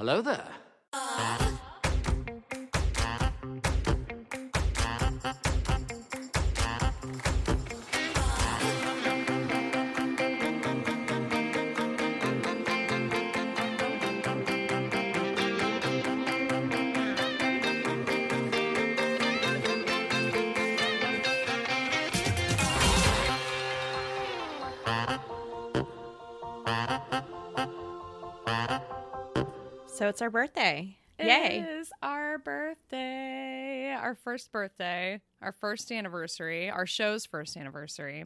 Hello there. It's our birthday. It Yay. is our birthday, our first birthday, our first anniversary, our show's first anniversary.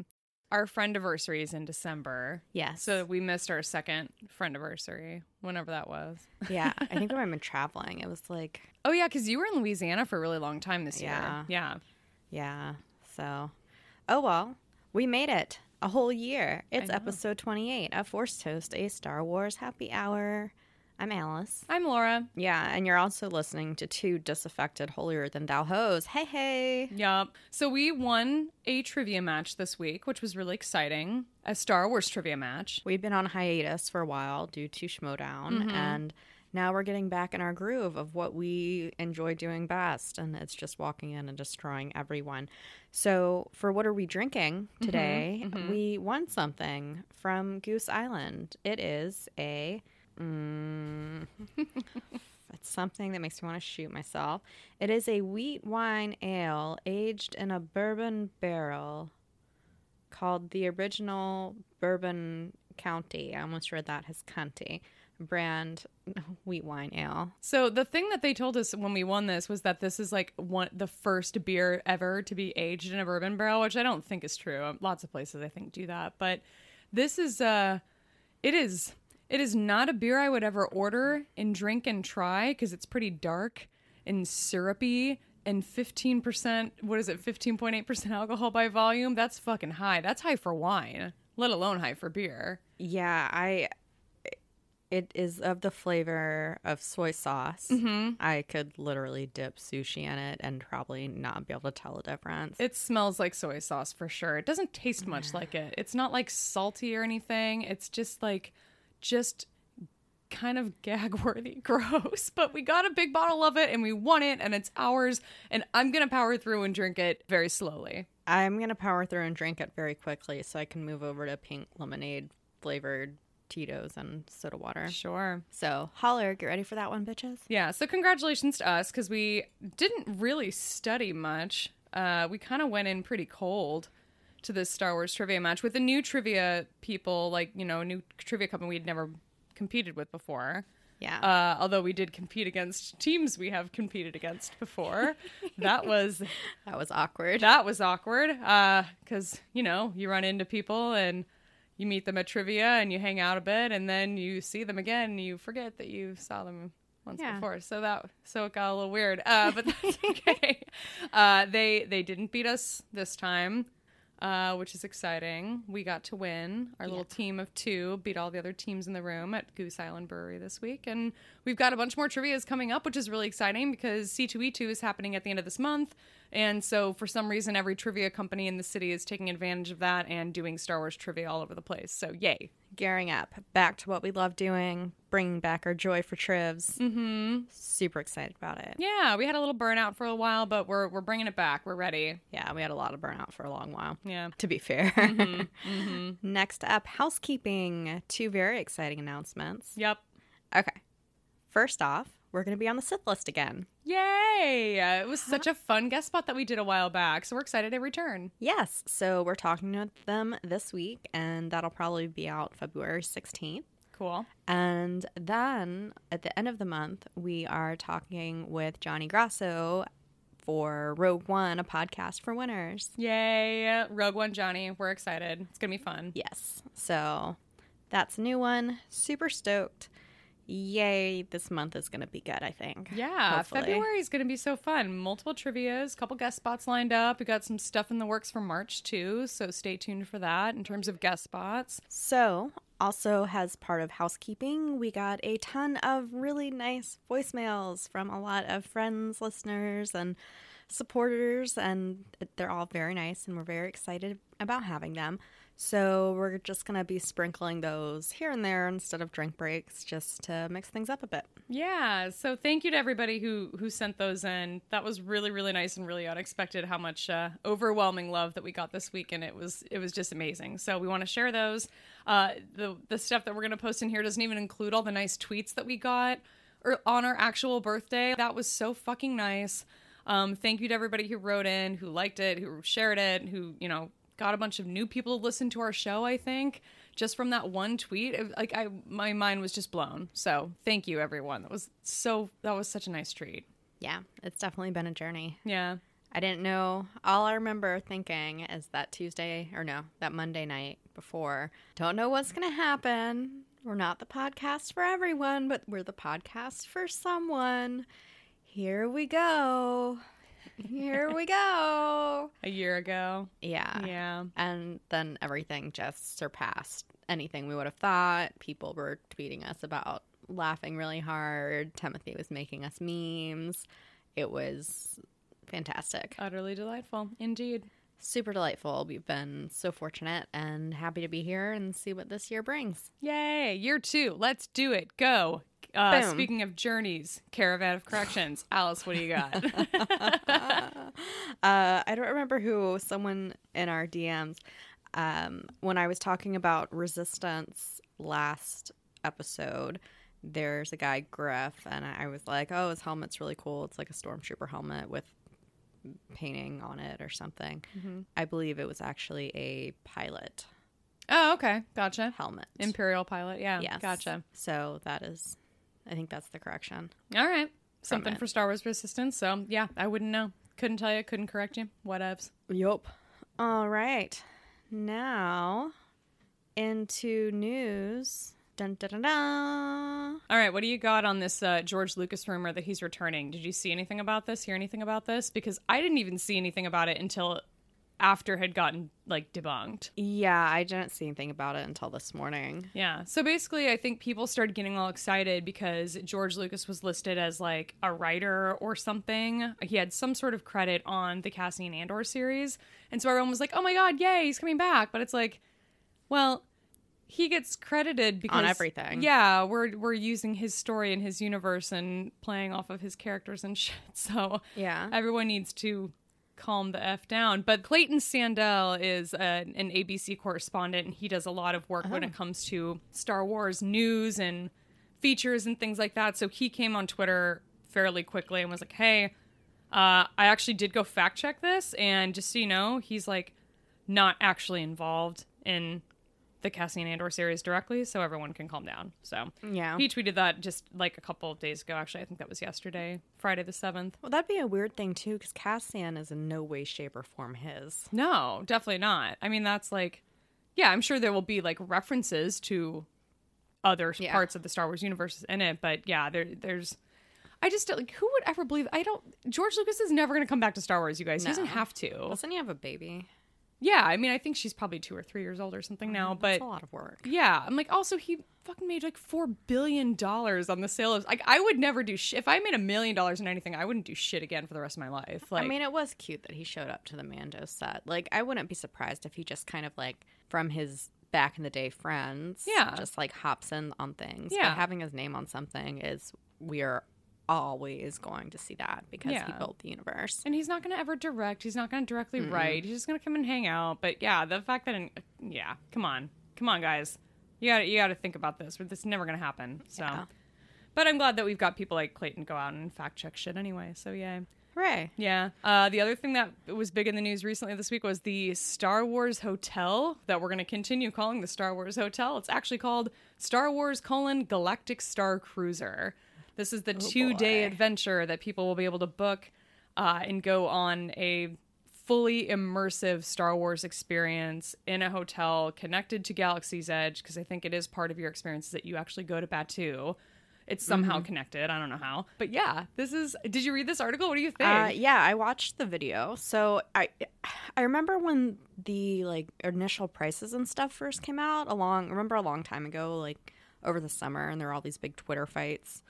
Our friend anniversary is in December. Yes. So we missed our second friend anniversary, whenever that was. yeah, I think when I've been traveling, it was like, Oh, yeah, because you were in Louisiana for a really long time this Yeah. year. Yeah. yeah. So, oh well, we made it a whole year. It's episode 28 of Force Toast, a Star Wars happy hour. I'm Alice. I'm Laura. Yeah, and you're also listening to two disaffected holier than thou hoes. Hey, hey. Yup. So we won a trivia match this week, which was really exciting. A Star Wars trivia match. We've been on hiatus for a while due to Schmodown, mm-hmm. and now we're getting back in our groove of what we enjoy doing best, and it's just walking in and destroying everyone. So, for what are we drinking mm-hmm. today? Mm-hmm. We won something from Goose Island. It is a. Mm, it's something that makes me want to shoot myself. It is a wheat wine ale aged in a bourbon barrel called the original Bourbon County. I almost read that as County brand wheat wine ale. So the thing that they told us when we won this was that this is like one the first beer ever to be aged in a bourbon barrel, which I don't think is true. Lots of places I think do that, but this is uh it is it is not a beer I would ever order and drink and try because it's pretty dark and syrupy and 15% what is it 15.8% alcohol by volume that's fucking high that's high for wine let alone high for beer Yeah, I. It is of the flavor of soy sauce. Mm-hmm. I could literally dip sushi in it and probably not be able to tell the difference. It smells like soy sauce for sure. It doesn't taste much like it. It's not like salty or anything. It's just like, just kind of gag worthy gross. But we got a big bottle of it and we won it and it's ours. And I'm going to power through and drink it very slowly. I'm gonna power through and drink it very quickly so I can move over to pink lemonade flavored Tito's and soda water. Sure. So holler, get ready for that one, bitches. Yeah. So congratulations to us because we didn't really study much. Uh, we kind of went in pretty cold to this Star Wars trivia match with the new trivia people, like, you know, a new trivia company we'd never competed with before. Yeah. Uh, although we did compete against teams we have competed against before. that was that was awkward. that was awkward because you know you run into people and you meet them at trivia and you hang out a bit and then you see them again and you forget that you saw them once Yeah. before. So that so it got a little weird, uh, but that's okay. uh, they they didn't beat us this time. Uh, which is exciting. We got to win. Our little team of two beat all the other teams in the room at Goose Island Brewery this week. And we've got a bunch more trivias coming up, which is really exciting because C2E2 is happening at the end of this month. And so, for some reason, every trivia company in the city is taking advantage of that and doing Star Wars trivia all over the place. So, yay. Gearing up, back to what we love doing, bringing back our joy for trivs. Mm-hmm. Super excited about it. Yeah, we had a little burnout for a while, but we're, we're bringing it back. We're ready. Yeah, we had a lot of burnout for a long while. Yeah. To be fair. Next up, housekeeping. Two very exciting announcements. Yep. Okay. First off, we're going to be on the Sith list again. Yay! Uh, it was such a fun guest spot that we did a while back. So, we're excited to return. Yes. So we're talking to them this week, and that'll probably be out February 16th. Cool. And then at the end of the month, we are talking with Johnny Grasso for Rogue One, a podcast for winners. Yay. Rogue One Johnny. We're excited. It's going to be fun. Yes. So that's a new one. Super stoked. Yay, this month is going to be good, I think. Yeah, Hopefully. February is going to be so fun. Multiple trivias, couple guest spots lined up. We got some stuff in the works for March too, so stay tuned for that in terms of guest spots. So, also as part of housekeeping, we got a ton of really nice voicemails from a lot of friends, listeners, and supporters, and they're all very nice, and we're very excited about having them. So we're just going to be sprinkling those here and there instead of drink breaks just to mix things up a bit. Yeah. So thank you to everybody who who sent those in. That was really really nice and really unexpected how much uh, overwhelming love that we got this week and it was it was just amazing. So we want to share those. Uh, the the stuff that we're going to post in here doesn't even include all the nice tweets that we got or on our actual birthday. That was so fucking nice. Um, thank you to everybody who wrote in, who liked it, who shared it, who you know got a bunch of new people to listen to our show. I think just from that one tweet, it, like I, my mind was just blown. So thank you, everyone. That was so. That was such a nice treat. Yeah, it's definitely been a journey. Yeah. I didn't know. All I remember thinking is that Tuesday, or no, that Monday night before, don't know what's going to happen. We're not the podcast for everyone, but we're the podcast for someone. Here we go. Here we go. A year ago. Yeah. Yeah. And then everything just surpassed anything we would have thought. People were tweeting us about laughing really hard. Timothy was making us memes. It was fantastic. Utterly delightful. Indeed. Super delightful. We've been so fortunate and happy to be here and see what this year brings. Yay. Year two. Let's do it. Go. Uh, Boom. speaking of journeys, Caravan of Corrections. Alice, what do you got? Uh, I don't remember who, someone in our DMs, um, when I was talking about resistance last episode, there's a guy, Griff, and I was like, oh, his helmet's really cool. It's like a stormtrooper helmet with painting on it or something. I believe it was actually a pilot oh, okay. Gotcha. helmet. Imperial pilot. Yeah. Yes. Gotcha. So that is, I think that's the correction. All right. Something it. for Star Wars Resistance. So, yeah, I wouldn't know. Couldn't tell you. Couldn't correct you. Whatevs. Yup. All right. Now into news. Dun, dun, dun, dun. All right, what do you got on this uh, George Lucas rumor that he's returning? Did you see anything about this? Hear anything about this? Because I didn't even see anything about it until after had gotten like debunked. Yeah, I didn't see anything about it until this morning. Yeah. So basically, I think people started getting all excited because George Lucas was listed as like a writer or something. He had some sort of credit on the Cassian Andor series. And so everyone was like, oh my God, yay, he's coming back. But it's like, well, he gets credited because on everything. Yeah, we're we're using his story and his universe and playing off of his characters and shit. So Yeah. everyone needs to calm the f down. But Clayton Sandell is a, an ABC correspondent, and he does a lot of work when it comes to Star Wars news and features and things like that. So he came on Twitter fairly quickly and was like, "Hey, uh, I actually did go fact check this, and just so you know, he's like not actually involved in." The Cassian Andor series directly, so everyone can calm down. So Yeah. he tweeted that just like a couple of days ago. Actually, I think that was yesterday, Friday the seventh. Well, that'd be a weird thing too, because Cassian is in no way, shape, or form his. No, definitely not. I mean, that's like, yeah, I'm sure there will be like references to other Yeah. parts of the Star Wars universe in it, but yeah, there, there's. I just don't like who would ever believe? I don't. George Lucas is never going to come back to Star Wars. You guys, he doesn't have to. Doesn't he have a baby? Yeah, I mean, I think she's probably two or three years old or something now, but That's a lot of work. yeah, I'm like, also he fucking made like four billion dollars on the sale of like I would never do shit if I made a million dollars in anything. I wouldn't do shit again for the rest of my life. Like, I mean, it was cute that he showed up to the Mando set. Like, I wouldn't be surprised if he just kind of like from his back in the day friends, Yeah. just like hops in on things. Yeah. but having his name on something is we are always going to see that because he built the universe. and he's not going to ever direct. He's not going to directly Mm-hmm. write. He's just going to come and hang out. But yeah, the fact that, yeah, come on, come on, guys, you got you got to think about this. This is never going to happen. So, Yeah. but I'm glad that we've got people like Clayton go out and fact check shit anyway. So yeah. Hooray! Yeah. Uh, the other thing that was big in the news recently this week was the Star Wars Hotel that we're going to continue calling the Star Wars Hotel. It's actually called Star Wars colon Galactic Star Cruiser. This is the two day boy. adventure that people will be able to book uh, and go on a fully immersive Star Wars experience in a hotel connected to Galaxy's Edge because I think it is part of your experience that you actually go to Batuu. It's somehow Mm-hmm. connected. I don't know how. But yeah, this is. Did you read this article? What do you think? Uh, yeah, I watched the video. So I, I remember when the like initial prices and stuff first came out. Along, remember a long time ago, like over the summer, and there were all these big Twitter fights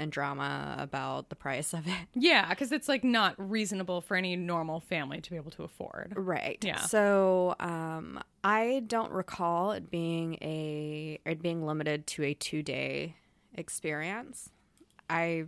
and drama about the price of it. Yeah, because it's like not reasonable for any normal family to be able to afford. Right. Yeah. So um, I don't recall it being a it being limited to a two day experience. I,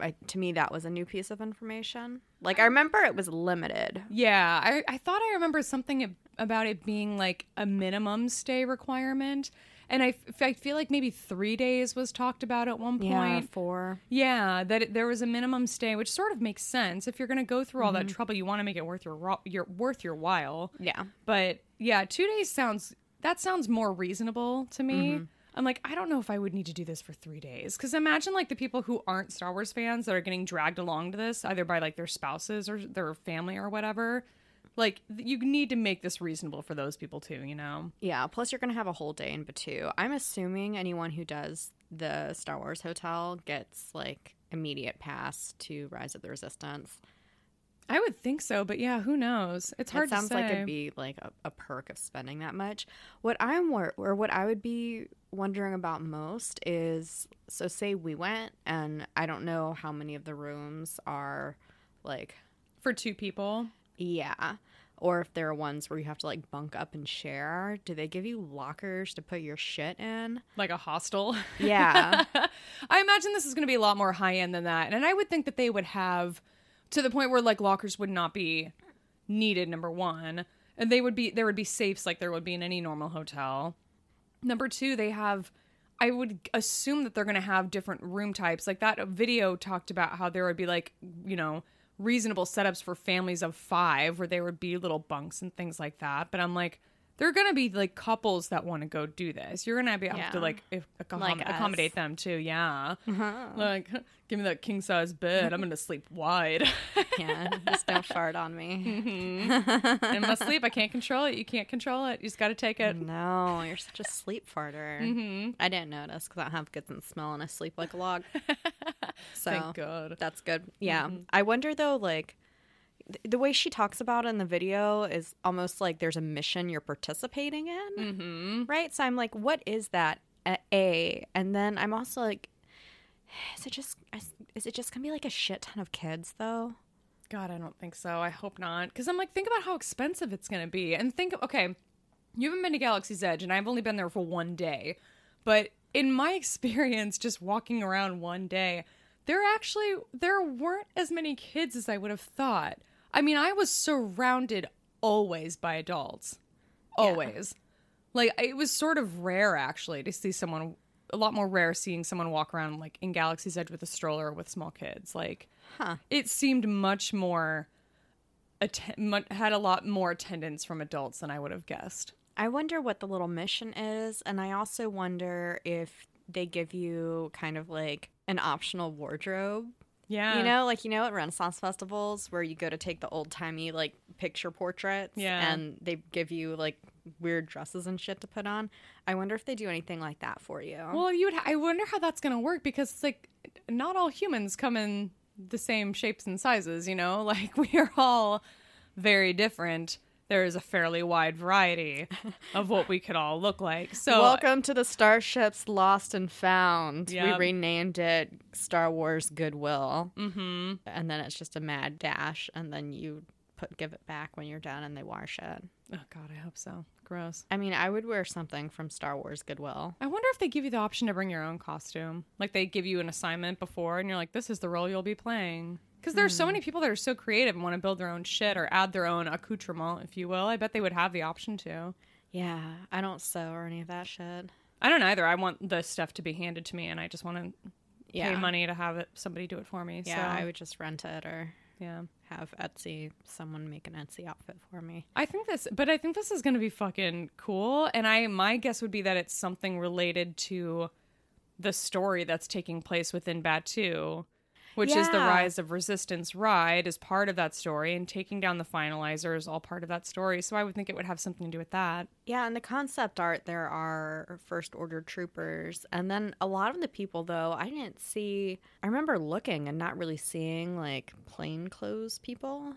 I to me that was a new piece of information. Like I remember it was limited. Yeah, I, I thought I remember something about it being like a minimum stay requirement. And I, f- I feel like maybe three days was talked about at one point. Yeah, four. Yeah, that it, there was a minimum stay, which sort of makes sense. If you're going to go through all that mm-hmm. trouble, you want to make it worth your, ro- your worth your while. Yeah. But yeah, two days sounds that sounds more reasonable to me. Mm-hmm. I'm like, I don't know if I would need to do this for three days. Because imagine like the people who aren't Star Wars fans that are getting dragged along to this, either by like their spouses or their family or whatever. Like you need to make this reasonable for those people too, you know? Yeah, plus you're going to have a whole day in Batuu. I'm assuming anyone who does the Star Wars hotel gets like immediate pass to Rise of the Resistance. I would think so, but yeah, who knows? It's hard it sounds like it'd be like a, a perk of spending that much. What I'm wor- or what I would be wondering about most is so say we went and I don't know how many of the rooms are like for two people. Yeah or if there are ones where you have to like bunk up and share. Do they give you lockers to put your shit in? Like a hostel. Yeah. I imagine this is going to be a lot more high end than that. And I would think that they would have to the point where like lockers would not be needed, number one. And they would be, there would be safes like there would be in any normal hotel. Number two, they have, I would assume that they're going to have different room types. Like that video talked about how there would be like, you know, reasonable setups for families of five where there would be little bunks and things like that. But I'm like, there are going to be like couples that want to go do this. You're going to be able to like if, accom- Like us. accommodate them too. Yeah. Like, give me that king size bed. I'm going to sleep wide. yeah. Just don't fart on me. In my sleep, I can't control it. You can't control it. You just got to take it. No, you're such a sleep farter. Mm-hmm. I didn't notice because I have good smell and I sleep like a log. So Thank God. that's good. Yeah. Mm-hmm. I wonder though, like, the way she talks about it in the video is almost like there's a mission you're participating in. Mm-hmm. Right. So I'm like, what is that? A. And then I'm also like, is it just is it just gonna be like a shit ton of kids though? God, I don't think so. I hope not. Because I'm like, think about how expensive it's going to be. And think, okay, you haven't been to Galaxy's Edge, and I've only been there for one day. But in my experience, just walking around one day, there actually there weren't as many kids as I would have thought. I mean, I was surrounded always by adults, always. Like it was sort of rare actually to see someone. A lot more rare seeing someone walk around like in Galaxy's Edge with a stroller with small kids. Like Huh. it seemed much more mu- had a lot more attendance from adults than I would have guessed. I wonder what the little mission is, and I also wonder if they give you kind of like an optional wardrobe. Yeah, You know, like you know at Renaissance festivals where you go to take the old timey like picture portraits, Yeah. and they give you like weird dresses and shit to put on. I wonder if they do anything like that for you. Well, you would. I wonder how that's going to work because it's like not all humans come in the same shapes and sizes. You know, like we are all very different. There is a fairly wide variety of what we could all look like. So Welcome to the Starships Lost and Found. Yep. We renamed it Star Wars Goodwill. Mm-hmm. And then it's just a mad dash, and then you put give it back when you're done, and they wash it. Oh God, I hope so. Gross. I mean, I would wear something from Star Wars Goodwill. I wonder if they give you the option to bring your own costume. Like they give you an assignment before and you're like, this is the role you'll be playing. Because there's so hmm. many people that are so creative and want to build their own shit or add their own accoutrement, if you will. I bet they would have the option to. Yeah, I don't sew or any of that shit. I don't either. I want the stuff to be handed to me and I just want to Yeah, pay money to have it somebody do it for me. Yeah, so, I would just rent it or yeah. have Etsy someone make an Etsy outfit for me. I think this, but I think this is going to be fucking cool. And I, my guess would be that it's something related to the story that's taking place within Batuu, which is the Rise of Resistance ride, is part of that story, and taking down the Finalizer is all part of that story. So I would think it would have something to do with that. Yeah, in the concept art, there are First Order troopers. And then a lot of the people, though, I didn't see. I remember looking and not really seeing like plainclothes people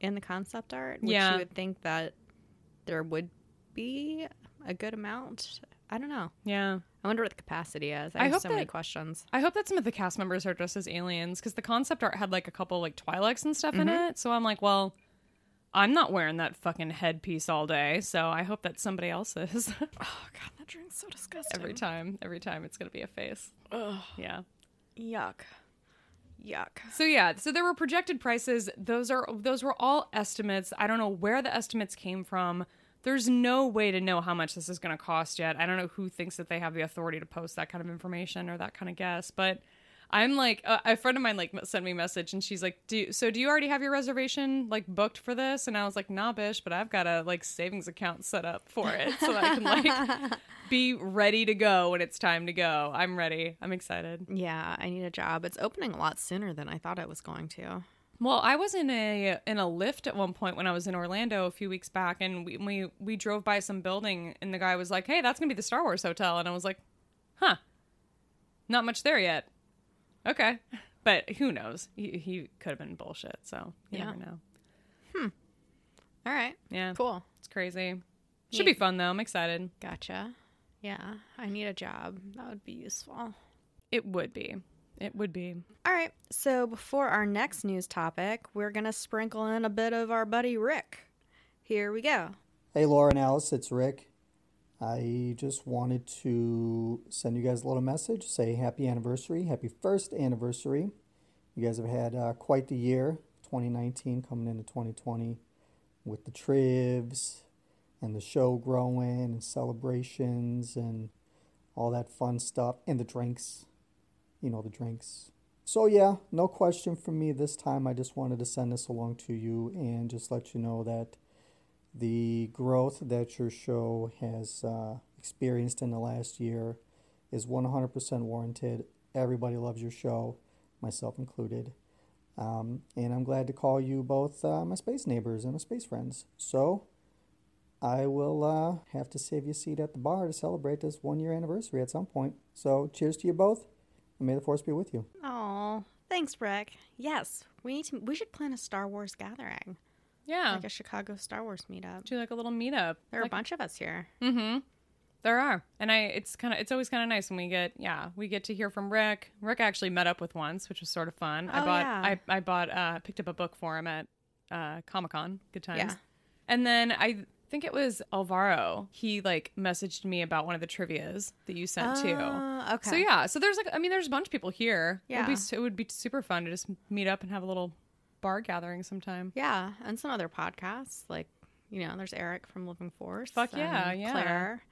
in the concept art, which Yeah. you would think that there would be a good amount. I don't know. Yeah. I wonder what the capacity is. I, I have hope so many that- questions. I hope that some of the cast members are dressed as aliens because the concept art had like a couple like Twi'leks and stuff in mm-hmm. it. So I'm like, well, I'm not wearing that fucking headpiece all day. So I hope that somebody else is. Oh god, that drink's so disgusting. every time, every time it's gonna be a face. Ugh, Yeah. yuck, yuck. So yeah, so there were projected prices. Those are those were all estimates. I don't know where the estimates came from. There's no way to know how much this is going to cost yet. I don't know who thinks that they have the authority to post that kind of information or that kind of guess, but I'm like uh, a friend of mine like sent me a message and she's like, "Do so do you already have your reservation like booked for this?" And I was like, "Nah, bish, but I've got a like savings account set up for it so that I can like be ready to go when it's time to go. I'm ready. I'm excited." Yeah, I need a job. It's opening a lot sooner than I thought it was going to. Well, I was in a in a Lyft at one point when I was in Orlando a few weeks back, and we we, we drove by some building, and the guy was like, "Hey, that's gonna be the Star Wars hotel," and I was like, "Huh, not much there yet." Okay, but who knows? He he could have been bullshit, so you Yeah. never know. Hmm. All right, Yeah, cool. it's crazy. Should be fun though. I'm excited. Gotcha. Yeah, I need a job. That would be useful. It would be. It would be. All right, so before our next news topic, we're going to sprinkle in a bit of our buddy Rick. Here we go. Hey, Laura and Alice, it's Rick. I just wanted to send you guys a little message, say happy anniversary, happy first anniversary. You guys have had uh, quite the year, 2019 coming into 2020, with the trivs and the show growing and celebrations and all that fun stuff, and the drinks. You know, the drinks. So, yeah, no question from me this time. I just wanted to send this along to you and just let you know that the growth that your show has uh, experienced in the last year is 100% warranted. Everybody loves your show, myself included. Um, and I'm glad to call you both uh, my space neighbors and my space friends. So I will uh, have to save you a seat at the bar to celebrate this one year anniversary at some point. So cheers to you both, may the force be with you. Oh, thanks, Rick. Yes, we need to. We should plan a Star Wars gathering, Yeah. like a Chicago Star Wars meetup. Do like a little meetup. There are Like- a bunch of us here. Mm-hmm. There are, and I. It's kind of. It's always kind of nice when we get. Yeah, we get to hear from Rick. Rick actually met up with once, which was sort of fun. I Oh, bought. yeah. I I bought. Uh, picked up a book for him at uh, Comic Con. Good times. Yeah. And then I think it was Alvaro. He like messaged me about one of the trivia's that you sent too. Uh, okay. So yeah, so there's like. I mean, there's a bunch of people here. It would Yeah. be. It would be super fun to just meet up and have a little bar gathering sometime. Yeah, and some other podcasts like you know, there's Eric from Living Force. Fuck yeah, yeah. Claire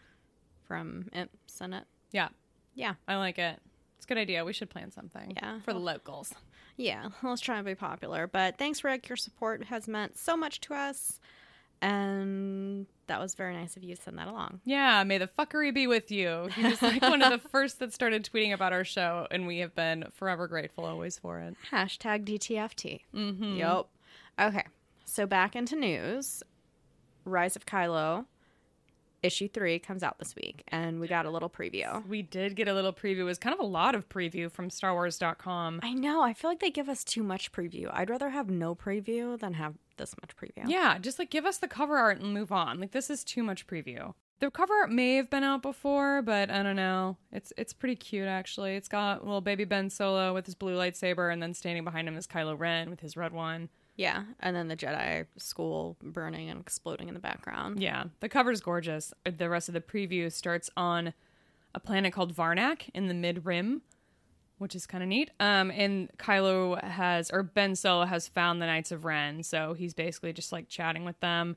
from Imp Senate. Yeah, Yeah, I like it. It's a good idea. We should plan something. Yeah. For the locals. yeah. Let's try and be popular. But thanks, Rick. Your support has meant so much to us, and that was very nice of you to send that along. Yeah, may the fuckery be with you. He was like one of the first that started tweeting about our show, and we have been forever grateful always for it. Hashtag DTFT. Mm-hmm. Yep. Okay. So back into news. Rise of Kylo, issue three comes out this week, and we got a little preview. We did get a little preview. It was kind of a lot of preview from StarWars.com. I know. I feel like they give us too much preview. I'd rather have no preview than have this much preview. Yeah, just like give us the cover art and move on. Like this is too much preview. The cover art may have been out before, but I don't know. It's it's pretty cute actually. It's got little baby Ben Solo with his blue lightsaber, and then standing behind him is Kylo Ren with his red one. Yeah. And then the Jedi school burning and exploding in the background. Yeah, the cover's gorgeous. The rest of the preview starts on a planet called Varnak in the Mid Rim, which is kind of neat. Um, and Kylo has, or Ben Solo has found the Knights of Ren, so he's basically just like chatting with them.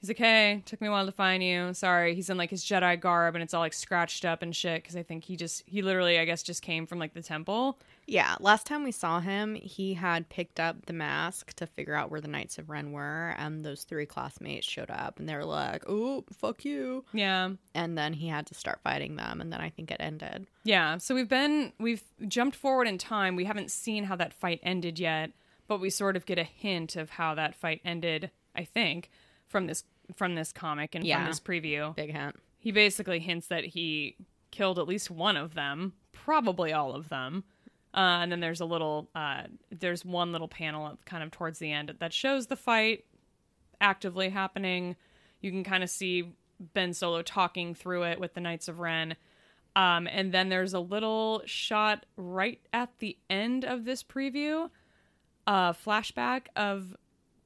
He's like, "Hey, took me a while to find you. Sorry." He's in like his Jedi garb, and it's all like scratched up and shit. Because I think he just, he literally, I guess, just came from like the temple. Yeah. Last time we saw him, he had picked up the mask to figure out where the Knights of Ren were, and those three classmates showed up, and they were like, "Oh, fuck you!" Yeah, And then he had to start fighting them, and then I think it ended. Yeah, so we've been we've jumped forward in time. We haven't seen how that fight ended yet, but we sort of get a hint of how that fight ended, I think, from this from this comic and Yeah. from this preview. Big hint. He basically hints that he killed at least one of them, probably all of them. Uh, and then there's a little uh, there's one little panel kind of towards the end that shows the fight actively happening. You can kind of see Ben Solo talking through it with the Knights of Ren. Um, and then there's a little shot right at the end of this preview, a flashback of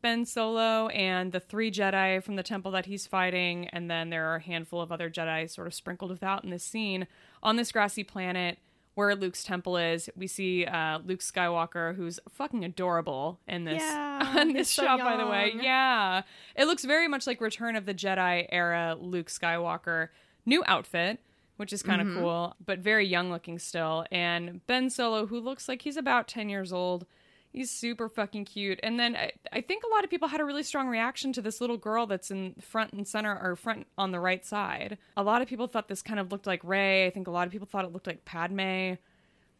Ben Solo and the three Jedi from the temple that he's fighting, and then there are a handful of other Jedi sort of sprinkled without in this scene on this grassy planet where Luke's temple is. We see uh, Luke Skywalker, who's fucking adorable in this Yeah, in this he's so shot. By the way, yeah, it looks very much like Return of the Jedi era Luke Skywalker. New outfit, which is kind of Mm-hmm. cool, but very young looking still. And Ben Solo, who looks like he's about ten years old. He's super fucking cute. And then I, I think a lot of people had a really strong reaction to this little girl that's in front and center or front on the right side. A lot of people thought this kind of looked like Rey. I think a lot of people thought it looked like Padme.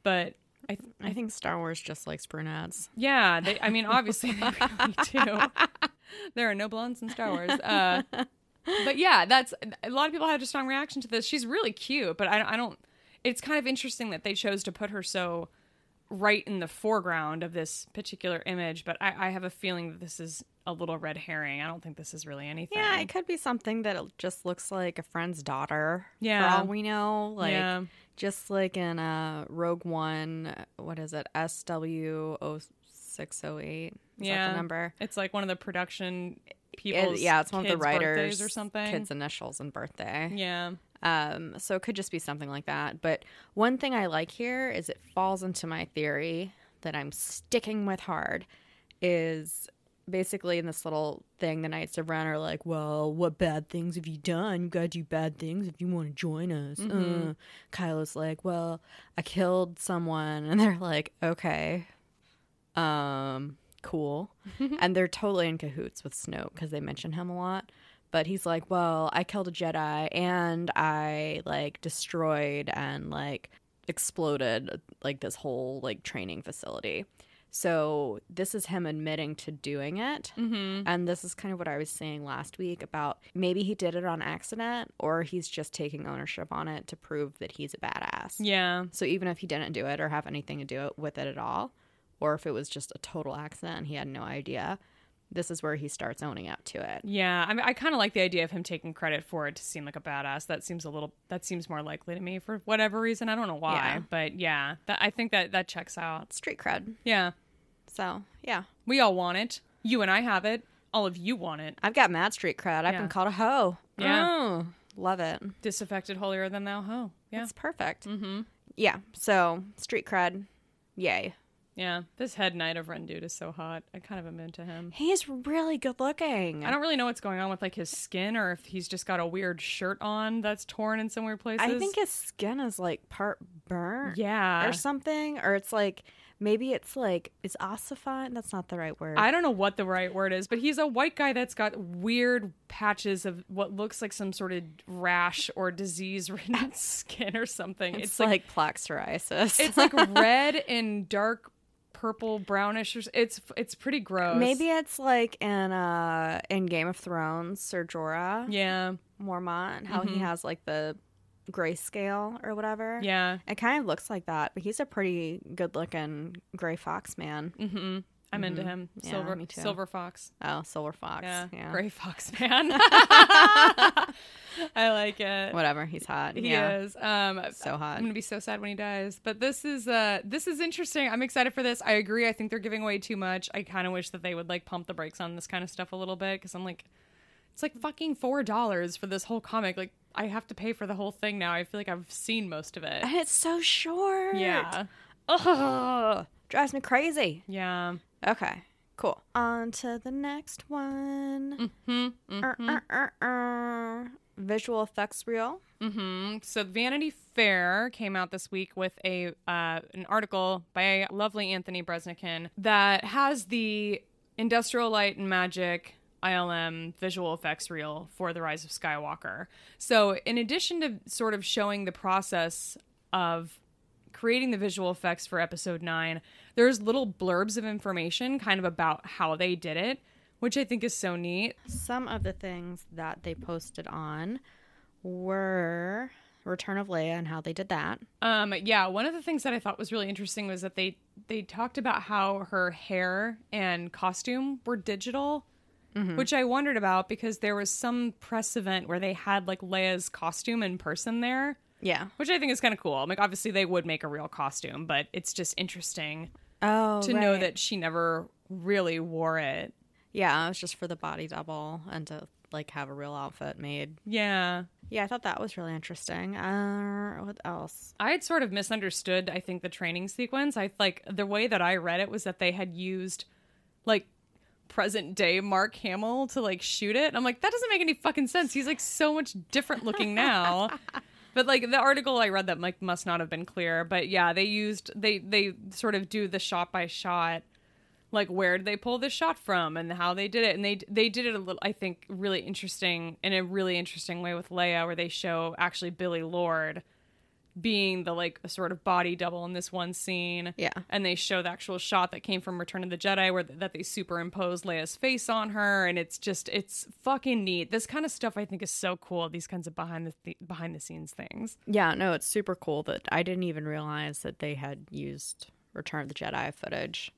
But I, th- I think Star Wars just likes brunettes. yeah, they, I mean, obviously they really do. there are no blondes in Star Wars. Uh, but yeah, that's a lot of people had a strong reaction to this. She's really cute, but I, I don't. It's kind of interesting that they chose to put her so right in the foreground of this particular image. But I, I have a feeling that this is a little red herring. I don't think this is really anything. Yeah, it could be something that it just looks like a friend's daughter. Yeah. For all we know. Like Yeah. just like in uh Rogue One, what is it? SW 0608. Is that Yeah. the number? It's like one of the production It- yeah, it's one of the writers or something. Kids' initials and birthday. Yeah. Um, so it could just be something like that. But one thing I like here is it falls into my theory that I'm sticking with hard is basically in this little thing the Knights of Ren are like, well, what bad things have you done? You gotta do bad things if you want to join us. Uh, Kylo's like, well, I killed someone, and they're like, okay, um, cool, and they're totally in cahoots with Snoke because they mention him a lot. But he's like, well, I killed a Jedi and I like destroyed and like exploded like this whole like training facility. So this is him admitting to doing it. Mm-hmm. And this is kind of what I was saying last week about maybe he did it on accident or he's just taking ownership on it to prove that he's a badass. Yeah. So even if he didn't do it or have anything to do it with it at all, or if it was just a total accident and he had no idea, this is where he starts owning up to it. Yeah, I mean, I kind of like the idea of him taking credit for it to seem like a badass. That seems a little. That seems more likely to me for whatever reason. I don't know why, Yeah. but yeah, that, I think that that checks out. Street cred. Yeah, So yeah, we all want it. You and I have it. All of you want it. I've got mad street cred. I've Yeah. been called a hoe. Yeah. Mm, love it. Disaffected holier than thou hoe. Yeah, It's perfect. Mm-hmm. Yeah. So street cred. Yay. Yeah. This head knight of Ren dude is so hot. I kind of am into him. He's really good looking. I don't really know what's going on with like his skin, or if he's just got a weird shirt on that's torn in some weird places. I think his skin is like part burnt. yeah, Or something. Or it's like maybe it's like is ossified? That's not the right word. I don't know what the right word is, but he's a white guy that's got weird patches of what looks like some sort of rash or disease-ridden skin or something. it's, It's, like, like, plaque psoriasis. it's like red and dark purple brownish. Or, it's it's pretty gross. maybe it's like in uh in Game of Thrones, Ser Jorah Yeah, Mormont, how he has like the grayscale or whatever. yeah. It kind of looks like that, but he's a pretty good looking gray fox man. Mm-hmm. I'm into him. Yeah, Silver me too. silver fox. Oh, silver fox. Yeah, Yeah. gray fox man. I like it. Whatever, he's hot. He yeah. is. Um, So hot. I'm gonna be so sad when he dies. But this is uh this is interesting. I'm excited for this. I agree. I think they're giving away too much. I kind of wish that they would like pump the brakes on this kind of stuff a little bit because I'm like, it's like fucking four dollars for this whole comic. Like I have to pay for the whole thing now. I feel like I've seen most of it. And it's so short. Yeah. Ugh. Drives me crazy. Yeah. Okay. Cool. On to the next one. Mm-hmm. Uh, uh, uh, uh. Visual effects reel. hmm So Vanity Fair came out this week with a uh, an article by lovely Anthony Breznican that has the Industrial Light and Magic ILM visual effects reel for The Rise of Skywalker. So in addition to sort of showing the process of creating the visual effects for episode 9 there's little blurbs of information kind of about how they did it which i think is so neat Some of the things that they posted on were Return of Leia and how they did that. Um, yeah, one of the things that I thought was really interesting was that they they talked about how her hair and costume were digital, which I wondered about because there was some press event where they had like Leia's costume in person there. Yeah. which I think is kind of cool. Like, obviously, they would make a real costume, but it's just interesting Oh, to know that she never really wore it. Yeah, it was just for the body double and to like have a real outfit made. Yeah. Yeah, I thought that was really interesting. Uh, what else? I had sort of misunderstood, I think, the training sequence. I like the way that I read it was that they had used like present day Mark Hamill to like shoot it. I'm like, that doesn't make any fucking sense. He's like so much different looking now. but like the article I read that like must not have been clear. But yeah, they used they they sort of do the shot by shot like where did they pull this shot from and how they did it and they they did it a little i think really interesting in a really interesting way with leia where they show actually Billie Lourd being the like a sort of body double in this one scene Yeah. and they show the actual shot that came from return of the jedi where that they superimpose leia's face on her and it's just it's fucking neat this kind of stuff i think is so cool these kinds of behind the th- behind the scenes things Yeah, no, it's super cool that I didn't even realize that they had used Return of the Jedi footage.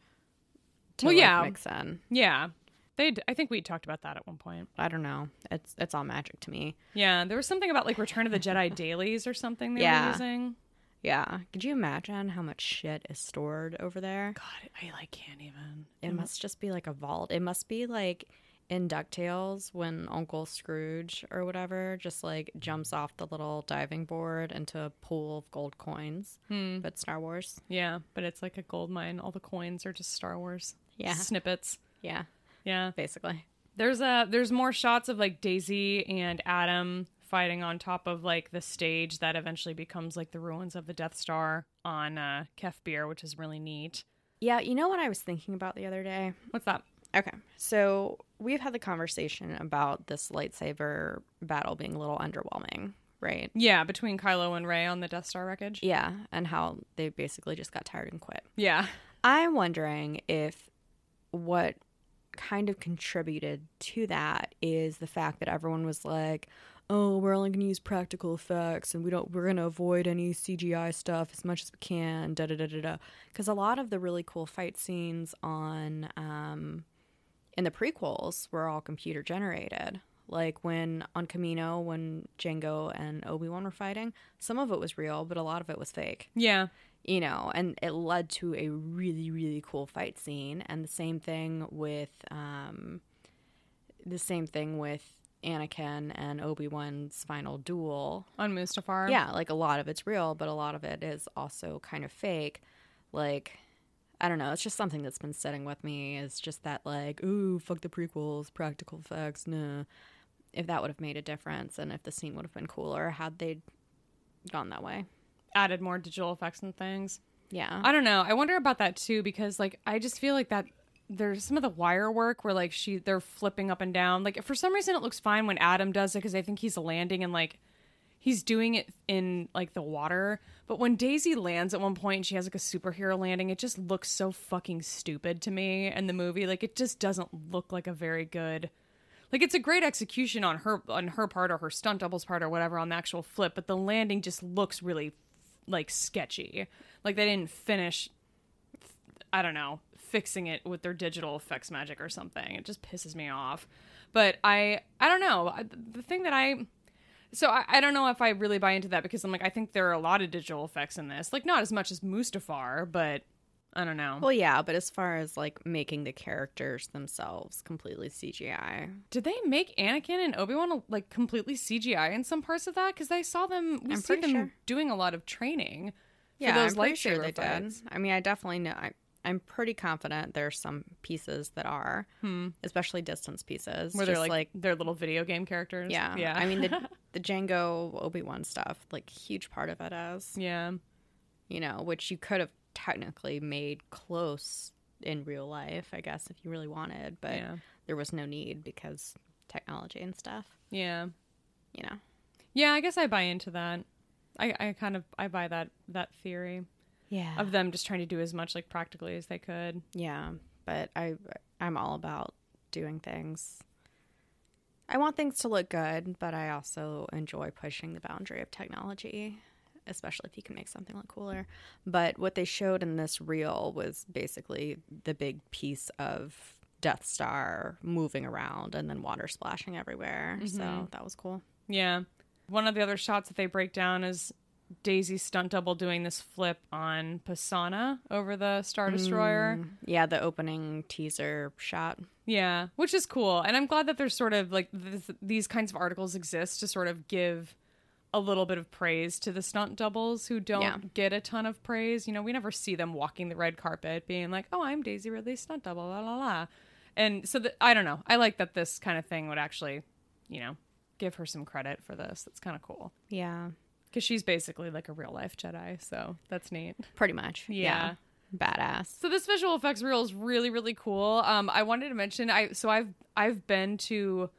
To, Well, like, yeah. mix in. yeah they i think we talked about that at one point I don't know. It's it's all magic to me. yeah there was something about like return of the jedi dailies or something they Yeah. were using Yeah. Could you imagine how much shit is stored over there? God, I like can't even. It must just be like a vault. It must be like in DuckTales when Uncle Scrooge or whatever just like jumps off the little diving board into a pool of gold coins. Hmm. But Star Wars. Yeah, but it's like a gold mine. All the coins are just Star Wars. Yeah. Snippets. Yeah, Yeah. basically. There's a there's more shots of like Daisy and Adam fighting on top of like the stage that eventually becomes like the ruins of the Death Star on uh Kef Bir, which is really neat. Yeah, you know what I was thinking about the other day? What's that? Okay, so we've had the conversation about this lightsaber battle being a little underwhelming, right? Yeah, between Kylo and Rey on the Death Star wreckage. Yeah, and how they basically just got tired and quit. Yeah. I'm wondering if what kind of contributed to that is the fact that everyone was like, "Oh, we're only going to use practical effects, and we don't. We're going to avoid any CGI stuff as much as we can." Da da da da da. Because a lot of the really cool fight scenes on um, in the prequels were all computer generated. Like when on Kamino, when Jango and Obi Wan were fighting, some of it was real, but a lot of it was fake Yeah. You know, and it led to a really, really cool fight scene. And the same thing with, um, the same thing with Anakin and Obi Wan's final duel. On Mustafar. Yeah, like a lot of it's real, but a lot of it is also kind of fake. Like, I don't know. It's just something that's been sitting with me. Is just that like, ooh, fuck the prequels, practical effects, nah. If that would have made a difference, and if the scene would have been cooler had they gone that way. Added more digital effects and things. Yeah. I don't know. I wonder about that too because like I just feel like that there's some of the wire work where like she they're flipping up and down. Like for some reason it looks fine when Adam does it because I think he's landing and like he's doing it in like the water. But when Daisy lands at one point and she has like a superhero landing, it just looks so fucking stupid to me in the movie. Like it just doesn't look like a very good like it's a great execution on her on her part or her stunt double's part or whatever on the actual flip, but the landing just looks really like sketchy. Like they didn't finish I don't know, fixing it with their digital effects magic or something. It just pisses me off. But I I don't know. The thing that I so I, I don't know if I really buy into that because I'm like I think there are a lot of digital effects in this. Like not as much as Mustafar, but I don't know. Well, yeah, but as far as like making the characters themselves completely CGI, Did they make Anakin and Obi Wan like completely CGI in some parts of that? Because I saw them. We I'm see them sure. doing a lot of training. yeah, for those I'm pretty lightsaber sure they fights. did. I mean, I definitely know. I, I'm pretty confident there's some pieces that are, hmm. especially distance pieces, Where they're just like, their little video game characters. yeah, yeah. I mean, the the Jango Obi Wan stuff, like huge part of it is, yeah, you know, which you could have technically made close in real life, I guess, if you really wanted, but Yeah. there was no need because technology and stuff, yeah, you know. yeah. I guess I buy into that. I, I kind of I buy that that theory Yeah. of them just trying to do as much like practically as they could. Yeah, but I I'm all about doing things. I want things to look good, but I also enjoy pushing the boundary of technology, especially if you can make something look cooler. But what they showed in this reel was basically the big piece of Death Star moving around and then water splashing everywhere. So mm-hmm. that was cool. Yeah. One of the other shots that they break down is Daisy stunt double doing this flip on Pasaana over the Star Destroyer. Mm, yeah, the opening teaser shot. Yeah, which is cool. And I'm glad that there's sort of like th- these kinds of articles exist to sort of give a little bit of praise to the stunt doubles who don't Yeah. get a ton of praise. You know, we never see them walking the red carpet being like, "Oh, I'm Daisy Ridley's stunt double." La la la. And so that I don't know. I like that this kind of thing would actually, you know, give her some credit for this. That's kind of cool Yeah, because she's basically like a real life Jedi. So that's neat. pretty much. Yeah. Badass. So this visual effects reel is really really cool. Um, I wanted to mention I so I've I've been to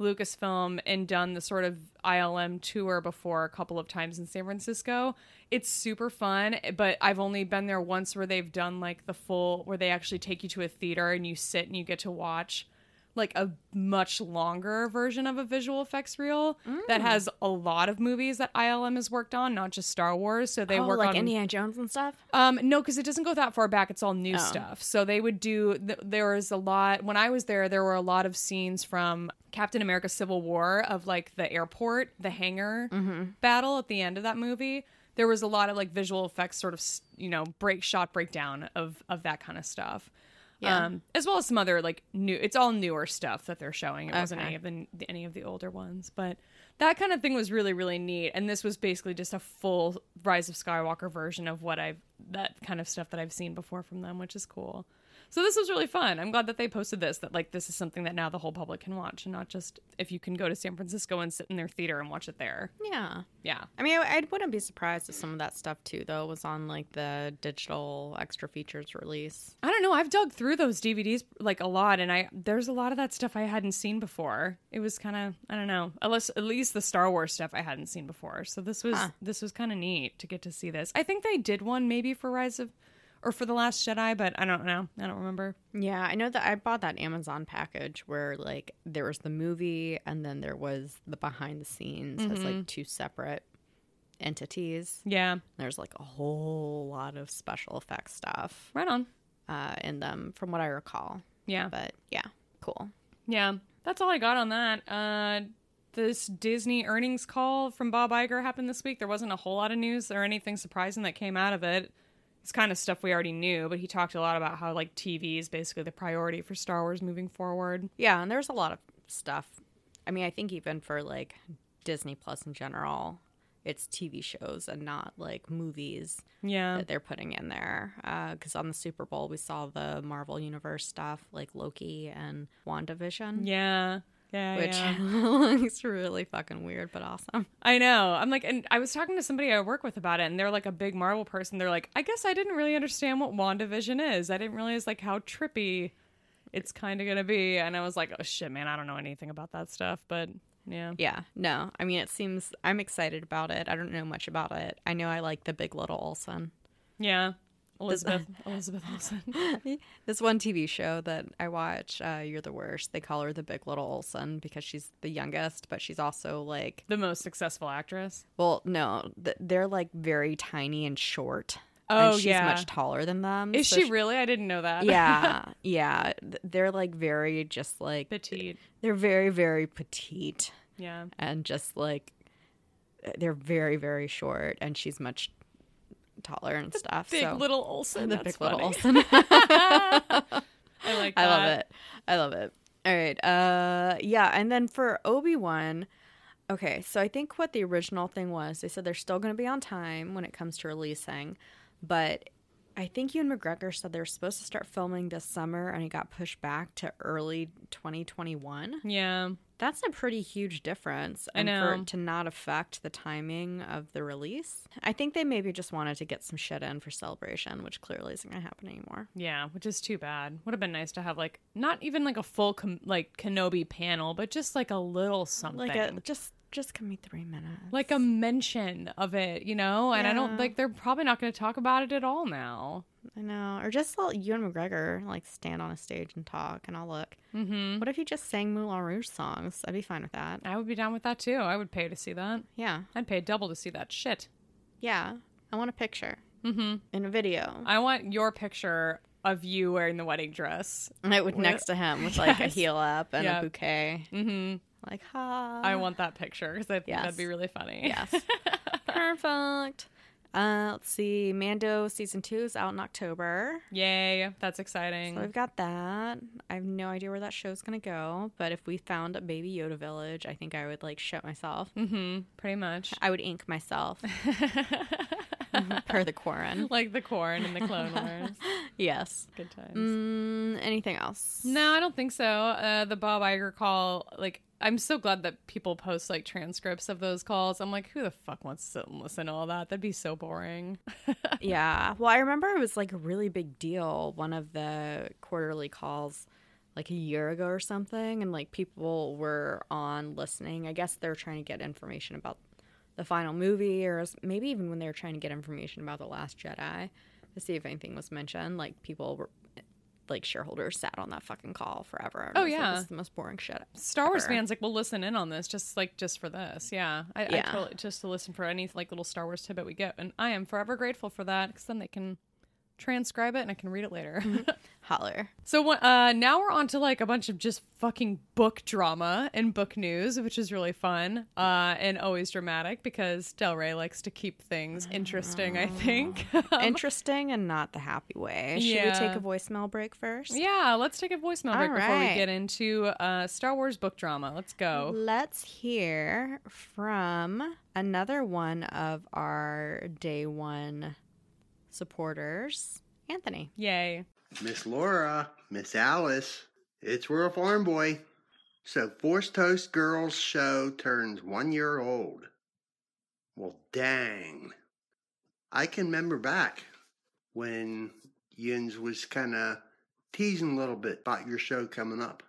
Lucasfilm and done the sort of ILM tour before a couple of times in San Francisco. It's super fun, but I've only been there once where they've done like the full where they actually take you to a theater and you sit and you get to watch like a much longer version of a visual effects reel that has a lot of movies that ILM has worked on, not just Star Wars. So they oh, work like on Indiana Jones and stuff. um, no, because it doesn't go that far back. It's all new Oh. stuff. So they would do. Th- there was a lot when I was there. There were a lot of scenes from Captain America: Civil War of like the airport, the hangar Mm-hmm. battle at the end of that movie. There was a lot of like visual effects, sort of you know break shot breakdown of of that kind of stuff. Yeah. Um, as well as some other like new. It's all newer stuff that they're showing. It wasn't any of the any of the older ones, but that kind of thing was really really neat. And this was basically just a full Rise of Skywalker version of what I've that kind of stuff that I've seen before from them, which is cool. So this was really fun. I'm glad that they posted this. That like this is something that now the whole public can watch, and not just if you can go to San Francisco and sit in their theater and watch it there. Yeah. Yeah. I mean, I, I wouldn't be surprised if some of that stuff too, though, was on like the digital extra features release. I don't know. I've dug through those DVDs like a lot, and I there's a lot of that stuff I hadn't seen before. It was kind of I don't know. Unless at least the Star Wars stuff I hadn't seen before. So this was Huh. this was kind of neat to get to see this. I think they did one maybe for Rise of or for the Last Jedi, but I don't know. I don't remember. Yeah, I know that I bought that Amazon package where like there was the movie and then there was the behind the scenes as like two separate entities. Yeah, There's like a whole lot of special effects stuff right on. uh, in them, from what I recall. Yeah, But yeah, cool. yeah. That's all I got on that. Uh, this Disney earnings call from Bob Iger happened this week. There wasn't a whole lot of news or anything surprising that came out of it. It's kind of stuff we already knew, but he talked a lot about how like TV is basically the priority for Star Wars moving forward. Yeah, and there's a lot of stuff. I mean, I think even for like Disney Plus in general, it's TV shows and not like movies Yeah. that they're putting in there. Uh, because on the Super Bowl, we saw the Marvel Universe stuff like Loki and WandaVision, Yeah. Yeah. which yeah. looks really fucking weird but awesome. I know. I'm like, and I was talking to somebody I work with about it, and they're like a big Marvel person. They're like, I guess I didn't really understand what WandaVision is. I didn't realize like how trippy it's kind of gonna be. And I was like, oh shit, man, I don't know anything about that stuff. But yeah, Yeah, no, I mean, it seems I'm excited about it. I don't know much about it. I know I like the Big Little Olsen. yeah. Elizabeth, Elizabeth Olsen. This one TV show that I watch, uh, You're the Worst. They call her the Big Little Olsen because she's the youngest, but she's also like, the most successful actress. well, no, th- they're like very tiny and short. Oh, and she's yeah. much taller than them. Is so she really? I didn't know that. yeah, yeah. They're like very just like petite. they're very very petite Yeah. and just like they're very very short, and she's much taller and stuff. Big so little Olsen. the Big Little funny. Olsen. I like. I love it. I love it. All right. Uh yeah, and then for Obi-Wan, okay, so I think what the original thing was, they said they're still going to be on time when it comes to releasing, but I think Ewan McGregor said they were supposed to start filming this summer and it got pushed back to early 2021. Yeah. That's a pretty huge difference. I And for it to not affect the timing of the release. I think they maybe just wanted to get some shit in for celebration, which clearly isn't going to happen anymore. Yeah, which is too bad. Would have been nice to have like not even like a full com- like Kenobi panel, but just like a little something, Like a just just give me three minutes. like a mention of it, you know. And I don't like they're probably not going to talk about it at all now. I know, or just let Ewan McGregor like stand on a stage and talk, and I'll look. Mm-hmm. What if he just sang Moulin Rouge songs? I'd be fine with that. I would be down with that too. I would pay to see that. Yeah, I'd pay double to see that shit. yeah. I want a picture Mm-hmm. in a video, I want your picture of you wearing the wedding dress. and it would next to him with like Yes. a heel up and Yeah. a bouquet. Mm-hmm. Like, ha. I want that picture because I think Yes. that'd be really funny. Yes. Perfect. Uh, let's see. Mando season two is out in October. Yay, that's exciting. So we've got that. I have no idea where that show's gonna go, but if we found a Baby Yoda village, I think I would like shit myself. mm-hmm, pretty much. I would ink myself per the Quarren. like the Quarren in the Clone Wars. Yes. Good times. Mm, anything else? No, I don't think so. Uh, the Bob Iger call, like, I'm so glad that people post like transcripts of those calls. I'm like, who the fuck wants to sit and listen to all that? That'd be so boring. Yeah. Well, I remember it was like a really big deal. One of the quarterly calls, like a year ago or something, and like people were on listening. I guess they're trying to get information about the final movie, or maybe even when they were trying to get information about the Last Jedi to see if anything was mentioned. Like people were. Like shareholders sat on that fucking call forever. Oh, was, like, yeah. this is the most boring shit. Star Wars fans like will listen in on this just like just for this. Yeah, I, I Yeah. totally, just to listen for any like little Star Wars tidbit we get, and I am forever grateful for that because then they can transcribe it and I can read it later. Holler. so uh, now we're on to like a bunch of just fucking book drama and book news, which is really fun uh, and always dramatic because Del Rey likes to keep things interesting. I think. Interesting and not the happy way. Should we take a voicemail break first? yeah, let's take a voicemail break All before we get into uh, Star Wars book drama. Let's go. Let's hear from another one of our day one supporters, Anthony. Yay. Miss Laura, Miss Alice, it's Rural Farm Boy. So, Force Toast Girls show turns one year old. Well, dang. I can remember back when Yins was kind of teasing a little bit about your show coming up.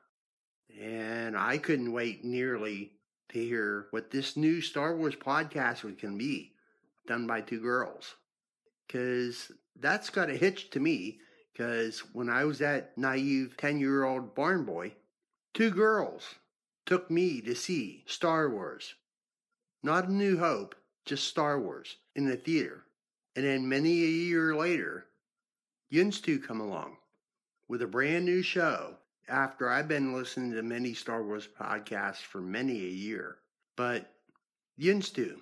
And I couldn't wait nearly to hear what this new Star Wars podcast was going to be, done by two girls. Because that's got a hitch to me because when I was that naive 10 year old barn boy, two girls took me to see Star Wars. Not A New Hope, just Star Wars in the theater. And then many a year later, Yins 2 come along with a brand new show after I've been listening to many Star Wars podcasts for many a year. But Yins 2,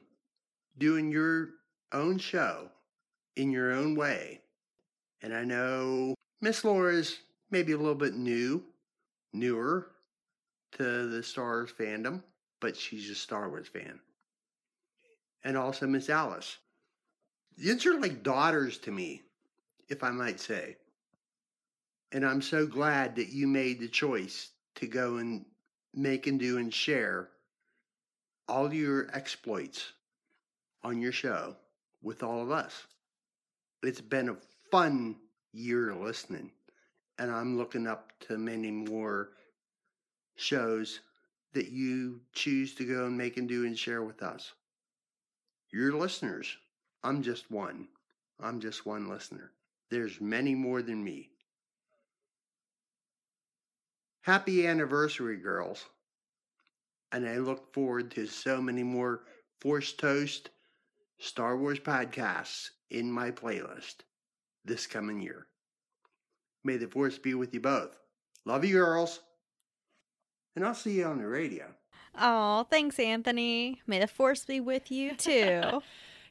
doing your own show in your own way. And I know Miss Laura's maybe a little bit new, newer to the Star Wars fandom, but she's a Star Wars fan. And also Miss Alice. These are like daughters to me, if I might say. And I'm so glad that you made the choice to go and make and do and share all your exploits on your show with all of us it's been a fun year listening, and I'm looking up to many more shows that you choose to go and make and do and share with us. Your listeners, I'm just one. I'm just one listener. There's many more than me. Happy anniversary, girls. And I look forward to so many more Force Toast Star Wars podcasts in my playlist this coming year. May the force be with you both. Love you, girls. And I'll see you on the radio. Oh, thanks, Anthony. May the force be with you too.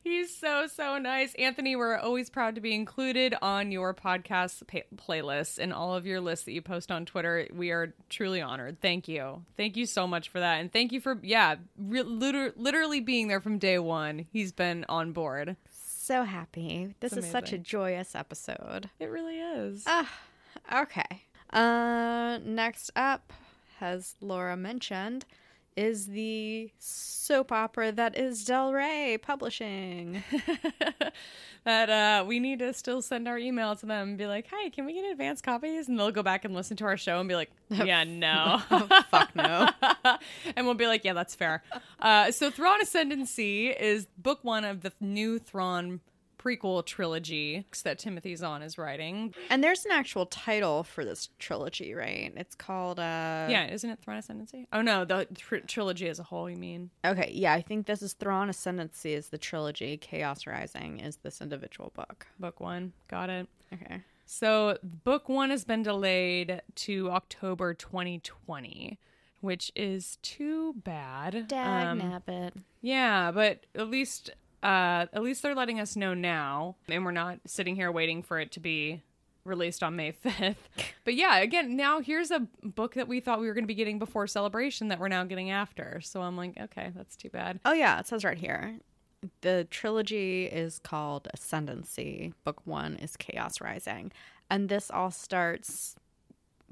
He's so, so nice. Anthony, we're always proud to be included on your podcast playlists and all of your lists that you post on Twitter. We are truly honored. Thank you. Thank you so much for that. And thank you for, yeah, re- liter- literally being there from day one. He's been on board. so happy. This It's is such a joyous episode. It really is. Ah, okay. Uh, next up, has Laura mentioned, is the soap opera that is Del Rey Publishing. that uh, we need to still send our email to them and be like, hey, can we get advance copies? And they'll go back and listen to our show and be like, yeah, no. Fuck no. and we'll be like, yeah, that's fair. Uh, so Thrawn Ascendancy is book one of the new Thrawn prequel trilogy that Timothy Zahn is writing. And there's an actual title for this trilogy, right? It's called uh Yeah, isn't it Thrawn Ascendancy? Oh no, the tr- trilogy as a whole. You mean? Okay, yeah, I think this is Thrawn Ascendancy is the trilogy. Chaos Rising is this individual book. Book one. Got it. Okay. So book one has been delayed to October 2020, which is too bad. Dag Um, nabbit. Yeah, but at least uh, at least they're letting us know now, and we're not sitting here waiting for it to be released on May 5th. But yeah, again, now here's a book that we thought we were going to be getting before celebration that we're now getting after. So I'm like, okay, that's too bad. Oh yeah, it says right here. The trilogy is called Ascendancy. Book one is Chaos Rising. And this all starts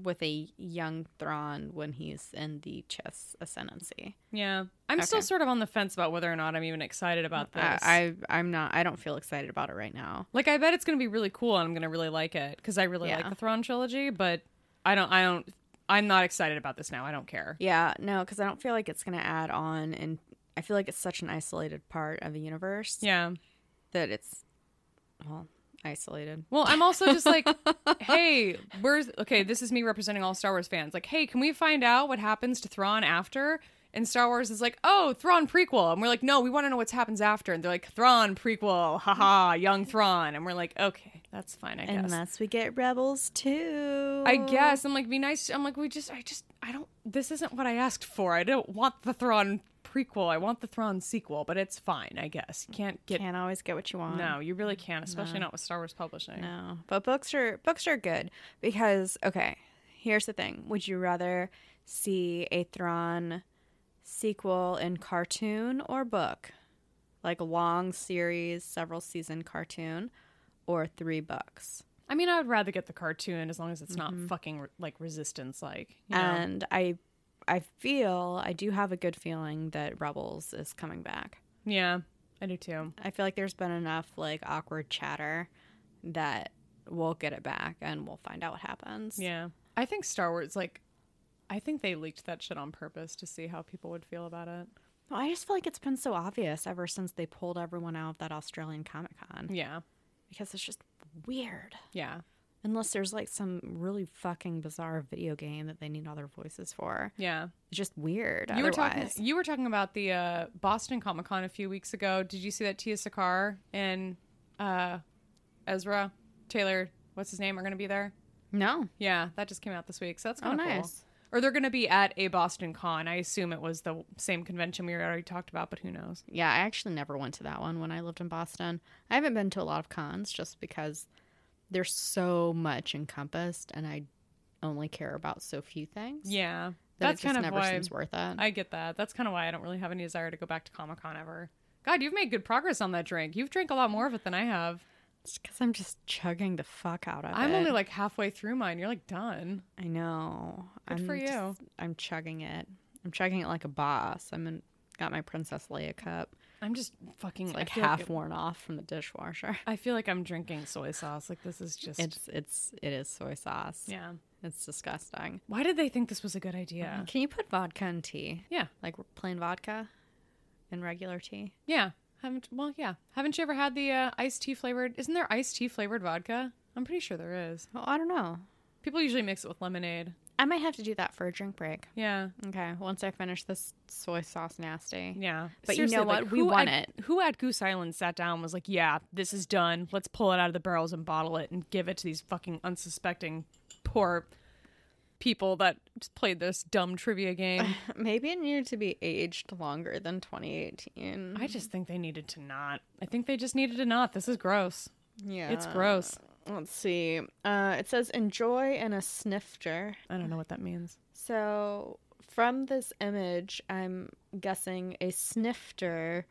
with a young Thrawn when he's in the Chiss Ascendancy. Yeah. I'm still sort of on the fence about whether or not I'm even excited about this. I, I I'm not I don't feel excited about it right now. like I bet it's going to be really cool and I'm going to really like it cuz I really Yeah. like the Thrawn trilogy, but I don't I don't I'm not excited about this now. I don't care. Yeah, no, because I don't feel like it's gonna add on and I feel like it's such an isolated part of the universe Yeah. that it's well, isolated. Well, I'm also just like, hey, where's okay? This is me representing all Star Wars fans. Like, hey, can we find out what happens to Thrawn after? And Star Wars is like, oh, Thrawn prequel, and we're like, no, we want to know what happens after. And they're like, Thrawn prequel, haha, young Thrawn, and we're like, okay, that's fine, I guess. Unless we get rebels too. I guess I'm like, be nice. I'm like, we just, I just, I don't. This isn't what I asked for. I don't want the Thrawn prequel. I want the Thrawn sequel, but it's fine, I guess. You can't get. can't always get what you want. No, you really can't, especially not with Star Wars publishing. No, but books are books are good because okay, here's the thing: Would you rather see a Thrawn sequel in cartoon or book, like a long series, several season cartoon, or three books? I mean, I would rather get the cartoon as long as it's not mm-hmm. fucking like resistance like. You know? And I, I feel I do have a good feeling that Rebels is coming back. yeah, I do too. I feel like there's been enough like awkward chatter that we'll get it back and we'll find out what happens. Yeah, I think Star Wars like, I think they leaked that shit on purpose to see how people would feel about it. Well, I just feel like it's been so obvious ever since they pulled everyone out of that Australian Comic Con Yeah, because it's just weird. yeah, Unless there's like some really fucking bizarre video game that they need all their voices for. yeah. It's just weird. You were talking. otherwise. You were talking about the uh, Boston Comic Con a few weeks ago. Did you see that Tiya Sircar and uh, Ezra Taylor, what's his name, are going to be there? No. Yeah, that just came out this week, so that's Oh, kind of cool. nice. Or they're going to be at a Boston Con. I assume it was the same convention we already talked about, but who knows? Yeah, I actually never went to that one when I lived in Boston. I haven't been to a lot of cons just because there's so much encompassed and I only care about so few things. Yeah, that that's kind of never why seems worth it. I get that. That's kind of why I don't really have any desire to go back to Comic Con ever. God, you've made good progress on that drink. You've drank a lot more of it than I have. It's because I'm just chugging the fuck out of it. I'm only like halfway through mine. You're like done. I know. Good I'm for you. just- I'm chugging it. I'm chugging it like a boss. I'm in, got my Princess Leia cup. I'm just fucking It's like half Like, worn off from the dishwasher. I feel like I'm drinking soy sauce. Like this is just. It's it's it is soy sauce. yeah. It's disgusting. Why did they think this was a good idea? Can you put vodka in tea? Yeah. Like plain vodka in regular tea? Yeah. Haven't well, yeah. Haven't you ever had the uh, iced tea flavored? Isn't there iced tea flavored vodka? I'm pretty sure there is. Well, I don't know. People usually mix it with lemonade. I might have to do that for a drink break. Yeah. Okay, once I finish this soy sauce nasty. Yeah. But you know Seriously, what? We who want at- it. Who at Goose Island sat down and was like, yeah, this is done. Let's pull it out of the barrels and bottle it and give it to these fucking unsuspecting poor people that just played this dumb trivia game. Maybe it needed to be aged longer than 2018. I just think they needed to not. I think they just needed to not. This is gross. Yeah. It's gross. Let's see. Uh, it says enjoy and a snifter. I don't know what that means. So from this image, I'm guessing a snifter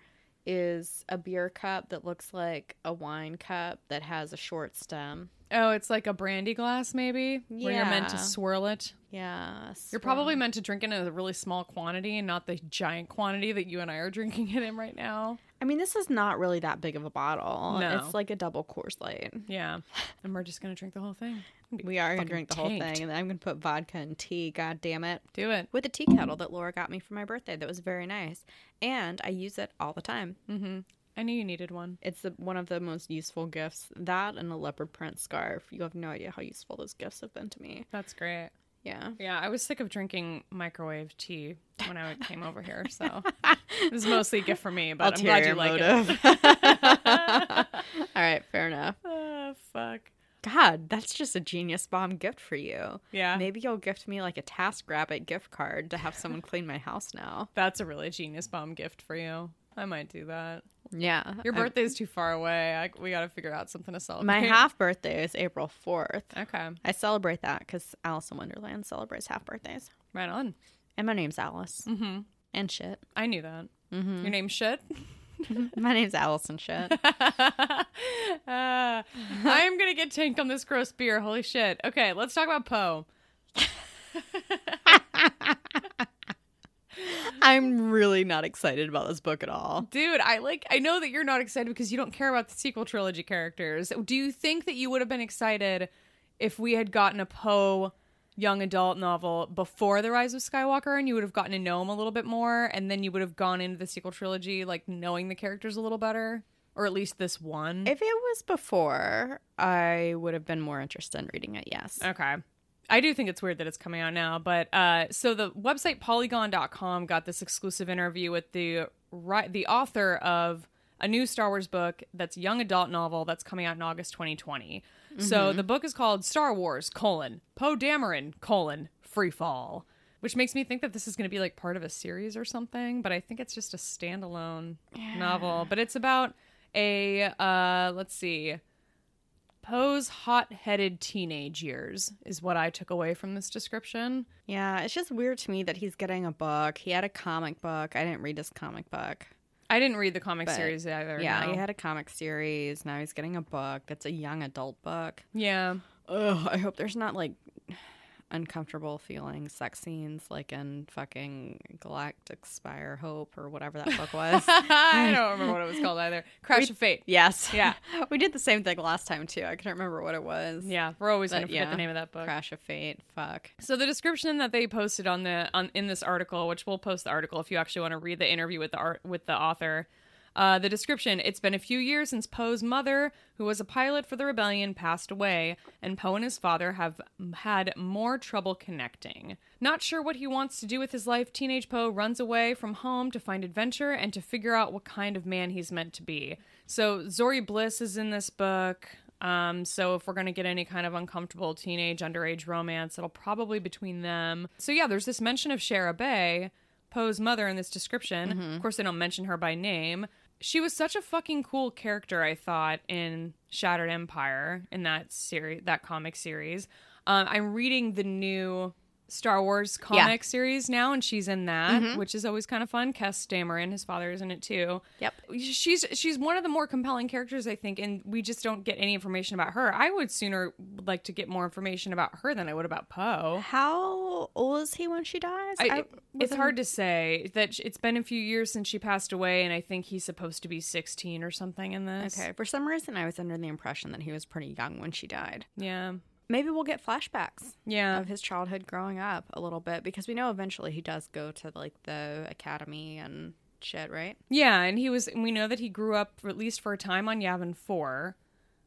is a beer cup that looks like a wine cup that has a short stem. Oh, it's like a brandy glass, maybe, where you're meant to swirl it. Yeah. You're probably meant to drink it in a really small quantity and not the giant quantity that you and I are drinking it in right now. I mean, this is not really that big of a bottle. No. It's like a double Coors Light. Yeah. And we're just going to drink the whole thing. We are gonna drink the whole tanked. thing, and then I'm gonna put vodka and tea. God damn it! Do it. With a tea kettle that Laura got me for my birthday, that was very nice, and I use it all the time. Mm-hmm. I knew you needed one. It's the, one of the most useful gifts. That and a leopard print scarf. You have no idea how useful those gifts have been to me. That's great. Yeah. Yeah, I was sick of drinking microwave tea when I came over here, so it was mostly a gift for me. But I'm glad you like it. All right, fair enough. Ah, fuck. God, that's just a genius bomb gift for you. Yeah, Maybe you'll gift me like a TaskRabbit gift card to have someone clean my house now. that's a really genius bomb gift for you. I might do that. Yeah. Your I'm- too far away. I, we got to figure out something to celebrate. my half birthday is April 4th. Okay. I celebrate that because Alice in Wonderland celebrates half birthdays. Right on. And my name's Alice. Mm-hmm. And shit. I knew that. Your name's shit. My name's Alice and shit. uh, I'm gonna get tanked on this gross beer. Holy shit. Okay, let's talk about Poe. I'm really not excited about this book at all. Dude, I like I know that you're not excited because you don't care about the sequel trilogy characters. Do you think that you would have been excited if we had gotten a Poe young adult novel before The Rise of Skywalker and you would have gotten to know him a little bit more and then you would have gone into the sequel trilogy like knowing the characters a little better? Or at least this one? If it was before, I would have been more interested in reading it, yes. Okay. I do think it's weird that it's coming out now, but uh, so the website Polygon.com got this exclusive interview with the ri- the author of a new Star Wars book that's young adult novel that's coming out in August 2020. So the book is called Star Wars: colon Poe Dameron: colon Free Fall, which makes me think that this is going to be like part of a series or something. But I think it's just a standalone novel. But it's about a uh, let's see. Poe's hot headed teenage years is what I took away from this description. Yeah, it's just weird to me that he's getting a book. He had a comic book. I didn't read his comic book. I didn't read the comic But, series either. Yeah, no. he had a comic series. Now he's getting a book that's a young adult book. Yeah. Ugh, I hope there's not like uncomfortable feeling sex scenes like in fucking Galactic Spire Hope or whatever that book was. I don't remember what it was called either. Crash of Fate. yes. Yeah. we did the same thing last time too. I couldn't remember what it was. Yeah, we're always But going to forget yeah, the name of that book. Crash of Fate. Fuck. So the description that they posted on the on in this article, which we'll post the article if you actually want to read the interview with the art with the author. Uh, the description: It's been a few years since Poe's mother, who was a pilot for the rebellion, passed away, and Poe and his father have had more trouble connecting. Not sure what he wants to do with his life, teenage Poe runs away from home to find adventure and to figure out what kind of man he's meant to be. So Zorii Bliss is in this book. Um, so if we're gonna get any kind of uncomfortable teenage underage romance, it'll probably between them. So yeah, there's this mention of Shara Bey, Poe's mother, in this description. Of course, they don't mention her by name. She was such a fucking cool character, I thought, in Shattered Empire in that series, that comic series. Um, I'm reading the new Star Wars comic series now, and she's in that, mm-hmm. which is always kind of fun. Kess Dameron, his father, is in it too. Yep. She's she's one of the more compelling characters, I think, and we just don't get any information about her. I would sooner like to get more information about her than I would about Poe. How old is he when she dies? I, it's hard to say that it's been a few years since she passed away, and I think he's supposed to be 16 or something in this. Okay. For some reason, I was under the impression that he was pretty young when she died. Yeah. Maybe we'll get flashbacks Yeah. of his childhood growing up a little bit because we know eventually he does go to like the academy and shit, right? Yeah, and he was. We know that he grew up at least for a time on Yavin Four,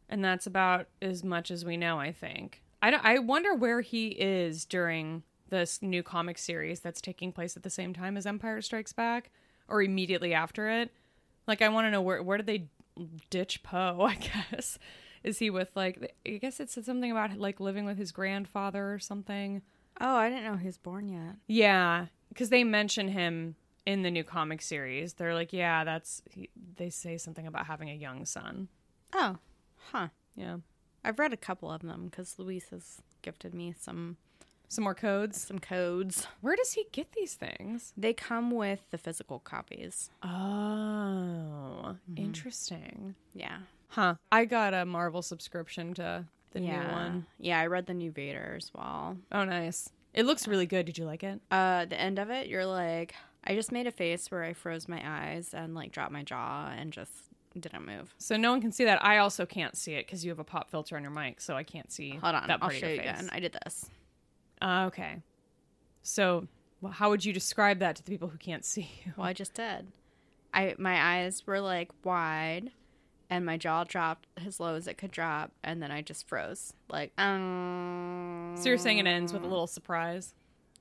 and that's about as much as we know. I think. I don't, I wonder where he is during this new comic series that's taking place at the same time as Empire Strikes Back, or immediately after it. Like, I want to know where where did they ditch Poe? I guess is he with like? I guess it said something about like living with his grandfather or something. Oh, I didn't know he was born yet. Yeah, because they mention him in the new comic series. They're like, yeah, that's. He, they say something about having a young son. Oh, huh. Yeah, I've read a couple of them because Luis has gifted me some some more codes. some codes. Where does he get these things? They come with the physical copies. Oh, mm-hmm. interesting. Yeah. Huh. I got a Marvel subscription to the yeah. new one. Yeah, I read the new Vader as well. Oh, nice. It looks really good. Did you like it? Uh, the end of it, you're like, I just made a face where I froze my eyes and like dropped my jaw and just didn't move. So no one can see that. I also can't see it because you have a pop filter on your mic, so I can't see Hold on, that I'll show you face. again. I did this. Uh, okay. So, well, how would you describe that to the people who can't see you? Well, I just did. I my eyes were like wide, and my jaw dropped as low as it could drop, and then I just froze. Like, um. So you're saying it ends with a little surprise?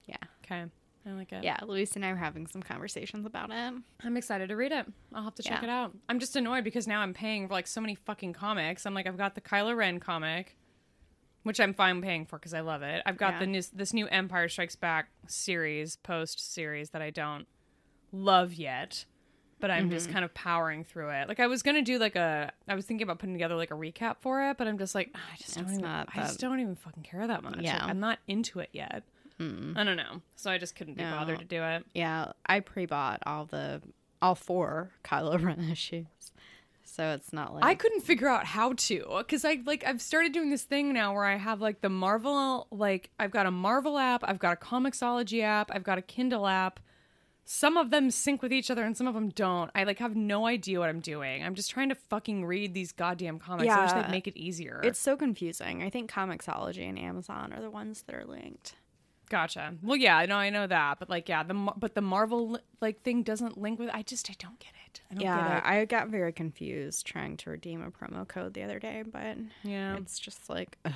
Yeah, Okay. I like it. yeah. Luis and I were having some conversations about it. I'm excited to read it. I'll have to check Yeah. it out. I'm just annoyed because now I'm paying for like so many fucking comics. I'm like, I've got the Kylo Ren comic, which I'm fine paying for because I love it. I've got Yeah. the new, this new Empire Strikes Back series, post series that I don't love yet. But I'm just kind of powering through it. Like I was gonna do like a, I was thinking about putting together like a recap for it, but I'm just like, "Ah, I just don't It's even, I just don't even fucking care that much. Like, Yeah. I'm not into it yet. I don't know, so I just couldn't be No. bothered to do it. Yeah, I pre-bought all the all four Kylo Ren issues, so it's not like I couldn't figure out how to because I like I've started doing this thing now where I have like the Marvel like I've got a Marvel app, I've got a Comixology app, I've got a Kindle app. Some of them sync with each other and some of them don't. I like have no idea what I'm doing. I'm just trying to fucking read these goddamn comics. I wish they'd make it easier. It's so confusing. I think Comixology and Amazon are the ones that are linked. gotcha. Well, yeah, I know, I know that, but like, yeah, the but the Marvel like thing doesn't link with. I just I don't get it. I don't Yeah, get it. I got very confused trying to redeem a promo code the other day, but Yeah. it's just like. ugh.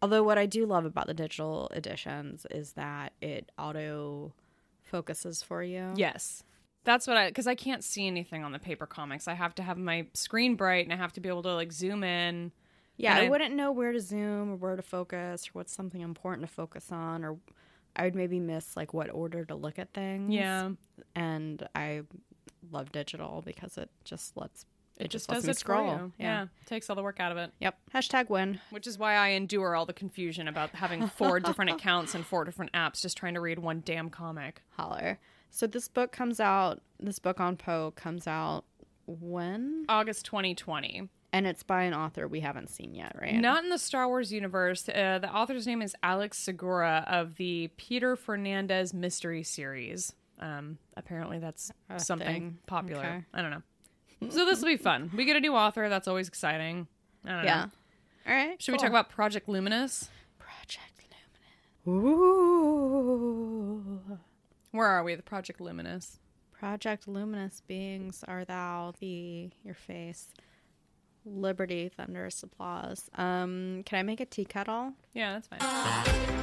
Although what I do love about the digital editions is that it auto focuses for you. Yes. That's what I because I can't see anything on the paper comics. I have to have my screen bright and I have to be able to like zoom in. Yeah, I, I- wouldn't know where to zoom or where to focus or what's something important to focus on, or I would maybe miss like what order to look at things. Yeah. and I love digital because it just lets It, it, just lets does it scroll. You. Yeah. Takes all the work out of it. Yep. Hashtag win. Which is why I endure all the confusion about having four different accounts and four different apps just trying to read one damn comic. Holler. So this book comes out. This book on Poe comes out when, August 2020. and it's by an author we haven't seen yet, right? Not in the Star Wars universe. Uh, the author's name is Alex Segura of the Peter Fernandez mystery series. Um, apparently, that's A something thing. popular. Okay. I don't know. So this will be fun. We get a new author. That's always exciting. I don't Yeah. know. All right. Should we talk about Project Luminous? Project Luminous? Ooh. Where are we? The Project Luminous. Project Luminous beings are thou, the your face. Liberty, thunderous applause. Um, can I make a tea kettle? Yeah, that's fine.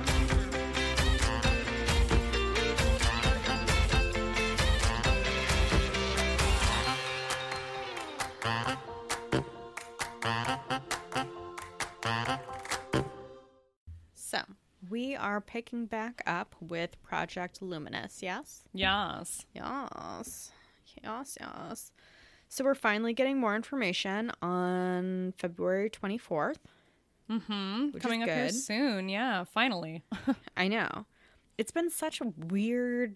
We are picking back up with Project Luminous. Yes. Yes. Yes. Yes. Yes. So we're finally getting more information on February twenty fourth. Mm-hmm. Coming up here soon. Yeah, finally. I know. It's been such a weird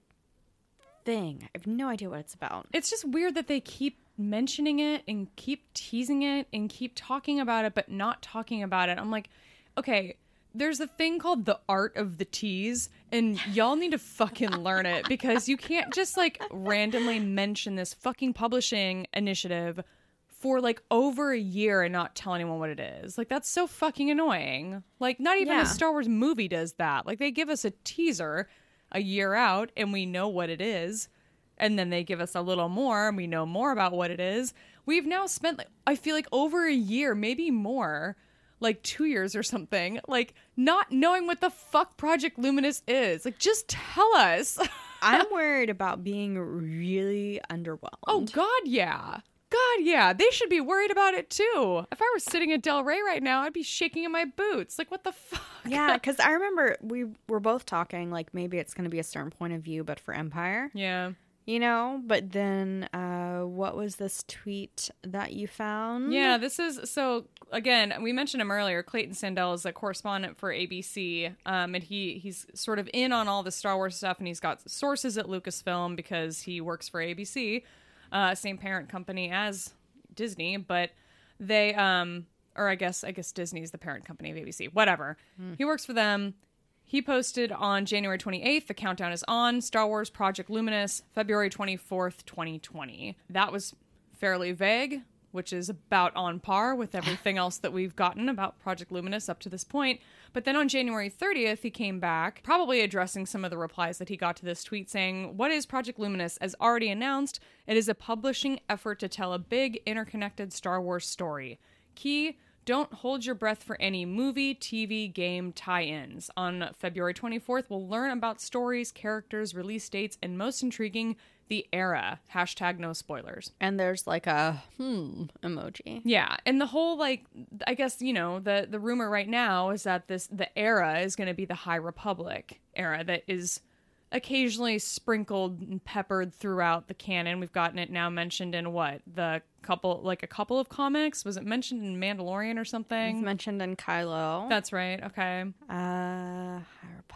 thing. I have no idea what it's about. it's just weird that they keep mentioning it and keep teasing it and keep talking about it but not talking about it. I'm like, okay, there's a thing called the art of the tease and y'all need to fucking learn it because you can't just like randomly mention this fucking publishing initiative for like over a year and not tell anyone what it is. Like that's so fucking annoying. Like not even Yeah. a Star Wars movie does that. Like they give us a teaser a year out and we know what it is and then they give us a little more and we know more about what it is. We've now spent like, I feel like over a year, maybe more, like 2 years or something, like not knowing what the fuck Project Luminous is. Like just tell us. I'm worried about being really underwhelmed. oh god, yeah. God, yeah. They should be worried about it too. If I were sitting at Del Rey right now, I'd be shaking in my boots. Like what the fuck? yeah, because I remember we were both talking like maybe it's going to be a certain point of view, but for Empire, Yeah. You know. But then, uh, what was this tweet that you found? Yeah, this is so again, we mentioned him earlier. Clayton Sandell is a correspondent for ABC. Um and he he's sort of in on all the Star Wars stuff and he's got sources at Lucasfilm because he works for ABC, uh same parent company as Disney, but they um or I guess I guess Disney's the parent company of ABC. Whatever. He works for them. He posted on January 28th, the countdown is on, Star Wars Project Luminous, February 24th, 2020. That was fairly vague, which is about on par with everything else that we've gotten about Project Luminous up to this point. But then on January 30th, he came back, probably addressing some of the replies that he got to this tweet saying, What is Project Luminous? As already announced, it is a publishing effort to tell a big, interconnected Star Wars story. Key, don't hold your breath for any movie, TV, game tie ins. On February 24th, we'll learn about stories, characters, release dates, and most intriguing, the era. Hashtag no spoilers. and there's like a hmm emoji. Yeah, and the whole like I guess, you know, the the rumor right now is that this the era is going to be the High Republic era that is occasionally sprinkled and peppered throughout the canon. We've gotten it now mentioned in what the couple, like a couple of comics. Was it mentioned in Mandalorian or It's something? mentioned in Kylo. That's right. Okay. uh.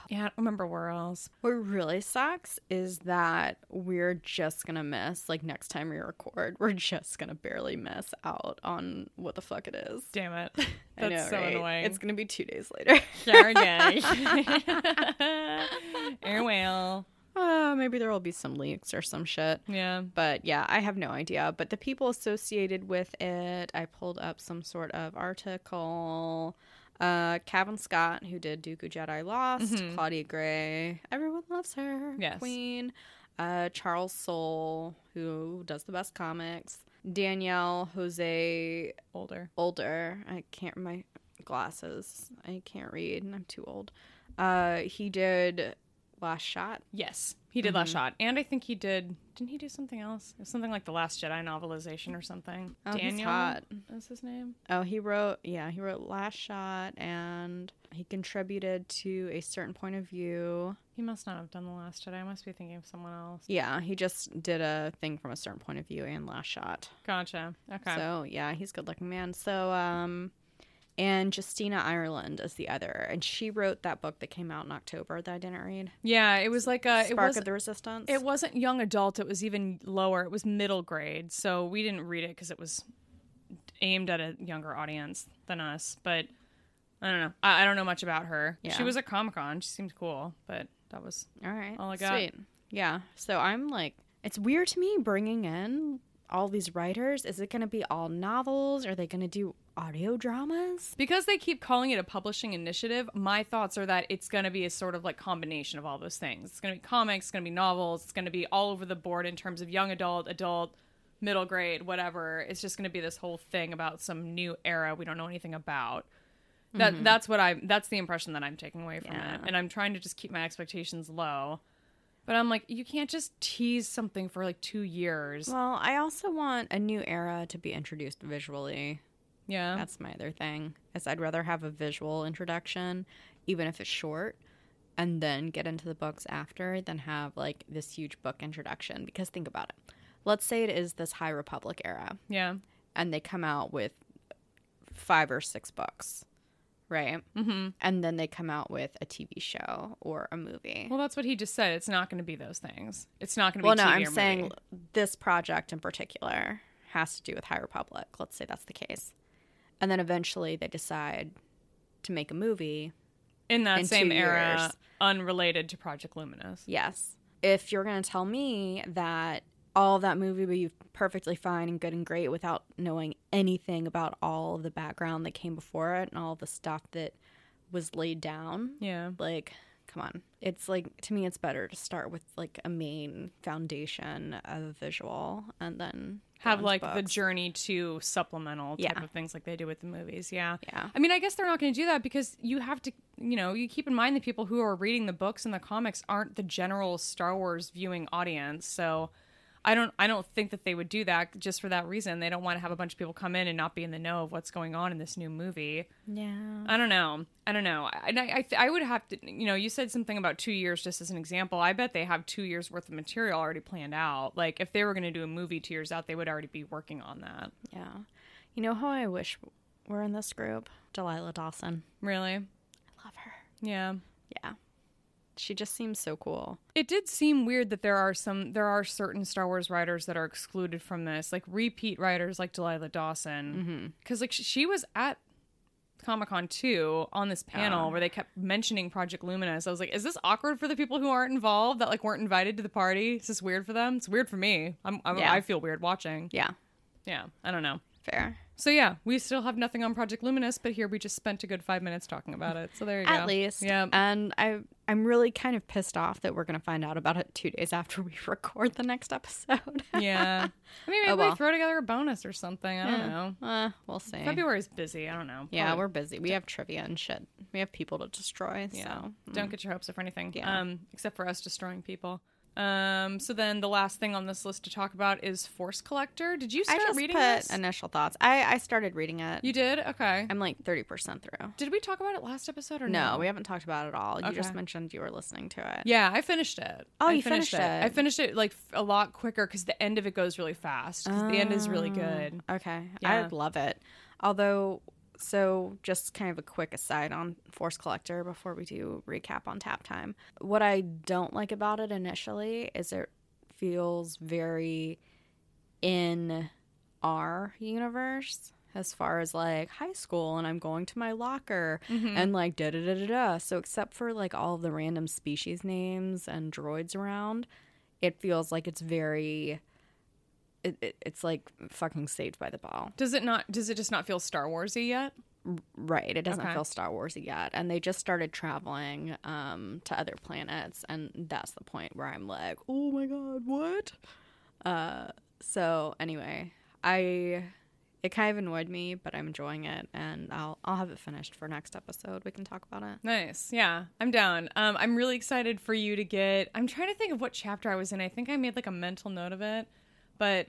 Yeah, I don't remember where else. What really sucks is that we're just gonna miss, like next time we record, we're just gonna barely miss out on what the fuck it is. Damn it. That's know, so right? annoying. It's gonna be two days later. Sure, oh well. Uh, maybe there will be some leaks or some shit. Yeah. But yeah, I have no idea. But the people associated with it, I pulled up some sort of article. Uh, Cavan Scott, who did Dooku Jedi Lost, Claudia Gray, everyone loves her. Yes. Queen. Uh, Charles Soule, who does the best comics. Danielle Jose Older. Older. I can't my glasses. I can't read. I'm too old. Uh, he did Last Shot. Yes. He did Last Shot. And I think he did didn't he do something else? It was something like the Last Jedi novelization or something. Oh, he's Daniel hot. is his name. Oh, he wrote, yeah, he wrote Last Shot and he contributed to A Certain Point of View. He must not have done the Last Jedi. I must be thinking of someone else. Yeah, he just did a thing from A Certain Point of View and Last Shot. Gotcha. Okay. So, yeah, he's a good looking man. So, um, and Justina Ireland is the other. And she wrote that book that came out in October that I didn't read. yeah, it was like a it Spark was of the Resistance. it wasn't young adult. It was even lower. It was middle grade. So we didn't read it because it was aimed at a younger audience than us. But I don't know. I, I don't know much about her. Yeah. She was at Comic Con. She seemed cool, but that was All right. All I got. Sweet. Yeah. So I'm like, it's weird to me bringing in all these writers. Is it going to be all novels? Are they going to do audio dramas? because they keep calling it a publishing initiative. My thoughts are that it's going to be a sort of like combination of all those things. It's going to be comics, it's going to be novels, it's going to be all over the board in terms of young adult, adult, middle grade, whatever. It's just going to be this whole thing about some new era we don't know anything about. That mm-hmm. that's what I that's the impression that I'm taking away from Yeah. it. And I'm trying to just keep my expectations low. But I'm like, you can't just tease something for like 2 years. Well, I also want a new era to be introduced visually. yeah. That's my other thing. Is I'd rather have a visual introduction, even if it's short, and then get into the books after than have like this huge book introduction. Because think about it. Let's say it is this High Republic era. yeah. and they come out with five or six books, right? Mm-hmm. And then they come out with a TV show or a movie. Well, that's what he just said. It's not going to be those things. It's not going to be Well, no, TV I'm or saying movie. this project in particular has to do with High Republic. Let's say that's the case. And then eventually they decide to make a movie. in that in same era, years. unrelated to Project Luminous. Yes. If you're going to tell me that all of that movie would be perfectly fine and good and great without knowing anything about all of the background that came before it and all the stuff that was laid down, Yeah. like, come on. It's like, to me, it's better to start with like a main foundation of a visual and then Have like the journey to supplemental type Yeah. of things like they do with the movies. Yeah. Yeah. I mean, I guess they're not going to do that because you have to, you know, you keep in mind the people who are reading the books and the comics aren't the general Star Wars viewing audience. So I don't I don't think that they would do that just for that reason. They don't want to have a bunch of people come in and not be in the know of what's going on in this new movie. Yeah. I don't know. I don't know. I, I, I, I would have to, you know, you said something about two years just as an example. I bet they have two years worth of material already planned out. Like if they were going to do a movie two years out, they would already be working on that. Yeah. You know how I wish we're in this group? Delilah Dawson. Really? I love her. Yeah. Yeah. She just seems so cool. It did seem weird that there are some, there are certain Star Wars writers that are excluded from this, like repeat writers like Delilah Dawson. Mm-hmm. Because like she was at Comic Con too on this panel where they kept mentioning Project Luminous. I was like, is this awkward for the people who aren't involved that like weren't invited to the party? Is this weird for them? It's weird for me. I'm, I'm Yeah. I feel weird watching. Yeah. Yeah, I don't know. Fair. So yeah, we still have nothing on Project Luminous, but here we just spent a good five minutes talking about it. So there you go. At least. Yeah. And I I'm really kind of pissed off that we're gonna find out about it two days after we record the next episode. yeah. I mean, maybe Oh, we throw together a bonus or something. I don't know. uh, we'll see. February's busy. I don't know. Yeah, we're busy. We have trivia and shit. We have people to destroy. Yeah. So Don't get your hopes up for anything. Yeah. Um, except for us destroying people. Um, so then the last thing on this list to talk about is Force Collector. Did you I start just reading put this? initial thoughts. I I started reading it. you did? Okay. I'm like 30% through. Did we talk about it last episode or No, no? we haven't talked about it at all. You just mentioned you were listening to it. Yeah, I finished it. Oh, I you finished it. I finished it like a lot quicker because the end of it goes really fast. 'cause the end is really good. Okay. Yeah. I love it. Although, so just kind of a quick aside on Force Collector before we do recap on tap time. What I don't like about it initially is it feels very in our universe as far as like high school and I'm going to my locker mm-hmm. and like da da da da da. So except for like all of the random species names and droids around, it feels like it's very it, it, it's like fucking saved by the bell. Does it not? Does it just not feel Star Warsy yet? Right. It doesn't Okay. feel Star Warsy yet. And they just started traveling um, to other planets. And that's the point where I'm like, oh my God, what? Uh, so anyway, I. It kind of annoyed me, but I'm enjoying it, and I'll I'll have it finished for next episode. We can talk about it. Nice. Yeah, I'm down. Um, I'm really excited for you to get. I'm trying to think of what chapter I was in. I think I made like a mental note of it, but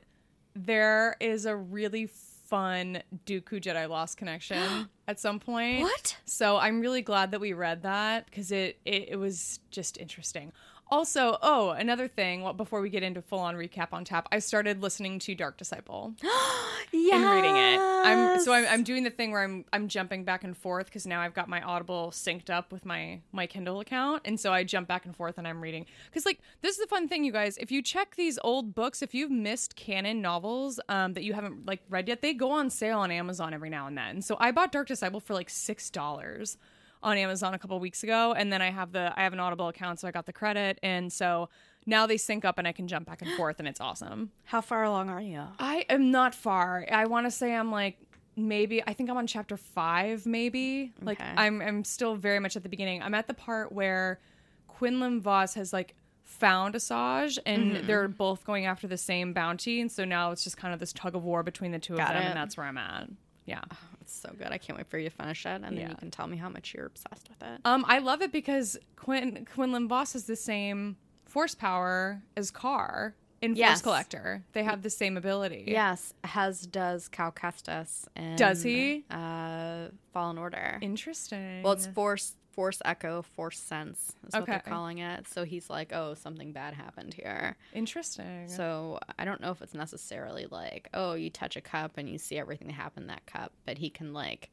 there is a really fun Dooku Jedi Lost connection at some point. What? So I'm really glad that we read that because it, it it was just interesting. Also, oh, another thing. Well, before we get into full on recap on tap, I started listening to Dark Disciple Yeah. and reading it. I'm so I'm, I'm doing the thing where I'm I'm jumping back and forth because now I've got my Audible synced up with my my Kindle account, and so I jump back and forth and I'm reading. Because like this is the fun thing, you guys. If you check these old books, if you've missed canon novels um, that you haven't like read yet, they go on sale on Amazon every now and then. So I bought Dark Disciple for like six dollars on Amazon a couple weeks ago, and then I have the I have an Audible account, so I got the credit, and so now they sync up and I can jump back and forth, and it's awesome. How far along are you? I am not far. I want to say I'm like maybe I think I'm on chapter 5 maybe. Like I'm I'm still very much at the beginning. I'm at the part where Quinlan Vos has like found Asajj and Mm-hmm. they're both going after the same bounty and so now it's just kind of this tug of war between the two Got of them it. and that's where I'm at. Yeah. It's so good. I can't wait for you to finish it, and then Yeah. you can tell me how much you're obsessed with it. Um I love it because Quin Quinlan Vos has the same force power as Karr in Force Collector. They have the same ability. Yes, as does Cal Kestis. In, Does he? Uh, Fallen Order. Interesting. well, it's Force Force Echo, Force Sense is what they're calling it. So he's like, oh, something bad happened here. interesting. So I don't know if it's necessarily like, oh, you touch a cup and you see everything that happened in that cup, but he can like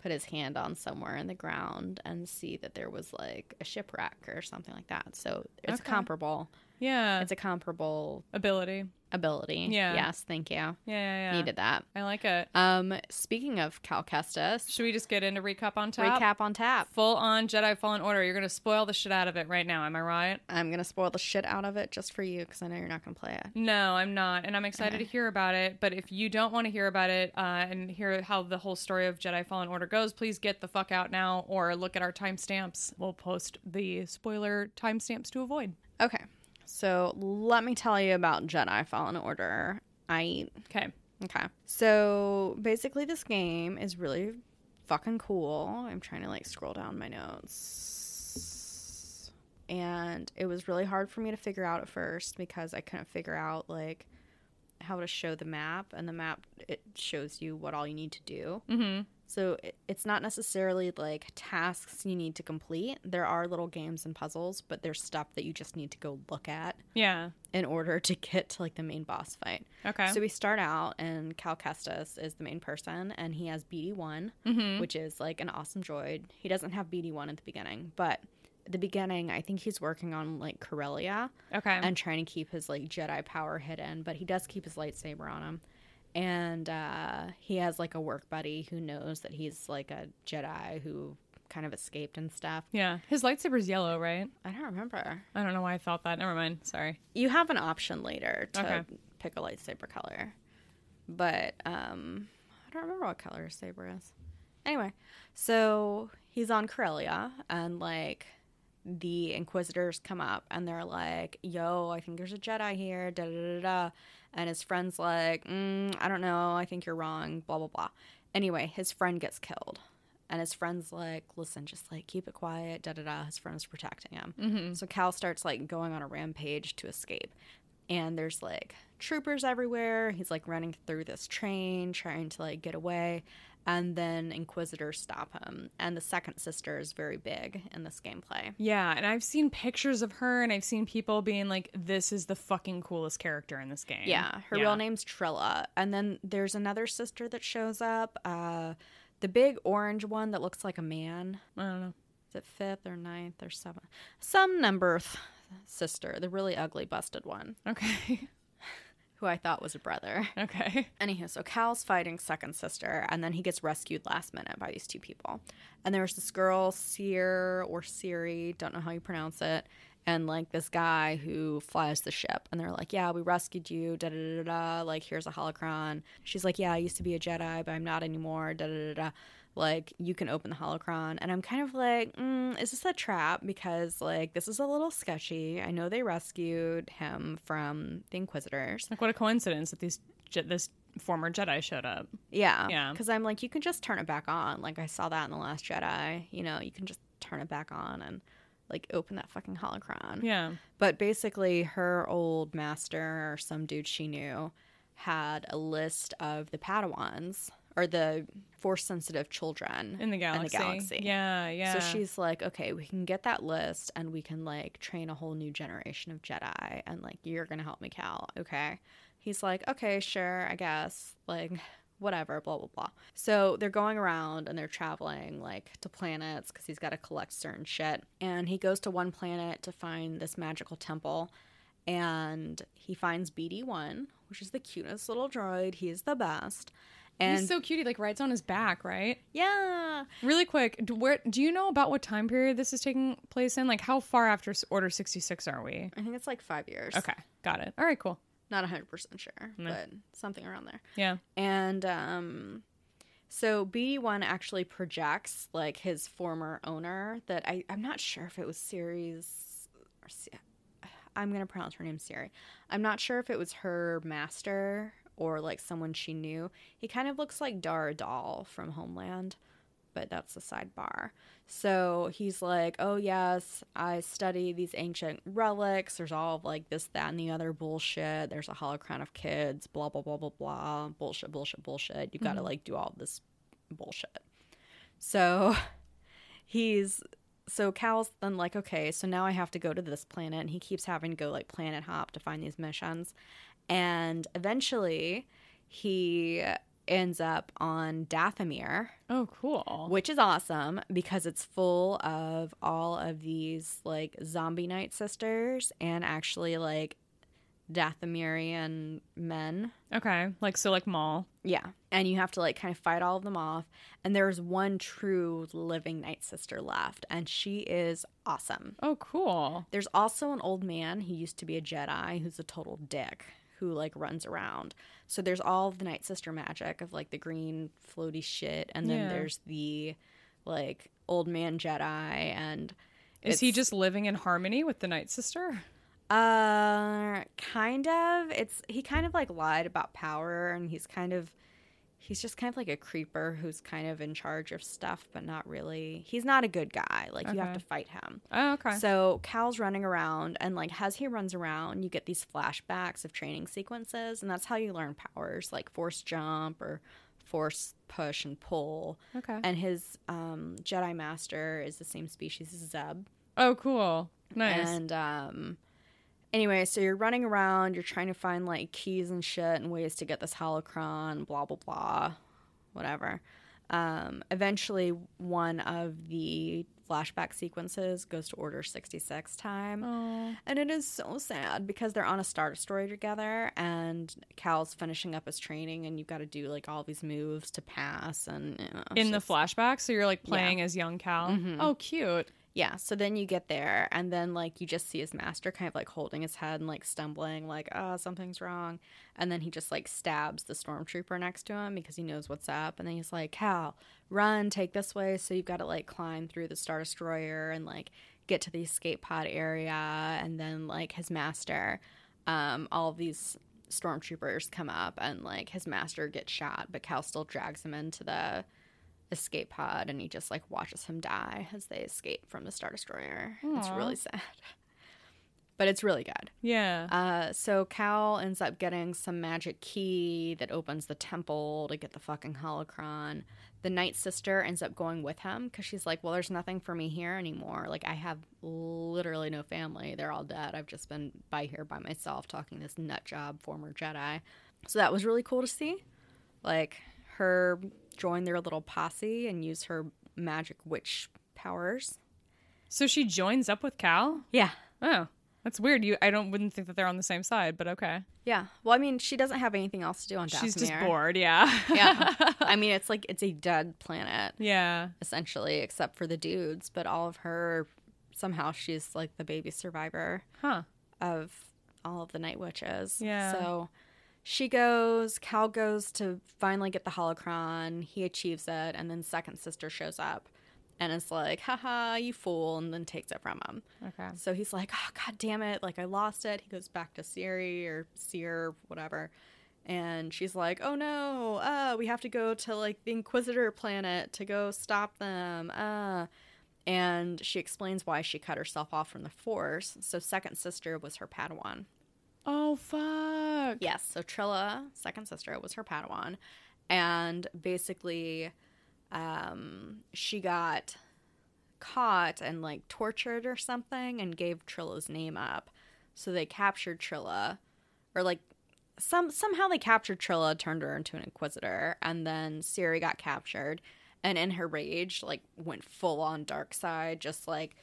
put his hand on somewhere in the ground and see that there was like a shipwreck or something like that. So it's Okay. comparable. yeah. It's a comparable ability. Ability. Yeah. Yes, thank you. Yeah, yeah, yeah. Needed that. I like it. Um, speaking of Cal Kestis, Should we just get into recap on tap? recap on tap. Full on Jedi Fallen Order. You're gonna spoil the shit out of it right now. Am I right? I'm gonna spoil the shit out of it just for you because I know you're not gonna play it. No, I'm not, and I'm excited Okay. to hear about it. But if you don't want to hear about it uh, and hear how the whole story of Jedi Fallen Order goes, please get the fuck out now, or look at our timestamps. We'll post the spoiler timestamps to avoid. Okay, so let me tell you about Jedi Fallen Order. I Okay. okay. So basically, this game is really fucking cool. I'm trying to like scroll down my notes, and it was really hard for me to figure out at first because I couldn't figure out like how to show the map, and the map it shows you what all you need to do. Mm-hmm. So it's not necessarily like tasks you need to complete. There are little games and puzzles, but there's stuff that you just need to go look at Yeah. in order to get to like the main boss fight. Okay. So we start out, and Cal Kestis is the main person, and he has BD1, mm-hmm. which is like an awesome droid. He doesn't have BD1 at the beginning, but at the beginning, I think he's working on like Corellia Okay. and trying to keep his like Jedi power hidden, but he does keep his lightsaber on him. And uh, he has like a work buddy who knows that he's like a Jedi who kind of escaped and stuff. yeah. His lightsaber's yellow, right? I don't remember. I don't know why I thought that. Never mind. Sorry. You have an option later to Okay. pick a lightsaber color, but um, I don't remember what color his saber is. Anyway, so he's on Corellia, and like the Inquisitors come up, and they're like, "Yo, I think there's a Jedi here." Da da da da. And his friend's like, mm, "I don't know. I think you're wrong." Blah blah blah. Anyway, his friend gets killed, And his friend's like, listen, just like keep it quiet, da da da. His friend's protecting him. So Cal starts like going on a rampage to escape. And there's like troopers everywhere. He's like running through this train, trying to like get away. And then Inquisitors stop him. And the second sister is very big in this gameplay. Yeah, and I've seen pictures of her, and I've seen people being like, "This is the fucking coolest character in this game." Yeah, her real name's Trilla. And then there's another sister that shows up. Uh, the big orange one that looks like a man. I don't know. Is it fifth or ninth or seventh? Some number th- sister, the really ugly, busted one, Okay. who I thought was a brother. okay. Anywho, so Cal's fighting second sister, and then he gets rescued last minute by these two people. And there's this girl, Seer or Siri, don't know how you pronounce it, and like this guy who flies the ship. And they're like, Yeah, we rescued you, da da da da. Like, here's a holocron. She's like, Yeah, I used to be a Jedi, but I'm not anymore, da da da da. Like, you can open the holocron. And I'm kind of like, mm, Is this a trap? Because, like, this is a little sketchy. I know they rescued him from the Inquisitors. Like, what a coincidence that these Je- this former Jedi showed up. Yeah. Yeah. Because I'm like, you can just turn it back on. Like I saw that in The Last Jedi. You know, you can just turn it back on and like open that fucking holocron. Yeah. But basically, her old master or some dude she knew had a list of the Padawans or the force sensitive children In the galaxy. In the galaxy. Yeah, yeah. So she's like, okay, we can get that list and we can like train a whole new generation of Jedi and like you're gonna help me, Cal. Okay. He's like, okay, sure, I guess. Like, whatever, blah blah blah. So they're going around and they're traveling like to planets because he's got to collect certain shit. And he goes to one planet to find this magical temple, and he finds BD one, which is the cutest little droid. He's the best. And He's so cute. He like rides on his back, right? yeah, Really quick, do, where do you know about what time period this is taking place in? Like, how far after Order sixty six are we? I think it's like five years. Okay, got it. All right, cool. Not 100% sure, but something around there. Yeah. And um so BD1 actually projects like his former owner that I I'm not sure if it was Siri's or I'm going to pronounce her name Siri. I'm not sure if it was her master or like someone she knew. He kind of looks like Dara Doll from Homeland, but that's a sidebar. So he's like, "Oh yes, I study these ancient relics. There's all of like this, that, and the other bullshit. There's a holocron of kids. Blah blah blah blah blah. Bullshit, bullshit, bullshit. You got to mm-hmm. like do all this bullshit." So he's so Cal's then like, okay, so now I have to go to this planet, and he keeps having to go like planet hop to find these missions, and eventually he ends up on Dathomir, Oh, cool. which is awesome because it's full of all of these like zombie night sisters and actually like Dathomirian men. Okay, like so, like Maul. Yeah. And you have to like kind of fight all of them off. And there's one true living night sister left, and she is awesome. Oh, cool. There's also an old man who used to be a Jedi who's a total dick who like runs around. So there's all the Night Sister magic of like the green floaty shit, and then Yeah. there's the like old man Jedi, and Is he just living in harmony with the Night Sister? uh kind of. It's he kind of like lied about power, and he's kind of he's just kind of like a creeper who's kind of in charge of stuff, but not really. He's not a good guy. Like you have to fight him. Oh, okay. So Cal's running around, and like as he runs around, you get these flashbacks of training sequences, and that's how you learn powers like force jump or force push and pull. okay. And his um, Jedi Master is the same species as Zeb. oh, cool. Nice. And um, anyway, so you're running around, you're trying to find like keys and shit and ways to get this holocron, blah blah blah, whatever. Um, eventually, one of the flashback sequences goes to Order 66 time. oh, And it is so sad because they're on a Star Destroyer together, and Cal's finishing up his training, and you've got to do like all these moves to pass. And you know, in the flashback, so you're like playing as young Cal. Mhm. Oh, cute. Yeah. So then you get there, and then like you just see his master kind of like holding his head and like stumbling, like oh something's wrong, and then he just like stabs the stormtrooper next to him because he knows what's up, and then he's like Cal, run, take this way. So you've got to like climb through the Star Destroyer and like get to the escape pod area, and then like his master, um, all these stormtroopers come up and like his master gets shot, but Cal still drags him into the escape pod and he just like watches him die as they escape from the Star Destroyer. It's really sad. But it's really good. Yeah. Uh, so Cal ends up getting some magic key that opens the temple to get the fucking holocron. The Night Sister ends up going with him because she's like, "Well, there's nothing for me here anymore. Like, I have literally no family. They're all dead. I've just been by here by myself talking to this nut job former Jedi." So that was really cool to see. Like her join their little posse and use her magic witch powers. so she joins up with Cal. Yeah. Oh, that's weird. You, I don't wouldn't think that they're on the same side, but okay. Yeah. Well, I mean, she doesn't have anything else to do on Dathomir. She's just bored. Yeah. yeah. I mean, it's like it's a dead planet yeah. essentially, except for the dudes. But all of her, somehow, she's like the baby survivor Huh. of all of the night witches. Yeah. So she goes. Cal goes to finally get the holocron. He achieves it, and then second sister shows up, and it's like, "Haha, you fool!" and then takes it from him. Okay. So he's like, oh, God damn it. Like, I lost it. He goes back to Siri or Seer, whatever. And she's like, oh no, uh, we have to go to like the Inquisitor planet to go stop them. Uh. And she explains why she cut herself off from the Force. So, second sister was her Padawan. Oh fuck. Yes, so Trilla, second sister, was her Padawan. And basically, um, she got caught and like tortured or something and gave Trilla's name up. So they captured Trilla, or like some somehow they captured Trilla, turned her into an Inquisitor, and then Siri got captured, and in her rage, like went full on dark side, just like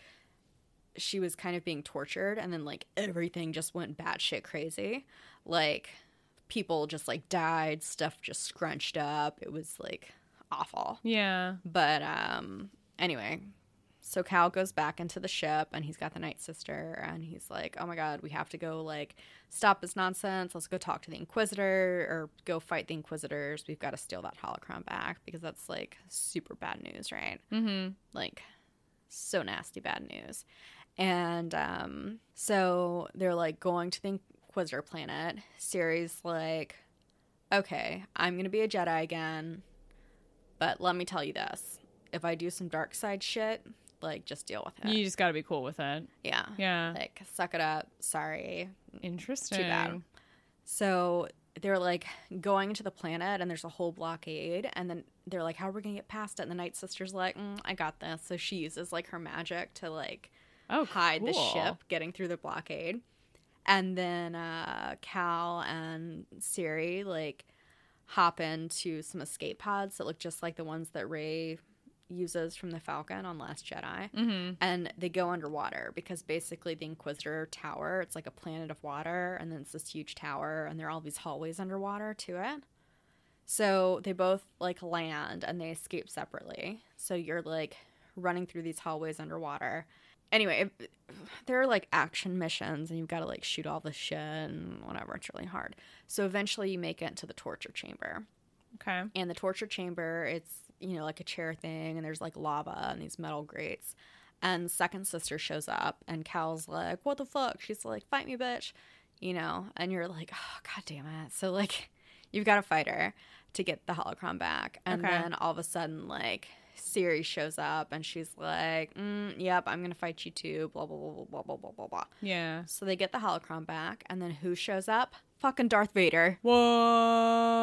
she was kind of being tortured, and then like everything just went batshit crazy, like people just like died, stuff just scrunched up. It was like awful. Yeah. But um anyway, so Cal goes back into the ship and he's got the Night Sister and he's like, "Oh my god, we have to go like stop this nonsense. Let's go talk to the Inquisitor or go fight the Inquisitors. We've got to steal that holocron back because that's like super bad news, right?" Mm-hmm. like so nasty bad news. And um, so they're like going to the Inquisitor planet. Siri's like, okay, I'm gonna be a Jedi again, but let me tell you this: if I do some dark side shit, like just deal with it. You just got to be cool with it. yeah, Yeah. like suck it up. Sorry, Interesting. too bad. So they're like going to the planet and there's a whole blockade and then they're like how are we gonna get past it and the night sister's like mm, i got this so she uses like her magic to like Oh, hide the ship getting through the blockade and then uh cal and siri like hop into some escape pods that look just like the ones that Rey uses from the falcon on last jedi Mm-hmm. and they go underwater because basically the Inquisitor Tower, it's like a planet of water, and then it's this huge tower, and there are all these hallways underwater to it. So they both like land and they escape separately. So you're like running through these hallways underwater. Anyway, there are like action missions, and you've got to like shoot all the shit and whatever. It's really hard. So eventually, you make it into the torture chamber Okay. and the torture chamber it's you know like a chair thing and there's like lava and these metal grates and second sister shows up and cal's like what the fuck she's like fight me bitch you know and you're like oh god damn it so like you've got to fight her to get the holocron back and Okay. then all of a sudden like Siri shows up and she's like, mm, "Yep, I'm gonna fight you too." Blah blah blah blah blah blah blah blah. Yeah. So they get the holocron back, and then who shows up? Fucking Darth Vader. Whoa.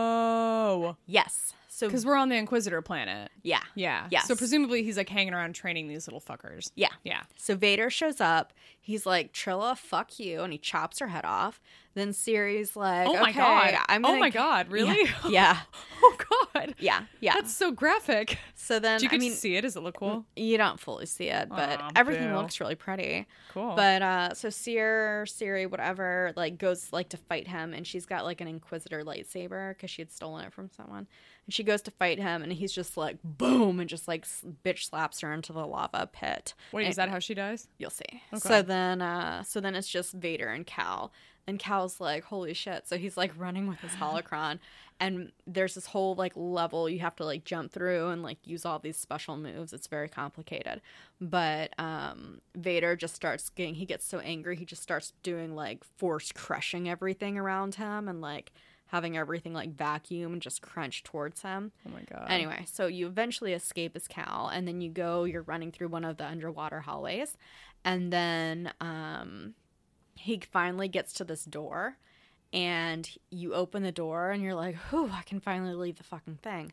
Yes. So Because we're on the Inquisitor planet. yeah, Yeah. Yes. So presumably he's like hanging around training these little fuckers. yeah. Yeah. So Vader shows up. He's like, Trilla, fuck you. And he chops her head off. Then Siri's like, Oh my "Okay, God. I'm Oh my g-" God, really? Yeah. Yeah. Oh God. Yeah. yeah. That's so graphic. so then, Do you I mean, see it? Does it look cool? you don't fully see it, but everything boo. looks really pretty. Cool. But uh so Seer, Siri, whatever, like goes like to fight him and she's got like an Inquisitor lightsaber because she had stolen it from someone. And she goes to fight him and he's just like boom and just like bitch slaps her into the lava pit. Wait, And- is that how she dies? You'll see. Okay. So then, uh, so then it's just Vader and Cal, and Cal's like, "Holy shit!" So he's like running with his holocron, and there's this whole like level you have to like jump through and like use all these special moves. It's very complicated, but um, Vader just starts getting. He gets so angry, he just starts doing like force crushing everything around him, and like having everything like vacuum just crunch towards him. Oh my god. Anyway, so you eventually escape as Cal, and then you go. You're running through one of the underwater hallways, and then um, he finally gets to this door, and you open the door, and you're like, "Whew, I can finally leave the fucking thing."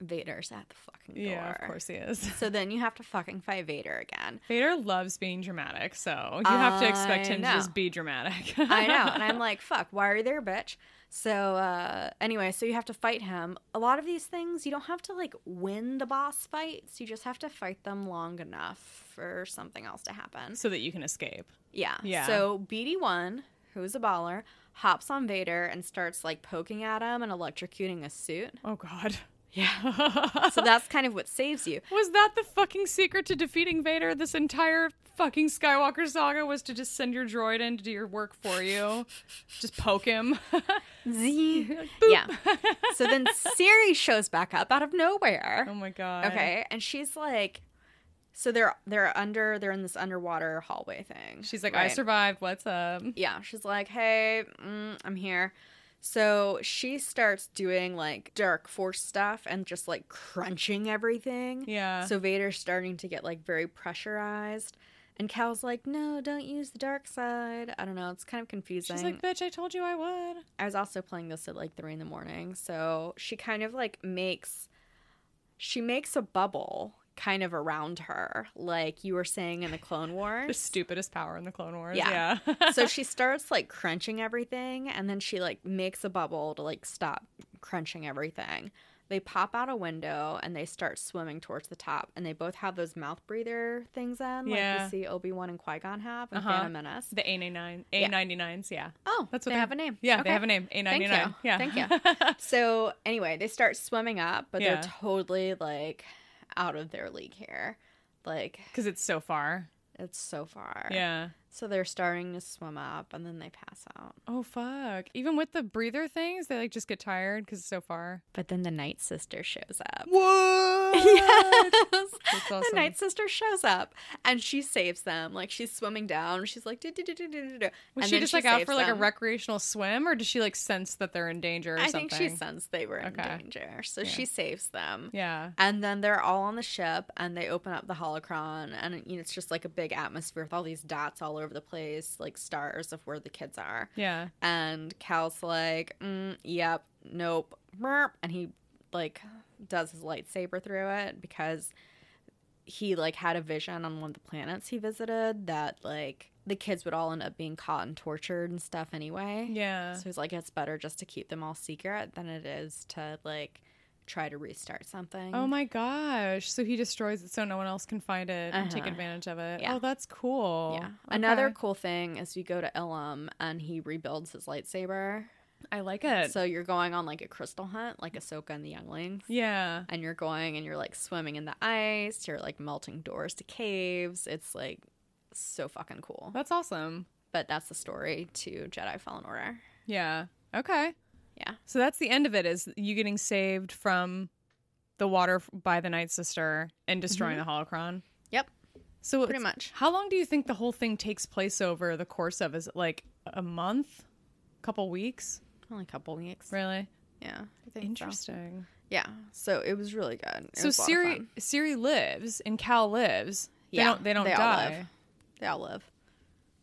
Vader's at the fucking door. Yeah, of course he is. So then you have to fucking fight Vader again. Vader loves being dramatic, so you have to expect him know. to just be dramatic. I know. And I'm like, fuck, why are you there, bitch? So, uh, anyway, so you have to fight him. A lot of these things, you don't have to like win the boss fights. You just have to fight them long enough for something else to happen. so that you can escape. Yeah. Yeah. So BD1, who's a baller, hops on Vader and starts like poking at him and electrocuting a suit. Oh god. Yeah. so that's kind of what saves you. Was that the fucking secret to defeating Vader? This entire fucking Skywalker saga was to just send your droid in to do your work for you. just poke him. Z. yeah. So then Siri shows back up out of nowhere. oh my god. Okay, and she's like, so they're they're under they're in this underwater hallway thing. She's like, I survived. What's up? Yeah, she's like, hey, mm, I'm here. So she starts doing like dark force stuff and just like crunching everything. Yeah. So Vader's starting to get like very pressurized. And Cal's like, no, don't use the dark side. I don't know. It's kind of confusing. She's like, bitch, I told you I would. I was also playing this at like three in the morning. So she kind of like makes she makes a bubble kind of around her, like you were saying in the Clone Wars. The stupidest power in the Clone Wars. Yeah. Yeah. so she starts like crunching everything and then she like makes a bubble to like stop crunching everything. They pop out a window and they start swimming towards the top, and they both have those mouth breather things in, like Yeah. we see Obi Wan and Qui Gon have in Uh-huh. Phantom Menace. the A99, Yeah. A99s, yeah. Oh, That's what they they have a name. Yeah, Okay. they have a name. A99. Thank you. Yeah. Thank you. So anyway, they start swimming up, but Yeah. they're totally like out of their league here. Like Because it's so far. it's so far. Yeah. So they're starting to swim up, and then they pass out. Oh fuck! Even with the breather things, they like just get tired because it's so far. But then the Night Sister shows up. What? Yes. That's The. Night Sister shows up and she saves them. Like she's swimming down. She's like, do, do, do, do, do, do. Was and she just like out for like a recreational swim, or does she like sense that they're in danger or I something? think she sensed they were in Okay. danger, so she saves them. Yeah. And then they're all on the ship and they open up the holocron and you know it's just like a big atmosphere with all these dots all over the place, like stars of where the kids are. Yeah. And Cal's like, mm, "Yep, nope," merp," and he like does his lightsaber through it because he like had a vision on one of the planets he visited that like the kids would all end up being caught and tortured and stuff anyway. Yeah. So he's like, it's better just to keep them all secret than it is to like try to restart something. Oh my gosh! So he destroys it so no one else can find it and take Uh-huh. advantage of it. Yeah. Oh, that's cool. Yeah. Another cool thing is you go to Ilum and he rebuilds his lightsaber. I like it. So you're going on like a crystal hunt, like Ahsoka and the Younglings. yeah. And you're going and you're like swimming in the ice. You're like melting doors to caves. It's like so fucking cool. That's awesome. But that's the story to Jedi Fallen Order. Yeah. Okay. Yeah. So that's the end of it is you getting saved from the water by the Night Sister and destroying mm-hmm. the holocron. Yep. So Pretty much. How long do you think the whole thing takes place over the course of? Is it like a month? couple weeks? Only a couple weeks. Really? Yeah. I think so. Interesting. Yeah. So it was really good. It So was a lot of Siri. Siri lives and Cal lives. They Yeah, don't they don't they all die. live. They all live.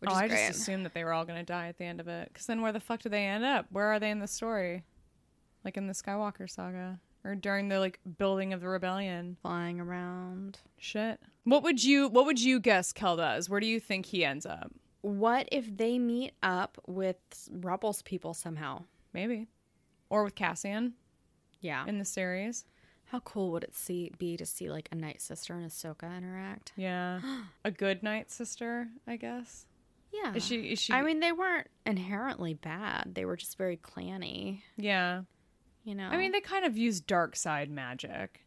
Which oh, is I great. just assumed that they were all going to die at the end of it. Because then where the fuck do they end up? Where are they in the story? Like in the Skywalker saga? Or during the like building of the rebellion? Flying around. Shit. What would you What would you guess Kel does? Where do you think he ends up? What if they meet up with Rebels people somehow? Maybe, or with Cassian Yeah. in the series. How cool would it see be to see like a Night Sister and Ahsoka interact? Yeah, a good night sister, I guess. Yeah. Is she? Is she? I mean, they weren't inherently bad. They were just very clanny, yeah. you know. I mean, they kind of used dark side magic.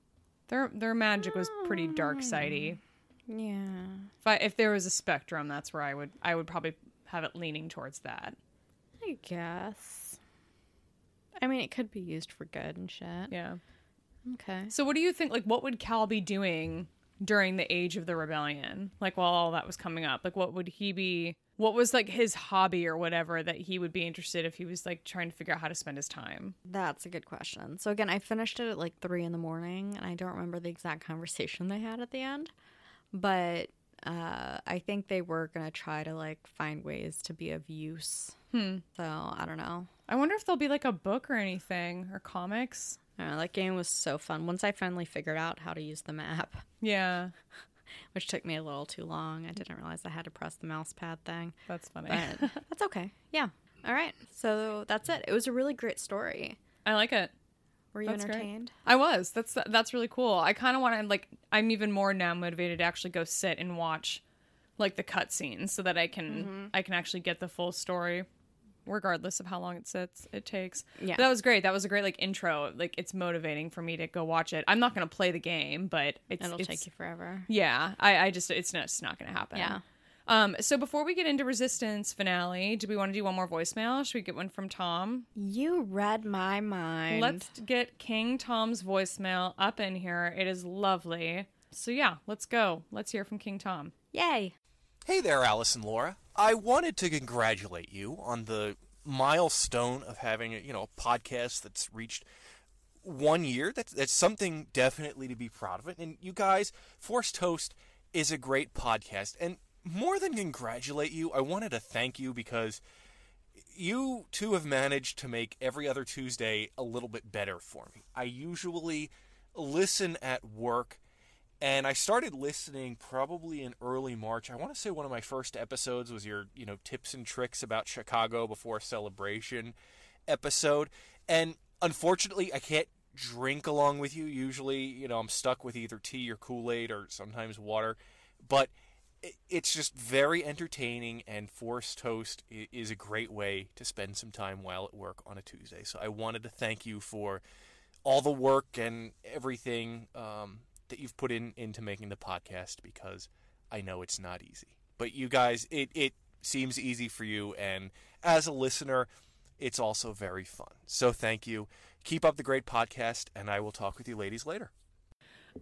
Their their magic was pretty dark hmm. sidey. yeah. If I, if there was a spectrum, that's where I would I would probably have it leaning towards that. I guess. I mean, it could be used for good and shit. Yeah. Okay. So what do you think? Like, what would Cal be doing during the age of the rebellion? Like while all that was coming up, like what would he be what was like his hobby or whatever that he would be interested if he was like trying to figure out how to spend his time. That's a good question. So again, I finished it at like three in the morning, and I don't remember the exact conversation they had at the end, but uh, I think they were gonna try to like find ways to be of use. Hmm. So I don't know. I wonder if there'll be like a book or anything or comics. I know, that game was so fun. Once I finally figured out how to use the map, Yeah, which took me a little too long, I didn't realize I had to press the mouse pad thing. that's funny. But that's okay. Yeah. All right. So that's it. It was a really great story. I like it. Were you That's great. entertained? I was. That's that's really cool. I kind of want to like. I'm even more now motivated to actually go sit and watch, like the cutscenes, so that I can Mm-hmm. I can actually get the full story, regardless of how long it sits it takes. Yeah. But that was great. That was a great like intro. Like it's motivating for me to go watch it. I'm not gonna play the game, but it's It'll it's, take you forever. Yeah, I I just it's not it's not gonna happen. Yeah. Um. So before we get into Resistance finale, do we want to do one more voicemail? Should we get one from Tom? You read my mind. Let's get King Tom's voicemail up in here. It is lovely. So yeah, let's go. Let's hear from King Tom. Yay. Hey there, Alice and Laura. I wanted to congratulate you on the milestone of having a, you know, a podcast that's reached one year. That's that's something definitely to be proud of it. And you guys, Force Toast is a great podcast. And more than congratulate you, I wanted to thank you because you two have managed to make every other Tuesday a little bit better for me. I usually listen at work and I started listening probably in early March. I want to say one of my first episodes was your, you know, tips and tricks about Chicago before celebration episode. And unfortunately, I can't drink along with you. Usually, you know, I'm stuck with either tea or Kool-Aid or sometimes water. But it's just very entertaining and force toast is a great way to spend some time while at work on a Tuesday. So I wanted to thank you for all the work and everything um, that you've put in into making the podcast because I know it's not easy. But you guys, it it seems easy for you, and as a listener, it's also very fun. So thank you. Keep up the great podcast, and I will talk with you ladies later.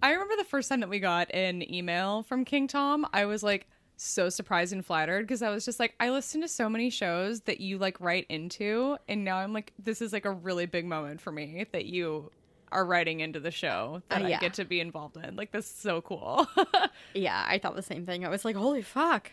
I remember the first time that we got an email from King Tom, I was like so surprised and flattered because I was just like, I listen to so many shows that you like write into, and now I'm like, this is like a really big moment for me that you are writing into the show that Uh, I get to be involved in. Like, this is so cool. Yeah, I thought the same thing. I was like, holy fuck.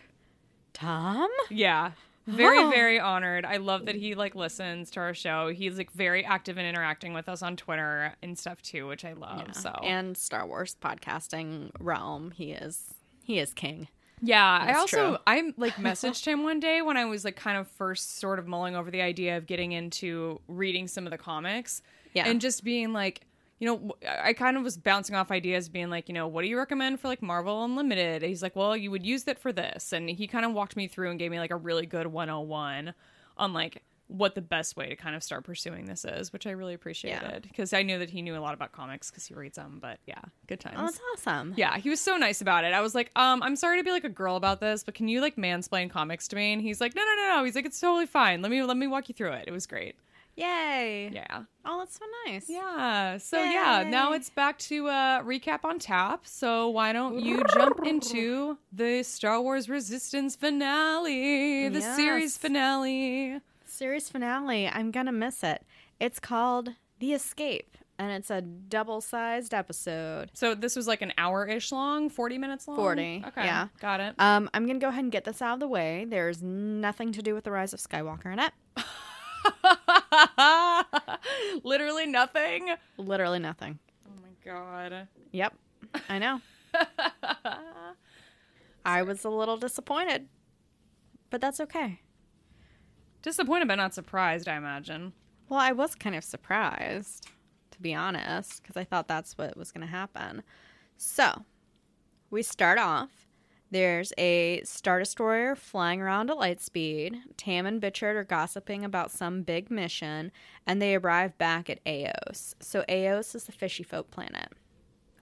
Tom? Yeah. Very, Oh. very honored. I love that he like listens to our show. He's like very active in interacting with us on Twitter and stuff too, which I love. So And Star Wars podcasting realm, he is he is king. yeah, I also true. I like messaged him one day when I was like kind of first sort of mulling over the idea of getting into reading some of the comics. Yeah. And just being like, you know, I kind of was bouncing off ideas, being like, you know, what do you recommend for like Marvel Unlimited? And he's like, well, you would use that for this. And he kind of walked me through and gave me like a really good 101 on like what the best way to kind of start pursuing this is, which I really appreciated because I knew that he knew a lot about comics because he reads them. But yeah, good times. Oh, that's awesome. Yeah, he was so nice about it. I was like, um, I'm sorry to be like a girl about this, but can you like mansplain comics to me? And he's like, no, no, no, no. He's like, it's totally fine. Let me let me walk you through it. It was great. Yay. Yeah. Oh, that's so nice. Yeah. So yeah, now it's back to uh recap on tap. So why don't you jump into the Star Wars Resistance finale, the series finale. Series finale. I'm gonna miss it. It's called The Escape, and it's a double-sized episode. So this was like an hour ish long, 40 minutes long? 40, Okay. yeah. Got it. Um, I'm gonna go ahead and get this out of the way. There's nothing to do with the rise of Skywalker in it. Literally nothing. Literally nothing. Oh my god. Yep, I know. I was a little disappointed, but that's okay. Disappointed but not surprised, I imagine. Well, I was kind of surprised, to be honest, because I thought that's what was going to happen. So, we start off. There's a Star Destroyer flying around at light speed. Tam and Bichard are gossiping about some big mission, and they arrive back at Eos. So, Eos is the fishy folk planet.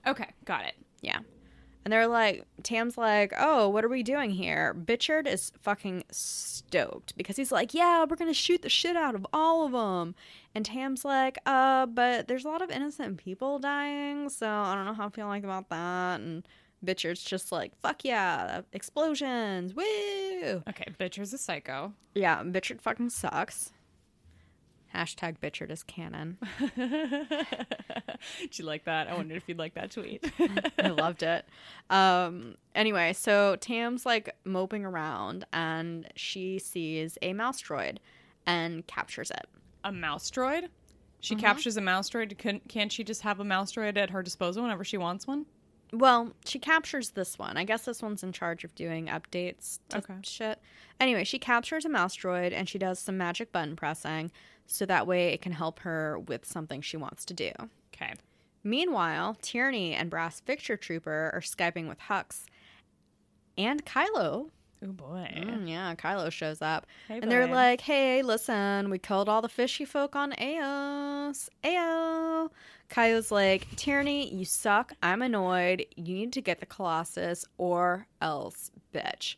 Okay, got it. Yeah. And they're like, Tam's like, oh, what are we doing here? Bichard is fucking stoked because he's like, yeah, we're going to shoot the shit out of all of them. And Tam's like, uh, but there's a lot of innocent people dying, so I don't know how I feel like about that. And Bitchard's just like, fuck yeah, explosions, woo! Okay, Bitcher's a psycho. Yeah, Bitchard fucking sucks. Hashtag Bitchard is canon. Did you like that? I wondered if you'd like that tweet. I loved it. Um, anyway, so Tam's like moping around and she sees a mouse droid and captures it. a mouse droid? She Mm-hmm. captures a mouse droid. Couldn't- Can't she just have a mouse droid at her disposal whenever she wants one? Well, she captures this one. I guess this one's in charge of doing updates to Okay. shit. Anyway, she captures a mouse droid and she does some magic button pressing so that way it can help her with something she wants to do. Okay. Meanwhile, Tierney and Brass Fixture Trooper are Skyping with Hux. And Kylo. Oh boy. Mm, yeah, Kylo shows up. Hey, and they're like, hey, listen, we killed all the fishy folk on Eos. Ayo. Kylo's like, Tyranny, you suck. I'm annoyed. You need to get the Colossus or else, bitch.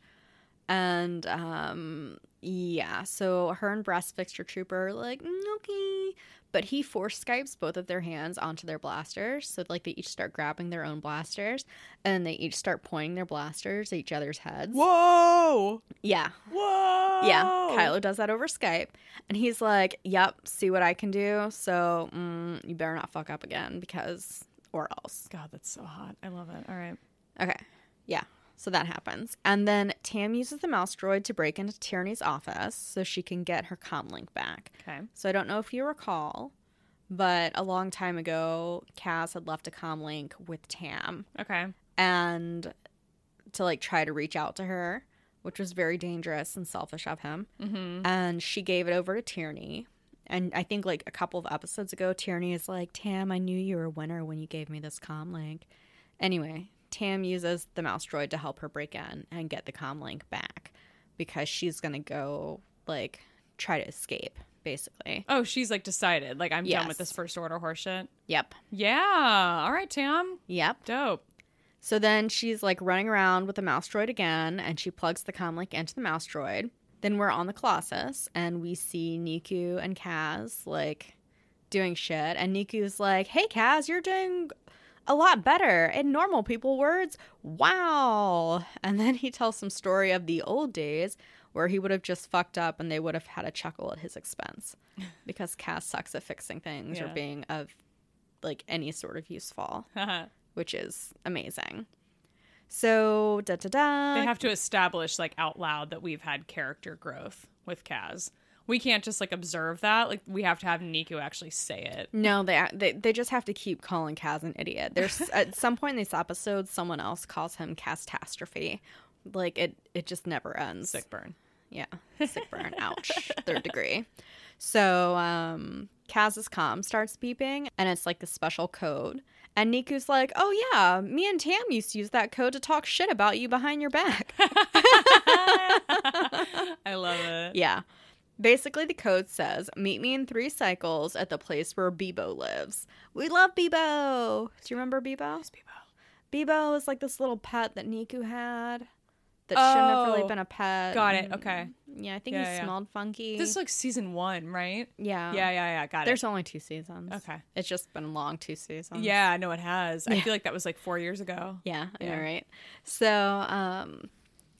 And um yeah, so her and Brass Fixture Trooper are like, "Mm, okay. But he force Skypes both of their hands onto their blasters. So like they each start grabbing their own blasters and they each start pointing their blasters at each other's heads. Whoa! Yeah. Whoa! Yeah. Kylo does that over Skype. And he's like, Yep, see what I can do. So mm, you better not fuck up again because or else. God, that's so hot. I love it. All right. Okay. Yeah. So that happens. And then Tam uses the mouse droid to break into Tierney's office so she can get her comlink back. Okay. So I don't know if you recall, but a long time ago, Kaz had left a comlink with Tam Okay. and to like try to reach out to her, which was very dangerous and selfish of him. Mm-hmm. And she gave it over to Tierney. And I think like a couple of episodes ago, Tierney is like, Tam, I knew you were a winner when you gave me this comlink. Anyway, Tam uses the mouse droid to help her break in and get the comlink back because she's gonna go like try to escape, basically. Oh, she's like decided. Like I'm done with this first order horseshit. Yep. Yeah. All right, Tam. Yep. Dope. So then she's like running around with the mouse droid again, and she plugs the comlink into the mouse droid. Then we're on the Colossus, and we see Neeku and Kaz like doing shit. And Neeku's like, "Hey, Kaz, you're doing a lot better in normal people words. Wow!" And then he tells some story of the old days where he would have just fucked up, and they would have had a chuckle at his expense because Kaz sucks at fixing things or being of like any sort of useful they uh-huh. which is amazing. So da da da. They have to establish like out loud that we've had character growth with Kaz. We can't just like observe that. Like we have to have Neeku actually say it. no, they, they they just have to keep calling Kaz an idiot. There's at some point in this episode, someone else calls him Catastrophe. Like it, it just never ends. Sick burn. Yeah, sick burn. Ouch. Third degree. So um, Kaz's comm starts beeping, and it's like the special code. And Neeku's like, "Oh yeah, me and Tam used to use that code to talk shit about you behind your back." I love it. Yeah. Basically, the code says, Meet me in three cycles at the place where Bebo lives. We love Bebo. Do you remember Bebo? Yes, Bebo Bebo is like this little pet that Neeku had that shouldn't have really Oh, been a pet. Got it. Okay. Yeah, I think Yeah, he yeah. smelled funky. This is like season one, right? yeah. Yeah, yeah, yeah. Got it. There's only two seasons. Okay. It's just been long two seasons. Yeah, I know it has. I feel like that was like four years ago. Yeah. Know, Yeah. right? So, um,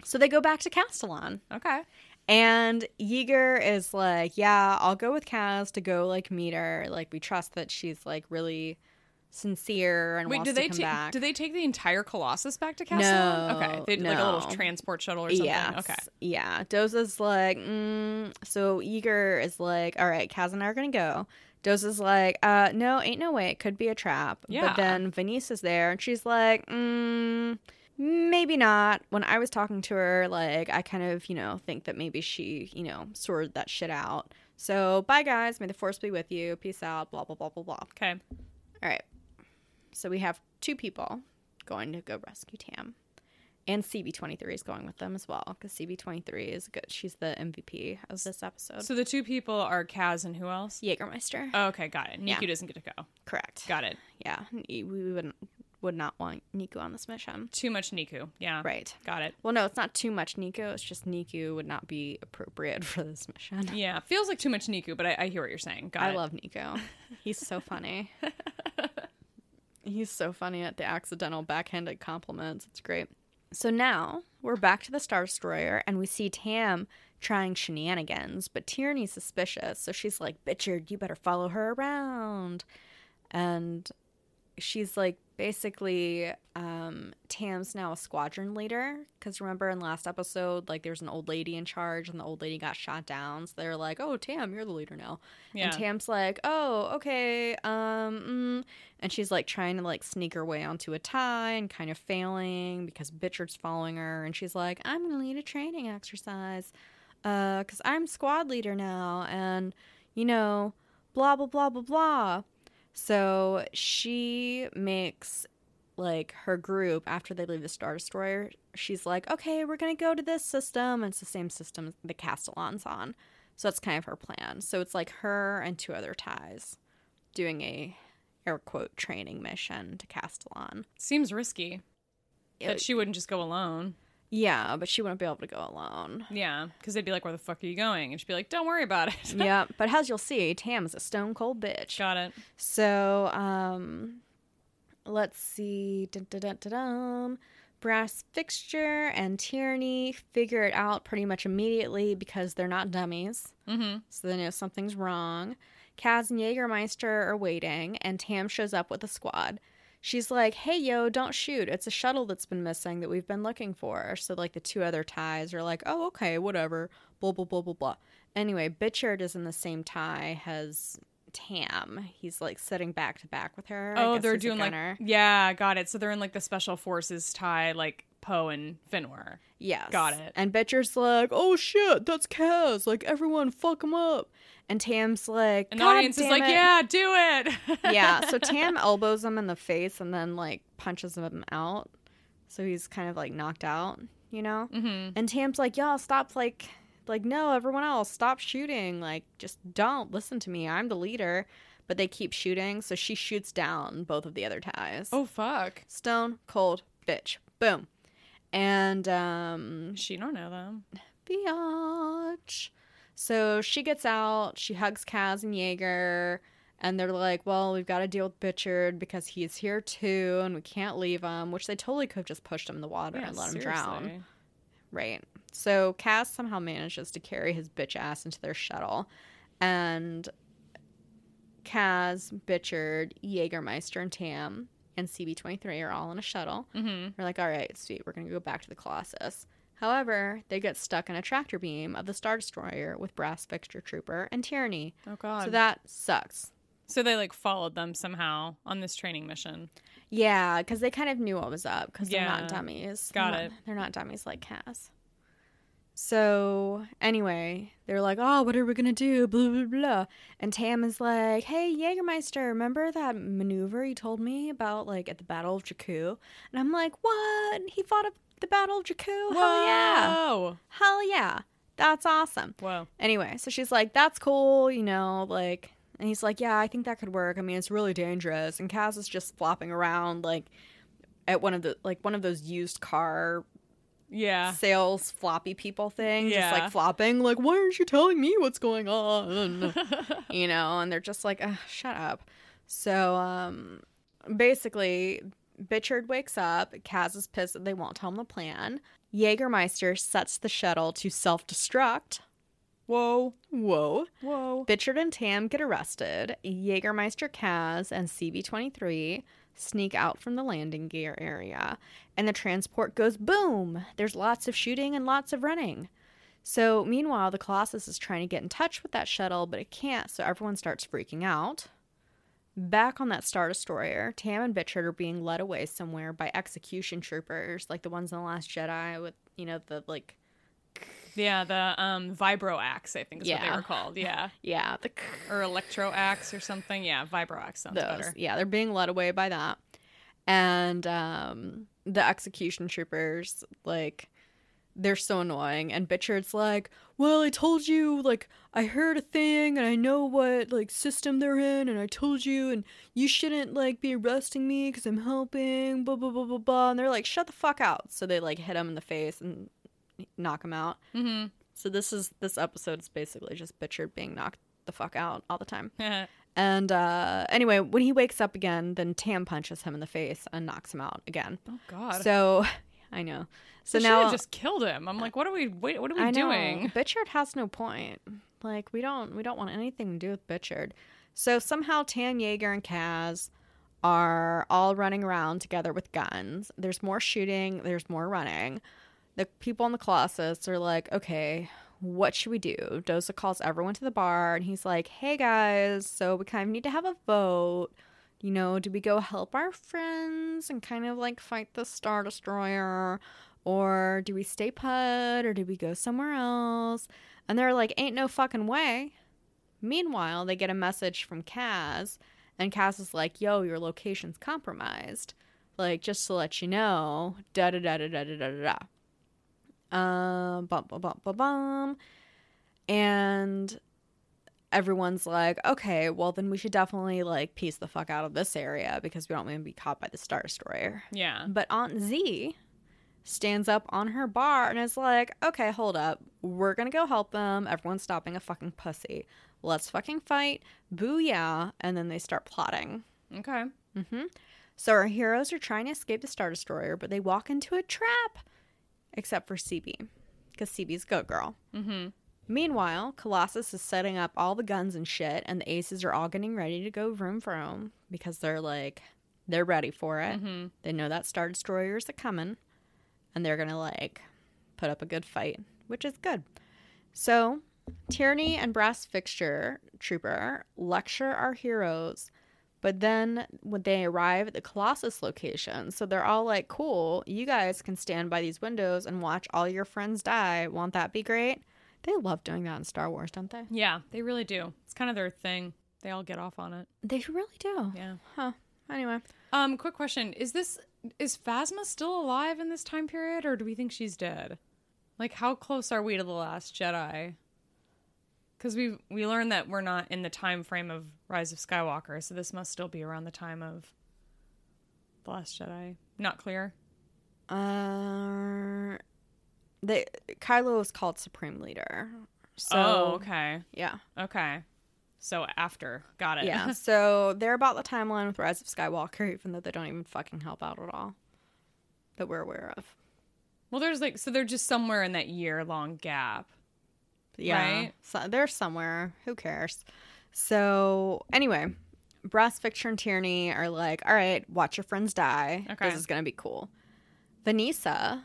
so they go back to Castilon. Okay. And Yeager is like, yeah, I'll go with Kaz to go like meet her. Like we trust that she's like really sincere and Wait, do to they ta- do they take the entire Colossus back to Castilon? No, okay, they like a little transport shuttle or something. Yes. Okay, Yeah. Doza's like, mm. so Yeager is like, all right, Kaz and I are gonna go. Doza's like, uh, no, ain't no way. It could be a trap. Yeah. But then Venice is there and she's like, mm, maybe not. When I was talking to her, like, I kind of, you know, think that maybe she, you know, sorted that shit out. So bye, guys. May the force be with you. Peace out. Blah, blah, blah, blah, blah. okay. All right. So we have two people going to go rescue Tam. And CB23 is going with them as well because CB23 is good. She's the MVP of this episode. So the two people are Kaz and who else? Jägermeister. Oh, okay, got it. Neeku Yeah. doesn't get to go. Correct. Got it. Yeah. We wouldn't, would not want Neeku on this mission. Too much Neeku. Yeah. Right. Got it. Well, no, it's not too much Neeku. It's just Neeku would not be appropriate for this mission. Yeah, feels like too much Neeku, but I, I hear what you're saying. Got I it. love Neeku. He's so funny. He's so funny at the accidental backhanded compliments. It's great. So now we're back to the Star Destroyer and we see Tam trying shenanigans, but Tierney's suspicious. So she's like, Bitchard, you better follow her around. And she's like basically um Tam's now a squadron leader. Because remember in last episode like there's an old lady in charge and the old lady got shot down. So they're like oh Tam you're the leader now. Yeah. and Tam's like oh okay um mm. and she's like trying to like sneak her way onto a tie and kind of failing because Bitchard's following her. And she's like I'm gonna lead a training exercise uh because I'm squad leader now and you know blah blah blah blah blah so she makes like her group after they leave the Star Destroyer. She's like, okay, we're gonna go to this system. And it's the same system the Castilon's on. So that's kind of her plan. So it's like her and two other ties doing a air quote training mission to Castilon. Seems risky It- that she wouldn't just go alone. Yeah, but she wouldn't be able to go alone. Yeah, because they'd be like, "Where the fuck are you going?" And she'd be like, "Don't worry about it." yeah, but as you'll see, Tam is a stone cold bitch. Got it. So, um, let's see. Dun, dun, dun. Brass Fixture and Tierney figure it out pretty much immediately because they're not dummies. Mm-hmm. So they know something's wrong. Kaz and Jägermeister are waiting, and Tam shows up with a squad. She's like, hey, yo, don't shoot. It's a shuttle that's been missing that we've been looking for. So, like, the two other ties are like, oh, okay, whatever. Blah, blah, blah, blah, blah. Anyway, Bitchard is in the same tie as Tam. He's, like, sitting back to back with her. Oh, they're doing like yeah, got it. So they're in like the special forces tie, like Poe and Finwar. Yes. Got it. And Bitchard's like, oh, shit, that's Kaz. Like, everyone, fuck him up. And Tam's like, And the "God audience is like, it." "Yeah, do it." yeah, so Tam elbows him in the face and then like punches him out. So he's kind of like knocked out, you know? hmm And Tam's like, y'all stop like like no, everyone else, stop shooting. Like just don't listen to me. I'm the leader. But they keep shooting, so she shoots down both of the other ties. Oh fuck. Stone cold bitch. Boom. And um She don't know them. biatch. So she gets out, she hugs Kaz and Jaeger, and they're like, Well, we've got to deal with Bitchard because he's here too, and we can't leave him, which they totally could have just pushed him in the water Yeah, and let him drown. Right. So Kaz somehow manages to carry his bitch ass into their shuttle, and Kaz, Bitchard, Jägermeister, and Tam and CB23 are all in a shuttle. Mhm. We're like, all right, sweet, we're going to go back to the Colossus. However, they get stuck in a tractor beam of the Star Destroyer with Brass Fixture Trooper and Tyranny. Oh god. So that sucks. So they like followed them somehow on this training mission. Yeah, because they kind of knew what was up because they're not dummies. Got They're it. Not, they're not dummies like Kaz. So anyway, they're like, "Oh, what are we gonna do?" Blah blah blah. And Tam is like, "Hey, Jägermeister, remember that maneuver you told me about, like at the Battle of Jakku?" And I'm like, "What? He fought at the Battle of Jakku? Hell yeah! Whoa. Hell yeah! That's awesome." Wow. Anyway, so she's like, "That's cool," you know, like, and he's like, "Yeah, I think that could work. I mean, it's really dangerous." And Kaz is just flopping around like at one of the like one of those used car Yeah. sales floppy people things, just like flopping, like, "Why aren't you telling me what's going on?" you know, and they're just like, "Shut up." So, um, basically, Bitchard wakes up. Kaz is pissed that they won't tell him the plan. Jägermeister sets the shuttle to self destruct. Whoa. Whoa. Whoa. Bitchard and Tam get arrested. Jägermeister Kaz and CB23 sneak out from the landing gear area, and the transport goes boom. There's lots of shooting and lots of running. So, meanwhile, the Colossus is trying to get in touch with that shuttle, but it can't, so everyone starts freaking out. Back on that Star Destroyer, Tam and Bitchard are being led away somewhere by execution troopers, like the ones in The Last Jedi with, you know, the like, Yeah, the um vibro axe, I think is what they were called. Yeah. yeah, the Or electro axe or something. Yeah, vibro axe sounds those. better. Yeah, they're being led away by that. And um the execution troopers, like, they're so annoying. And Bitchard's like, Well, I told you, like, I heard a thing and I know what, like, system they're in, and I told you, and you shouldn't, like, be arresting me because I'm helping, blah, blah, blah, blah, blah. And they're like, Shut the fuck out. So they, like, hit him in the face and knock him out. Mm-hmm. So this is, this episode is basically just Bitchard being knocked the fuck out all the time. And uh, anyway, when he wakes up again, then Tam punches him in the face and knocks him out again. Oh God. So I know. So They now just killed him. I'm like, what are we? Wait, what are we I know. doing? Bitchard has no point. Like we don't we don't want anything to do with Bitchard. So somehow Tam Yeager and Kaz are all running around together with guns. There's more shooting, there's more running. The people in the Colossus are like, okay, what should we do? Doza calls everyone to the bar and he's like, hey guys, so we kind of need to have a vote. You know, do we go help our friends and kind of like fight the Star Destroyer? Or do we stay put? Or do we go somewhere else? And they're like, ain't no fucking way. Meanwhile, they get a message from Kaz, and Kaz is like, yo, your location's compromised. Like, just to let you know, da da da da da da da. Um, bum bum bum bum bum. And everyone's like, okay, well, then we should definitely like piece the fuck out of this area because we don't want to be caught by the Star Destroyer. Yeah. But Aunt Z stands up on her bar and is like, okay, hold up. We're going to go help them. Everyone's stopping a fucking pussy. Let's fucking fight. Booyah. And then they start plotting. Okay. So our heroes are trying to escape the Star Destroyer, but they walk into a trap. Except for CB. Because CB's go girl. Mm-hmm. Meanwhile, Colossus is setting up all the guns and shit, and the aces are all getting ready to go vroom vroom because they're like, they're ready for it. They know that Star Destroyers are coming, and they're gonna like put up a good fight, which is good. So, Tyranny and Brass Fixture Trooper lecture our heroes, but then when they arrive at the Colossus location, so they're all like, cool, you guys can stand by these windows and watch all your friends die. Won't that be great? They love doing that in Star Wars, don't they? Yeah, they really do. It's kind of their thing. They all get off on it. They really do. Yeah. Huh. Anyway. Um, quick question: Is this is Phasma still alive in this time period, or do we think she's dead? Like, how close are we to the Last Jedi? Because we we learned that we're not in the time frame of Rise of Skywalker, so this must still be around the time of the Last Jedi. Not clear. Uh, they Kylo is called Supreme Leader. So oh, okay, yeah, okay. So after, got it. yeah. so they're about the timeline with Rise of Skywalker, even though they don't even fucking help out at all. That we're aware of. well, there's like so they're just somewhere in that year long gap. Yeah, Right. so they're somewhere. Who cares? So anyway, Brass Fixture and Tyranny are like, all right, watch your friends die. Okay. This is gonna be cool. Vanessa,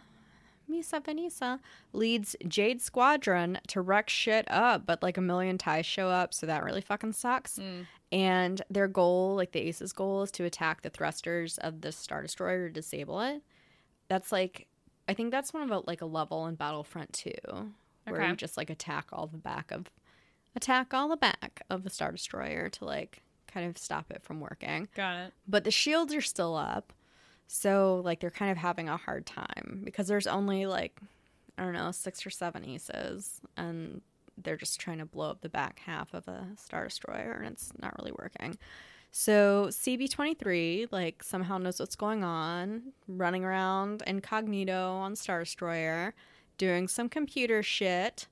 Misa Vanessa leads Jade Squadron to wreck shit up, but like a million ties show up, so that really fucking sucks. Mm. And their goal, like the Ace's goal, is to attack the thrusters of the Star Destroyer to disable it. That's like, I think that's one of a, like a level in Battlefront 2, where Okay. you just like attack all the back of, attack all the back of the Star Destroyer to like kind of stop it from working Got it. but the shields are still up. So like they're kind of having a hard time because there's only like I don't know, 6 or 7 aces and they're just trying to blow up the back half of a star destroyer and it's not really working. So CB23 like somehow knows what's going on, running around incognito on Star Destroyer, doing some computer shit.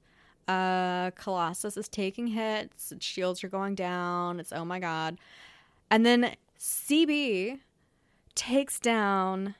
Uh Colossus is taking hits, shields are going down. It's oh my god. And then CB takes down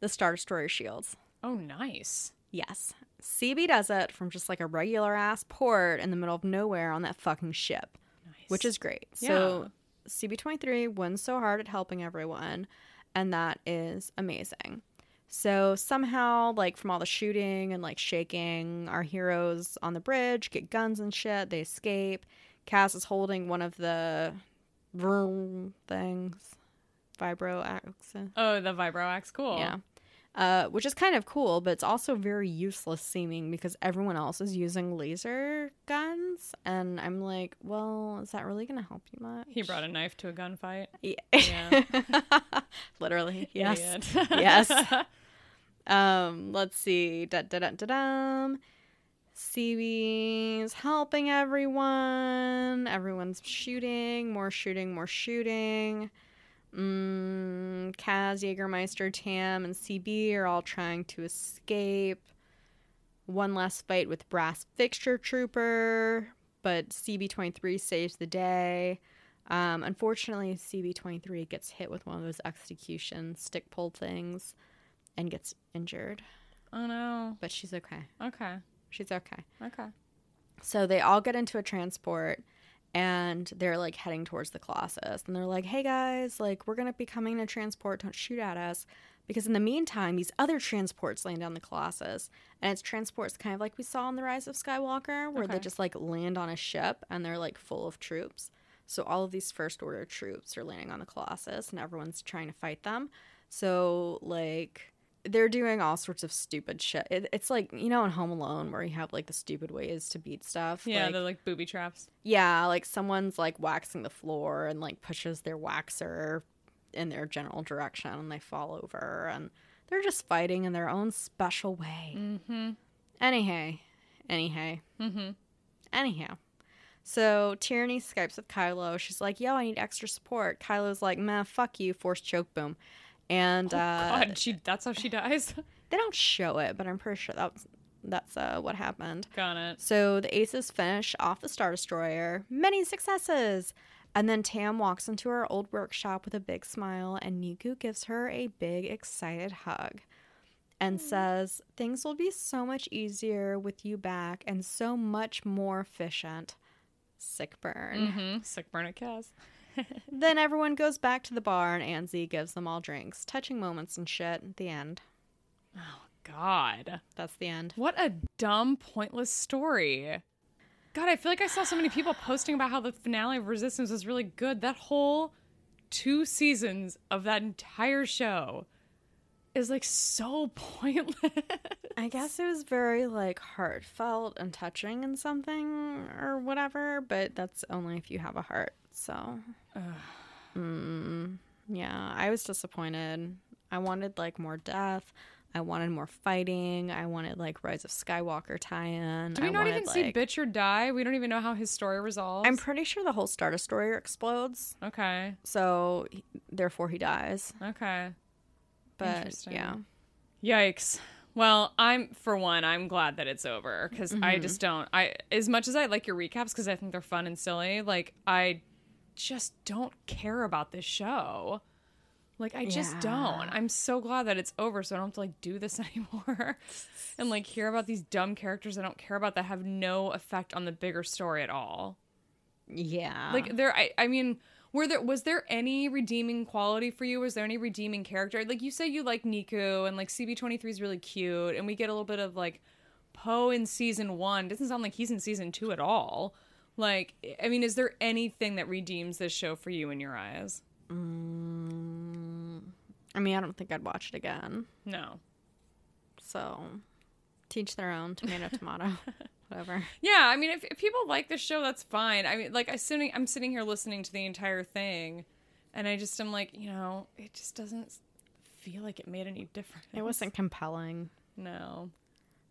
the Star Destroyer shields. Oh, nice. Yes. CB does it from just like a regular ass port in the middle of nowhere on that fucking ship, Nice. which is great. So CB23 wins so hard at helping everyone, and that is amazing. So somehow, like from all the shooting and like shaking, our heroes on the bridge get guns and shit. They escape. Kaz is holding one of the vroom things, vibro axis. Oh, the vibro axe. Cool. Yeah. Uh, which is kind of cool, but it's also very useless seeming because everyone else is using laser guns. And I'm like, well, is that really going to help you much? He brought a knife to a gunfight. Yeah. Yeah. Literally. Yes. Yes. Um, let's see. Da da da da dum. CB's helping everyone. Everyone's shooting, more shooting, more shooting. Mm, Kaz, Jägermeister, Tam, and CB are all trying to escape. One last fight with Brass Fixture Trooper, but CB23 saves the day. Um, unfortunately, CB23 gets hit with one of those execution stick pull things and gets injured, Oh no. but she's okay. Okay. She's okay. Okay. So they all get into a transport and they're like heading towards the Colossus. And they're like, hey guys, like we're going to be coming in a transport. Don't shoot at us. Because in the meantime, these other transports land on the Colossus. And it's transports kind of like we saw in The Rise of Skywalker, where they just like land on a ship and they're like full of troops. So all of these First Order troops are landing on the Colossus and everyone's trying to fight them. So, like, they're doing all sorts of stupid shit. It, it's like, you know, in Home Alone where you have like the stupid ways to beat stuff. Yeah, like, they're like booby traps. yeah, like someone's like waxing the floor and like pushes their waxer in their general direction and they fall over and they're just fighting in their own special way. Mm-hmm. Anyhow, anyhow, Mm-hmm. anyhow. So Tyranny Skypes with Kylo. She's like, "Yo, I need extra support." Kylo's like, "Man, fuck you, force choke boom." And uh, God, she that's how she dies. they don't show it, but I'm pretty sure that's that's uh, what happened. Got it. So the aces finish off the Star Destroyer. Many successes! And then Tam walks into her old workshop with a big smile, and Neeku gives her a big, excited hug and says, Things will be so much easier with you back and so much more efficient. Sick burn. Mm-hmm. Sick burn at Kaz. Then everyone goes back to the bar, and Aunt Z gives them all drinks. Touching moments and shit. The end. Oh, God. That's the end. What a dumb, pointless story. God, I feel like I saw so many people posting about how the finale of Resistance was really good. That whole two seasons of that entire show is like so pointless. I guess it was very like heartfelt and touching and something or whatever, but that's only if you have a heart. So, mm, yeah, I was disappointed. I wanted like more death. I wanted more fighting. I wanted like Rise of Skywalker tie-in. Do we I not wanted, even see like- Bitch or Die? We don't even know how his story resolves. I'm pretty sure the whole Star Destroyer explodes, okay. so he- therefore he dies. Okay. But Interesting. yeah, Yikes. Well, I'm for one, I'm glad that it's over because I Mm-hmm. just don't. I as much as I like your recaps because I think they're fun and silly. Like I just don't care about this show. Like I just Yeah. don't. I'm so glad that it's over, so I don't have to like do this anymore, and like hear about these dumb characters I don't care about that have no effect on the bigger story at all. yeah. Like there, I, I mean, were there was there any redeeming quality for you? Was there any redeeming character? Like you say, you like Neeku and like CB23 is really cute, and we get a little bit of like Poe in season one. Doesn't sound like he's in season two at all. Like, I mean, is there anything that redeems this show for you in your eyes? Mm, I mean, I don't think I'd watch it again. No. So, teach their own. Tomato, tomato, whatever. Yeah, I mean, if, if people like this show, that's fine. I mean, like I sitting, I'm sitting here listening to the entire thing, and I just am like, you know, it just doesn't feel like it made any difference. It wasn't compelling, No.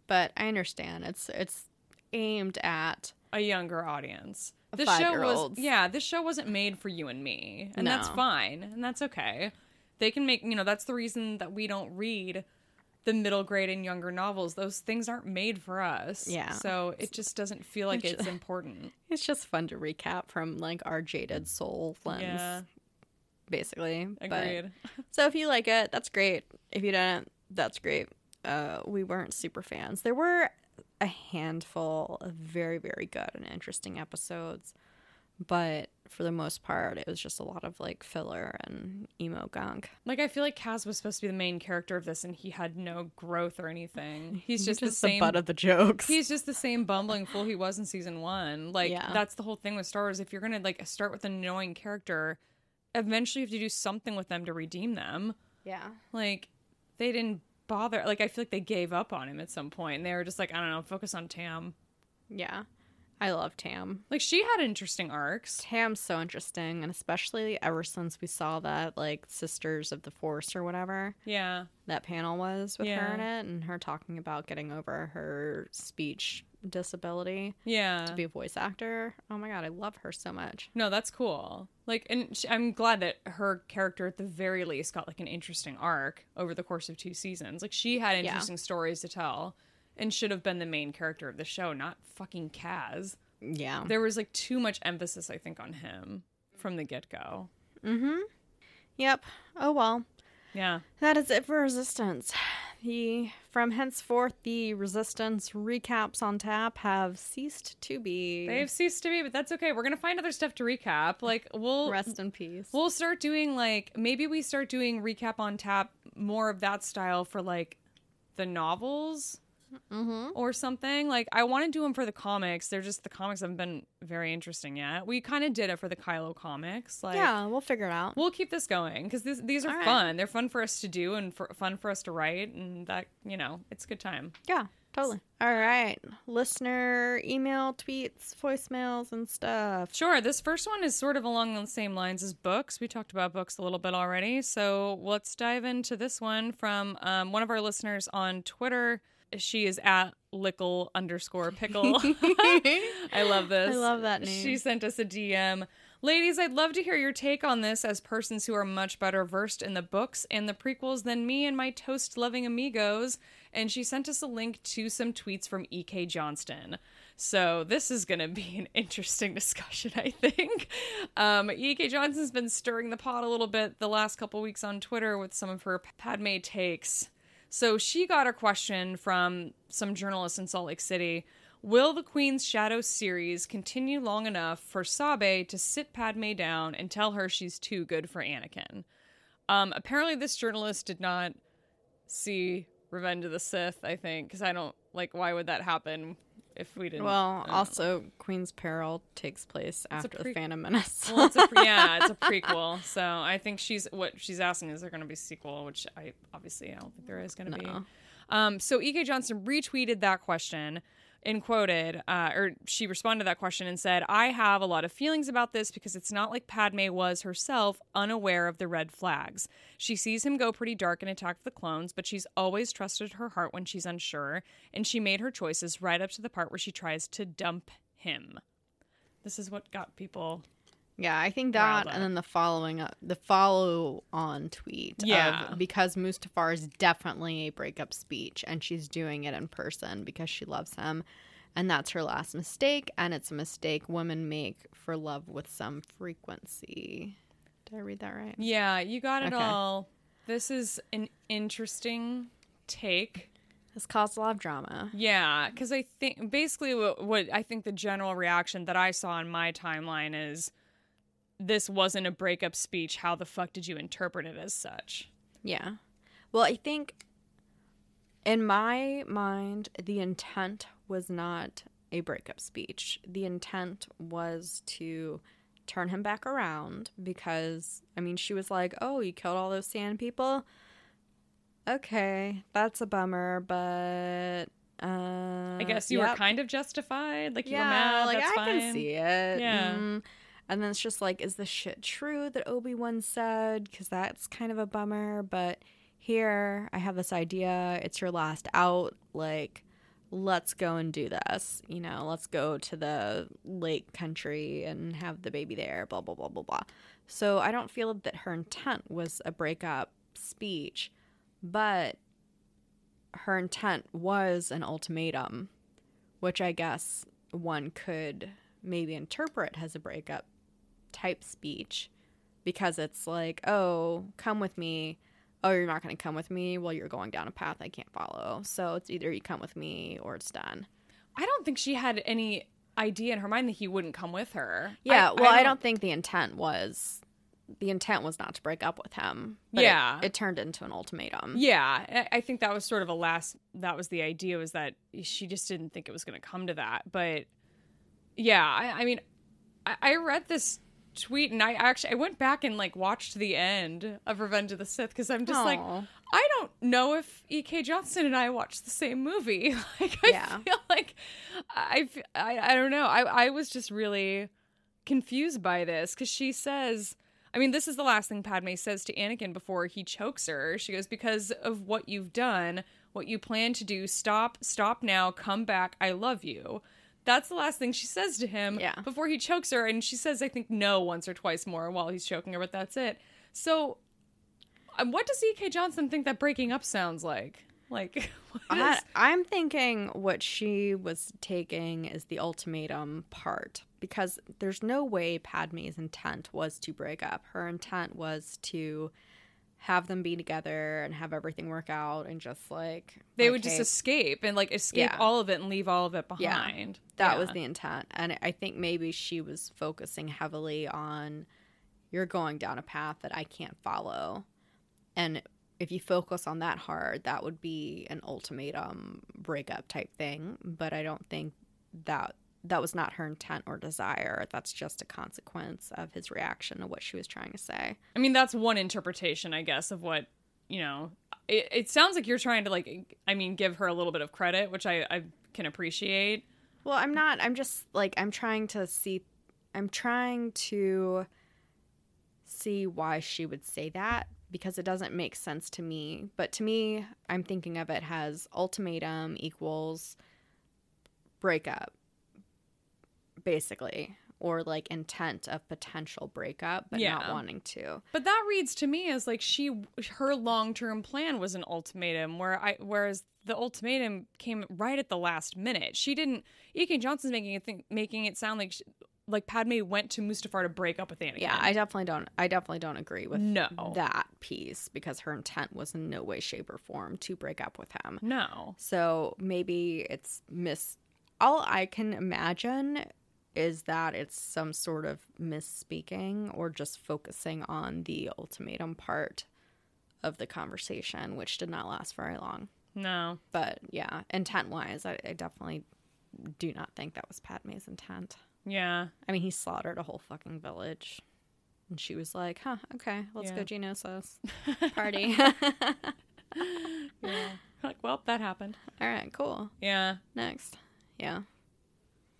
but I understand. It's it's aimed at a younger audience. This show was yeah, this show wasn't made for you and me, and that's fine, and that's okay. They can make you know that's the reason that we don't read the middle grade and younger novels. Those things aren't made for us. Yeah. so it just doesn't feel like It's- it's important. it's just fun to recap from like our jaded soul lens, Yeah, basically. But- agreed. so if you like it, that's great. If you didn't, that's great. Uh, we weren't super fans. There were a handful of very, very good and interesting episodes, but for the most part, it was just a lot of like filler and emo gunk. Like I feel like Kaz was supposed to be the main character of this, and he had no growth or anything. He's just, just the same. butt of the jokes. He's just the same bumbling fool he was in season one. Like Yeah. that's the whole thing with Star Wars. If you're gonna like start with an annoying character, eventually you have to do something with them to redeem them. yeah. Like they didn't bother. Like I feel like they gave up on him at some. And they were just like, I don't know, focus on Tam. Yeah. I love Tam. Like she had interesting arcs. Tam's so interesting, and especially ever since we saw that like Sisters of the Force or whatever Yeah, that panel was with her in it, and her talking about getting over her speech disability yeah. to be a voice actor. Oh my god, I love her so much. No, that's cool. Like, and sh I'm glad that her character, at the very least, got like an interesting arc over the course of two seasons. Like, she had Yeah. interesting stories to tell, and should have been the main character of the show, not fucking Kaz. Yeah. There was like too much emphasis, I think, on him. from the get go. Mm hmm. Yep. Oh well. Yeah. That is it for resistance. The from henceforth the resistance recaps on tap have ceased to be. They've ceased to be, but that's okay. We're gonna find other stuff to recap. Like we'll rest in peace. we'll start doing like maybe we start doing recap on tap more of that style for like the novels or something. Like I want to do them for the comics. They're just the comics haven't been very interesting yet. We kind of did it for the Kylo comics. Like yeah, we'll figure it out. we'll keep this going because these are right. fun. They're fun for us to do and for, fun for us to write, and that you know it's a good time. Yeah, totally. All right. Listener email, tweets, voicemails, and stuff. Sure. This first one is sort of along the same lines as books. We talked about books a little bit already. So let's dive into this one from um, one of our listeners on Twitter. She is at lickle underscore pickle. I love this. I love that name. She sent us a DM. Ladies, I'd love to hear your take on this as persons who are much better versed in the books and the prequels than me and my toast loving amigos. And she sent us a link to some tweets from E.K. Johnston. So this is going to be an interesting discussion, I think. Um, E.K. Johnston's been stirring the pot a little bit the last couple weeks on Twitter with some of her Padme takes. So she got a question from some journalists in Salt Lake City. Will the Queen's Shadow series continue long enough for Sabe to sit Padme down and tell her she's too good for Anakin? Um, apparently, this journalist did not see Revenge of the Sith. I think because I don't like why would that happen if we didn't. Well, also Queen's Peril takes place a after pre- the Phantom Menace. Well, it's a pre- yeah, it's a prequel. So I think she's what she's asking is there going to be a sequel, which I obviously I don't think there is going to be. Um, so E.K. Johnston retweeted that question and quoted, uh, or she responded to that question and said, "I have a lot of feelings about this because it's not like Padme was herself unaware of the red flags. She sees him go pretty dark and attack the clones, but she's always trusted her heart when she's unsure, and she made her choices right up to the part where she tries to dump him." This is what got people Yeah, I think that, and then the following up, the follow on tweet. of- Yeah. because Mustafar is definitely a breakup speech, and she's doing it in person because she loves him, and that's her last mistake, and it's a mistake women make for love with some frequency. Did I read that right? Yeah, you got it Okay. all. This is an interesting take. This caused a lot of drama. Yeah, because I think basically what, what I think the general reaction that I saw in my timeline is this wasn't a breakup speech. How the fuck did you interpret it as such? Yeah. Well, I think in my mind, the intent was not a breakup speech. The intent was to turn him back around because, I mean, she was like, oh, you killed all those sand people? Okay, that's a bummer, but. Uh, I guess you yep. were kind of justified. Like you yeah, were mad. like that's I fine. can see it. Yeah. Mm. And then it's just like, is this shit true that Obi Wan said? Because that's kind of a bummer. But here, I have this idea. It's your last out. Like, let's go and do this. You know, let's go to the lake country and have the baby there. Blah blah blah blah blah. So I don't feel that her intent was a breakup speech, but her intent was an ultimatum which I guess one could maybe interpret as a breakup type speech because it's like, oh, come with me. Oh, you're not going to come with me? Well, you're going down a path I can't follow. So it's either you come with me or it's done. I don't think she had any idea in her mind that he wouldn't come with her. Yeah, well, I don't, think the intent was the intent was not to break up with him. but it- Yeah. it, turned into an ultimatum. Yeah, I- I think that was sort of a last. That was the idea was that she just didn't think it was going to come to that. But yeah, I, I mean, I, I read this tweet and I actually I went back and like watched the end of Revenge of the Sith because I'm just like I don't know if E.K. Johnston and I watched the same movie. Like I Yeah. feel like I, I I don't know. I I was just really confused by this because she says. I mean, this is the last thing Padme says to Anakin before he chokes her. She goes, Because of what you've done, what you plan to do, stop, stop now, come back, I love you. That's the last thing she says to him Yeah. before he chokes her. And she says, I think, no once or twice more while he's choking her, but that's it. So, um, what does E.K. Johnston think that breaking up sounds like? Like, what I, is- I'm thinking what she was taking is the ultimatum part because there's no way Padme's intent was to break up. Her intent was to have them be together and have everything work out and just like they like, would just hey, escape and like escape Yeah. all of it and leave all of it Yeah. behind. that Yeah. was the intent. And I think maybe she was focusing heavily on you're going down a path that I can't follow. And if you focus on that hard, that would be an ultimatum breakup type thing. But I don't think that that was not her intent or desire. That's just a consequence of his reaction to what she was trying to say. I mean, that's one interpretation, I guess, of what you know. It, it sounds like you're trying to like, I mean, give her a little bit of credit, which I, I can appreciate. Well, I'm not. I'm just like I'm trying to see. I'm trying to see why she would say that because it doesn't make sense to me. But to me, I'm thinking of it as ultimatum equals breakup, basically, or like intent of potential breakup, but not wanting to. But that reads to me as like she, her long term plan was an ultimatum, where I, whereas the ultimatum came right at the last minute. She didn't. E.K. Johnston's making it think, making it sound like she, like Padme went to Mustafar to break up with Anakin. Yeah, I definitely don't. I definitely don't agree with No. that piece because her intent was in no way, shape, or form to break up with him. no. So maybe it's miss. All I can imagine is that it's some sort of misspeaking or just focusing on the ultimatum part of the conversation, which did not last very long. No. But yeah, intent wise, I, I definitely do not think that was Padme's intent. Yeah. I mean, he slaughtered a whole fucking village. And she was like, huh, okay, let's Yeah. go Geonosis. Party. Yeah. Like, well, that happened. All right, cool. Yeah. Next. Yeah.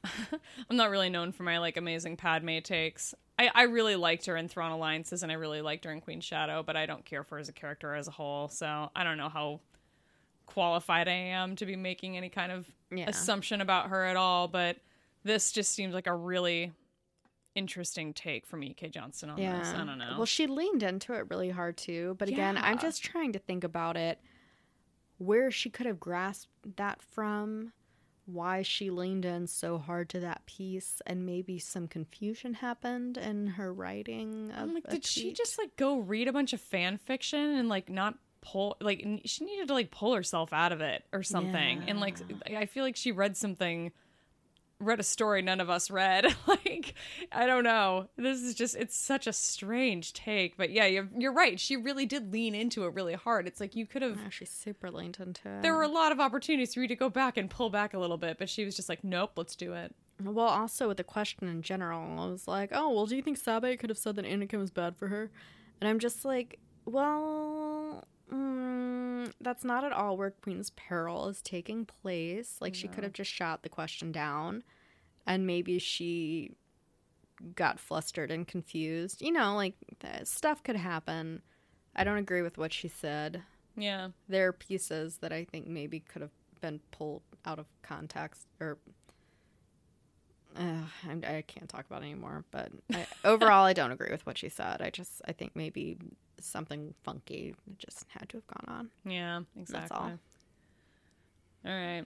I'm not really known for my like amazing Padme takes. I, I really liked her in Thrawn Alliances and I really liked her in Queen Shadow, but I don't care for her as a character as a whole. So I don't know how qualified I am to be making any kind of Yeah. assumption about her at all. But this just seems like a really interesting take from E.K. Johnston on Yeah. this. I don't know. Well, she leaned into it really hard too. But again, I'm just trying to think about it where she could have grasped that from, why she leaned in so hard to that piece, and maybe some confusion happened in her writing. Of I'm like, did she just like go read a bunch of fan fiction and like not pull like she needed to like pull herself out of it or something? And like I feel like she read something read a story none of us read. like I don't know. This is just it's such a strange take, but yeah, you're, you're right. She really did lean into it really hard. It's like you could have Oh, she super leaned into it. there were a lot of opportunities for you to go back and pull back a little bit, but she was just like, "Nope, let's do it." Well, also with the question in general, I was like, oh, well, do you think Sabe could have said that Anakin was bad for her? And I'm just like, well, mm, that's not at all where Queen's Peril is taking place. Like, she could have just shot the question down, and maybe she got flustered and confused. You know, like, stuff could happen. I don't agree with what she said. Yeah. There are pieces that I think maybe could have been pulled out of context or uh, I'm, I can't talk about anymore. But I, overall, I don't agree with what she said. I just I think maybe something funky just had to have gone on. Yeah, exactly. all. All right.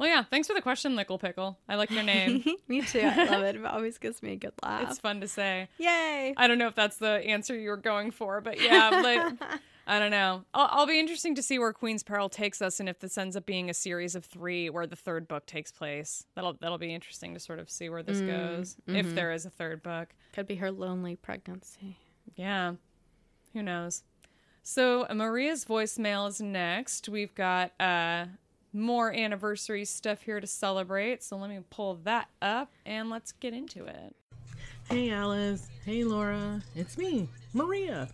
Well, yeah. Thanks for the question, Lickle Pickle. I like your name. me too. I love it. It always gives me a good laugh. it's fun to say. Yay! I don't know if that's the answer you were going for, but yeah, like, I don't know. I'll, I'll be interesting to see where Queen's Peril takes us, and if this ends up being a series of three, where the third book takes place. That'll that'll be interesting to sort of see where this mm, goes, if mm-hmm. there is a third book. Could be her lonely pregnancy. Yeah, who knows? So Maria's voicemail is next. We've got uh, more anniversary stuff here to celebrate. So let me pull that up and let's get into it. Hey Alice, hey Laura, it's me, Maria.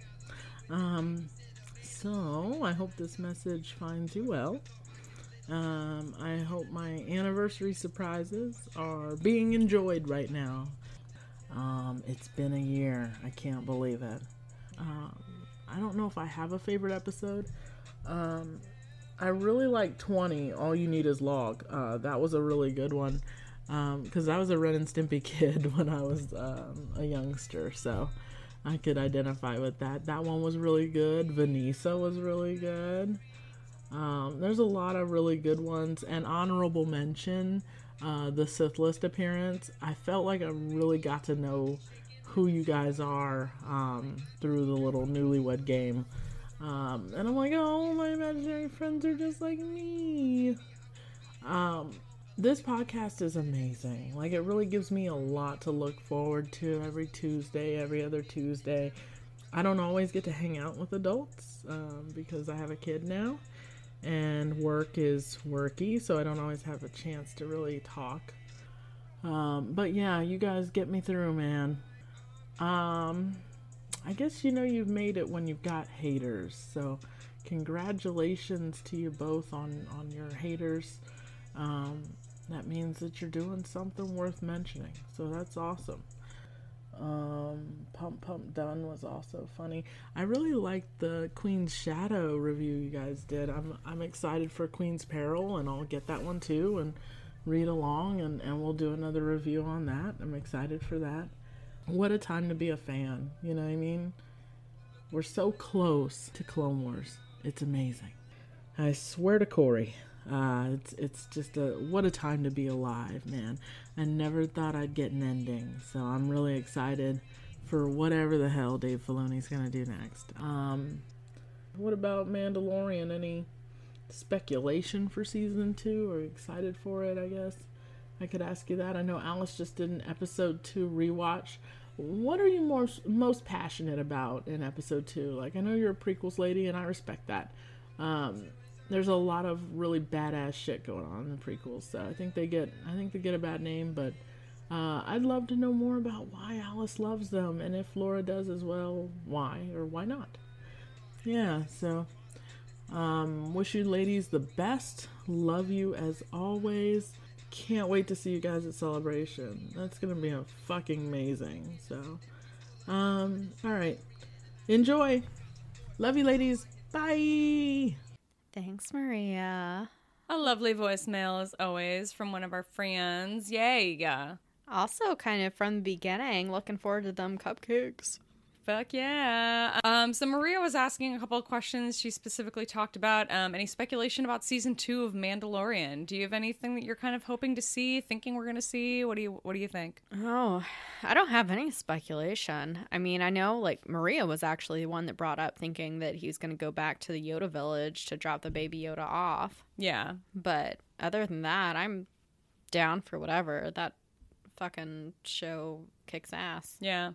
Um, so I hope this message finds you well. Um, I hope my anniversary surprises are being enjoyed right now. Um, it's been a year. I can't believe it. Um, I don't know if I have a favorite episode. Um, I really like 20, All You Need Is Log. Uh, that was a really good one. Because I was a Ren and Stimpy kid when I was um, a youngster, so I could identify with that. That one was really good. Vanessa was really good. Um, there's a lot of really good ones, and honorable mention uh, the Sith List appearance. I felt like I really got to know who you guys are um, through the little newlywed game. Um, and I'm like, oh, my imaginary friends are just like me. Um, this podcast is amazing. Like, it really gives me a lot to look forward to every Tuesday, every other Tuesday. I don't always get to hang out with adults um, because I have a kid now and work is worky, so I don't always have a chance to really talk. Um, but yeah, you guys get me through, man. Um, I guess you know you've made it when you've got haters. So, congratulations to you both on on your haters. Um, that means that you're doing something worth mentioning. So that's awesome. Um, Pump Pump Done was also funny. I really liked the Queen's Shadow review you guys did. I'm I'm excited for Queen's Peril, and I'll get that one too and read along, and and we'll do another review on that. I'm excited for that. What a time to be a fan. You know what I mean? We're so close to Clone Wars. It's amazing. I swear to Corey. Uh, it's it's just a what a time to be alive, man. I never thought I'd get an ending, so I'm really excited for whatever the hell Dave Filoni's gonna do next. Um, what about Mandalorian? Any speculation for season two? You excited for it? I guess I could ask you that. I know Alice just did an episode two rewatch. What are you more most passionate about in episode two? Like I know you're a prequels lady, and I respect that. Um, there's a lot of really badass shit going on in the prequels. So I think they get I think they get a bad name, but uh, I'd love to know more about why Alice loves them, and if Laura does as well, why or why not. Yeah, so um, wish you ladies the best. Love you as always. Can't wait to see you guys at Celebration. That's gonna be a fucking amazing. So, um, all right, enjoy. Love you, ladies. Bye. Thanks, Maria. A lovely voicemail as always from one of our friends. Yay. Also, kind of from the beginning, looking forward to them cupcakes. Fuck yeah. Um, so Maria was asking a couple of questions. She specifically talked about um, any speculation about season two of Mandalorian. Do you have anything that you're kind of hoping to see, thinking we're going to see? What do you What do you think? Oh, I don't have any speculation. I mean, I know like Maria was actually the one that brought up thinking that he's going to go back to the Yoda village to drop the baby Yoda off. Yeah. But other than that, I'm down for whatever. That fucking show kicks ass. Yeah.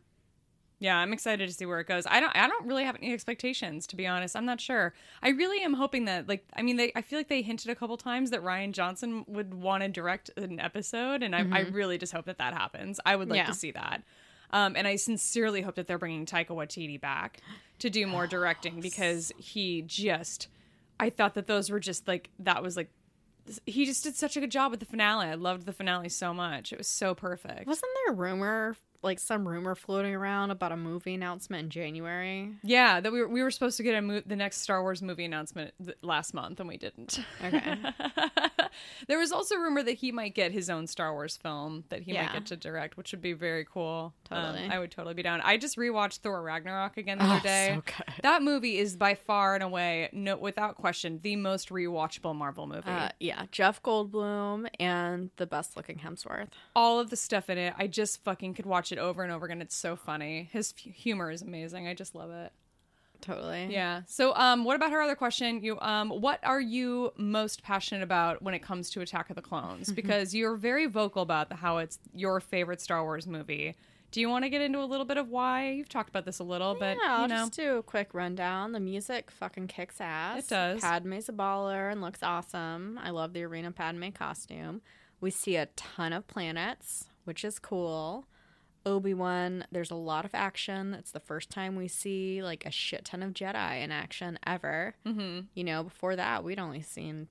Yeah, I'm excited to see where it goes. I don't I don't really have any expectations to be honest. I'm not sure. I really am hoping that like I mean they I feel like they hinted a couple times that Rian Johnson would want to direct an episode and I, I really just hope that that happens. I would like Yeah. to see that. Um, and I sincerely hope that they're bringing Taika Waititi back to do more directing because he just I thought that those were just like that was like he just did such a good job with the finale. I loved the finale so much. It was so perfect. Wasn't there a rumor, like some rumor floating around about a movie announcement in January? Yeah, that we were, we were supposed to get a mo- the next Star Wars movie announcement th- last month, and we didn't. Okay. there was also rumor that he might get his own Star Wars film that he might get to direct, which would be very cool. Um, Totally. I would totally be down. I just rewatched Thor Ragnarok again the other Oh, day. so. That movie is by far and away, no, without question, the most rewatchable Marvel movie. Uh, yeah, Jeff Goldblum and the best looking Hemsworth. All of the stuff in it, I just fucking could watch it over and over again. It's so funny. His f- humor is amazing. I just love it. Totally. Yeah. So, um, what about her other question? You, um, what are you most passionate about when it comes to Attack of the Clones? Because you're very vocal about the, how it's your favorite Star Wars movie. Do you want to get into a little bit of why? You've talked about this a little, but yeah, I'll you know, just do a quick rundown. The music fucking kicks ass. It does. Padme's a baller and looks awesome. I love the Arena Padme costume. We see a ton of planets, which is cool. Obi Wan, there's a lot of action. It's the first time we see like a shit ton of Jedi in action ever. Mm-hmm. You know, before that, we'd only seen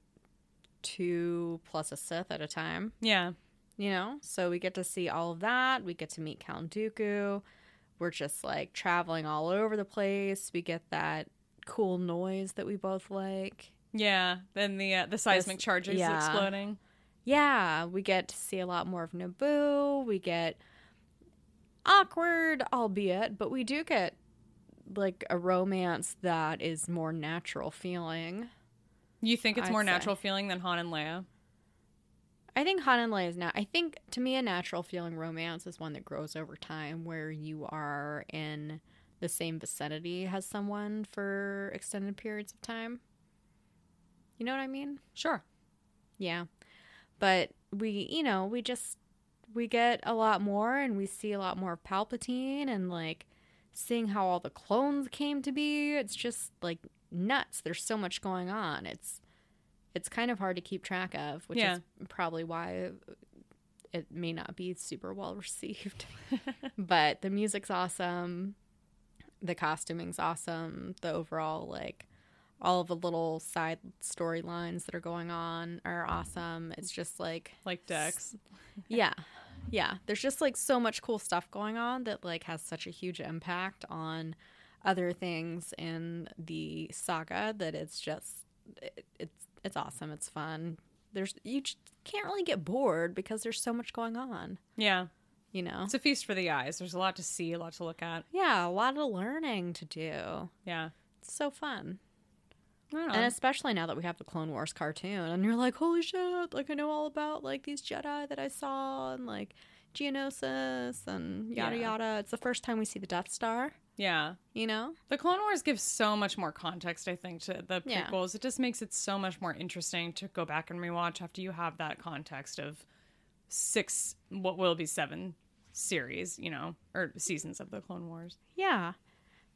two plus a Sith at a time yeah, you know so we get to see all of that we get to meet count dooku we're just like traveling all over the place we get that cool noise that we both like yeah. Then the uh, the seismic This- charges yeah. exploding. yeah we get to see a lot more of naboo we get awkward albeit but we do get like a romance that is more natural feeling You think it's I'd more say. natural feeling than Han and Leia? I think Han and Leia is now. I think to me, a natural feeling romance is one that grows over time, where you are in the same vicinity as someone for extended periods of time. You know what I mean? Sure. Yeah. But we, you know, we just we get a lot more and we see a lot more of Palpatine and like seeing how all the clones came to be. It's just like nuts. There's so much going on. It's it's kind of hard to keep track of, which Yeah. is probably why it may not be super well received. but the music's awesome. The costuming's awesome. The overall like all of the little side storylines that are going on are awesome. It's just like Like Dex. yeah. Yeah. There's just like so much cool stuff going on that like has such a huge impact on other things in the saga that it's just it, it's it's awesome. It's fun. There's you just can't really get bored because there's so much going on, Yeah. you know. It's a feast for the eyes. There's a lot to see, a lot to look at. Yeah, a lot of learning to do. Yeah. It's so fun. And especially now that we have the Clone Wars cartoon, and you're like, holy shit! Like I know all about like these Jedi that I saw, and like Geonosis, and yada Yeah. yada. It's the first time we see the Death Star. yeah. You know? The Clone Wars gives so much more context, I think, to the Yeah. prequels. It just makes it so much more interesting to go back and rewatch after you have that context of six, what will be seven series, you know, or seasons of the Clone Wars. Yeah.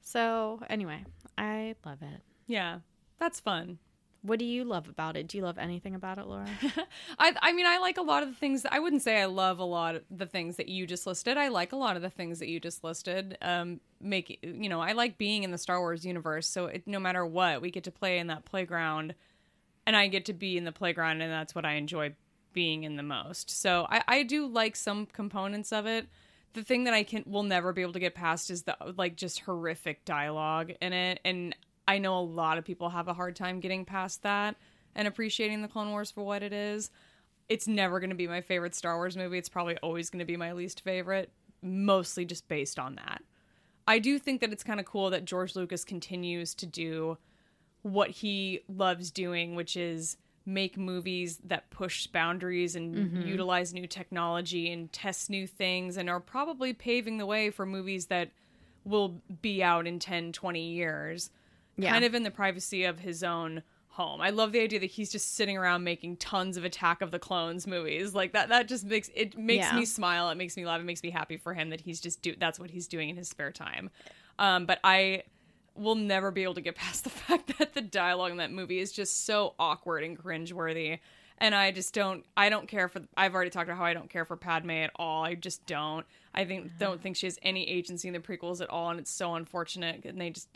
So anyway, I love it. Yeah, that's fun. What do you love about it? Do you love anything about it, Laura? I, I mean, I like a lot of the things. I wouldn't say I love a lot of the things that you just listed. I like a lot of the things that you just listed. Um, make you know, I like being in the Star Wars universe. So it, no matter what, we get to play in that playground, and I get to be in the playground, and that's what I enjoy being in the most. So I, I do like some components of it. The thing that I can will never be able to get past is the like just horrific dialogue in it, and I know a lot of people have a hard time getting past that and appreciating the Clone Wars for what it is. It's never going to be my favorite Star Wars movie. It's probably always going to be my least favorite, mostly just based on that. I do think that it's kind of cool that George Lucas continues to do what he loves doing, which is make movies that push boundaries and mm-hmm. utilize new technology and test new things and are probably paving the way for movies that will be out in 10, 20 years Yeah. kind of in the privacy of his own home. I love the idea that he's just sitting around making tons of Attack of the Clones movies. Like that that just makes it makes Yeah. me smile, it makes me laugh, it makes me happy for him that he's just do that's what he's doing in his spare time. Um but I will never be able to get past the fact that the dialogue in that movie is just so awkward and cringeworthy. And I just don't I don't care for I've already talked about how I don't care for Padme at all. I just don't. I think don't think she has any agency in the prequels at all and it's so unfortunate and they just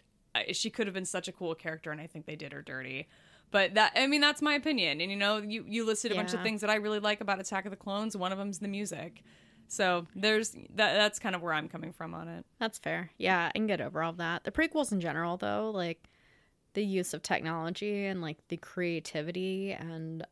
she could have been such a cool character and I think they did her dirty. But that I mean that's my opinion. And you know, you you listed a bunch of things that I really like about Attack of the Clones. One of them's the music. So there's that that's kind of where I'm coming from on it. That's fair. Yeah, I can get over all that. The prequels in general, though, like the use of technology and like the creativity and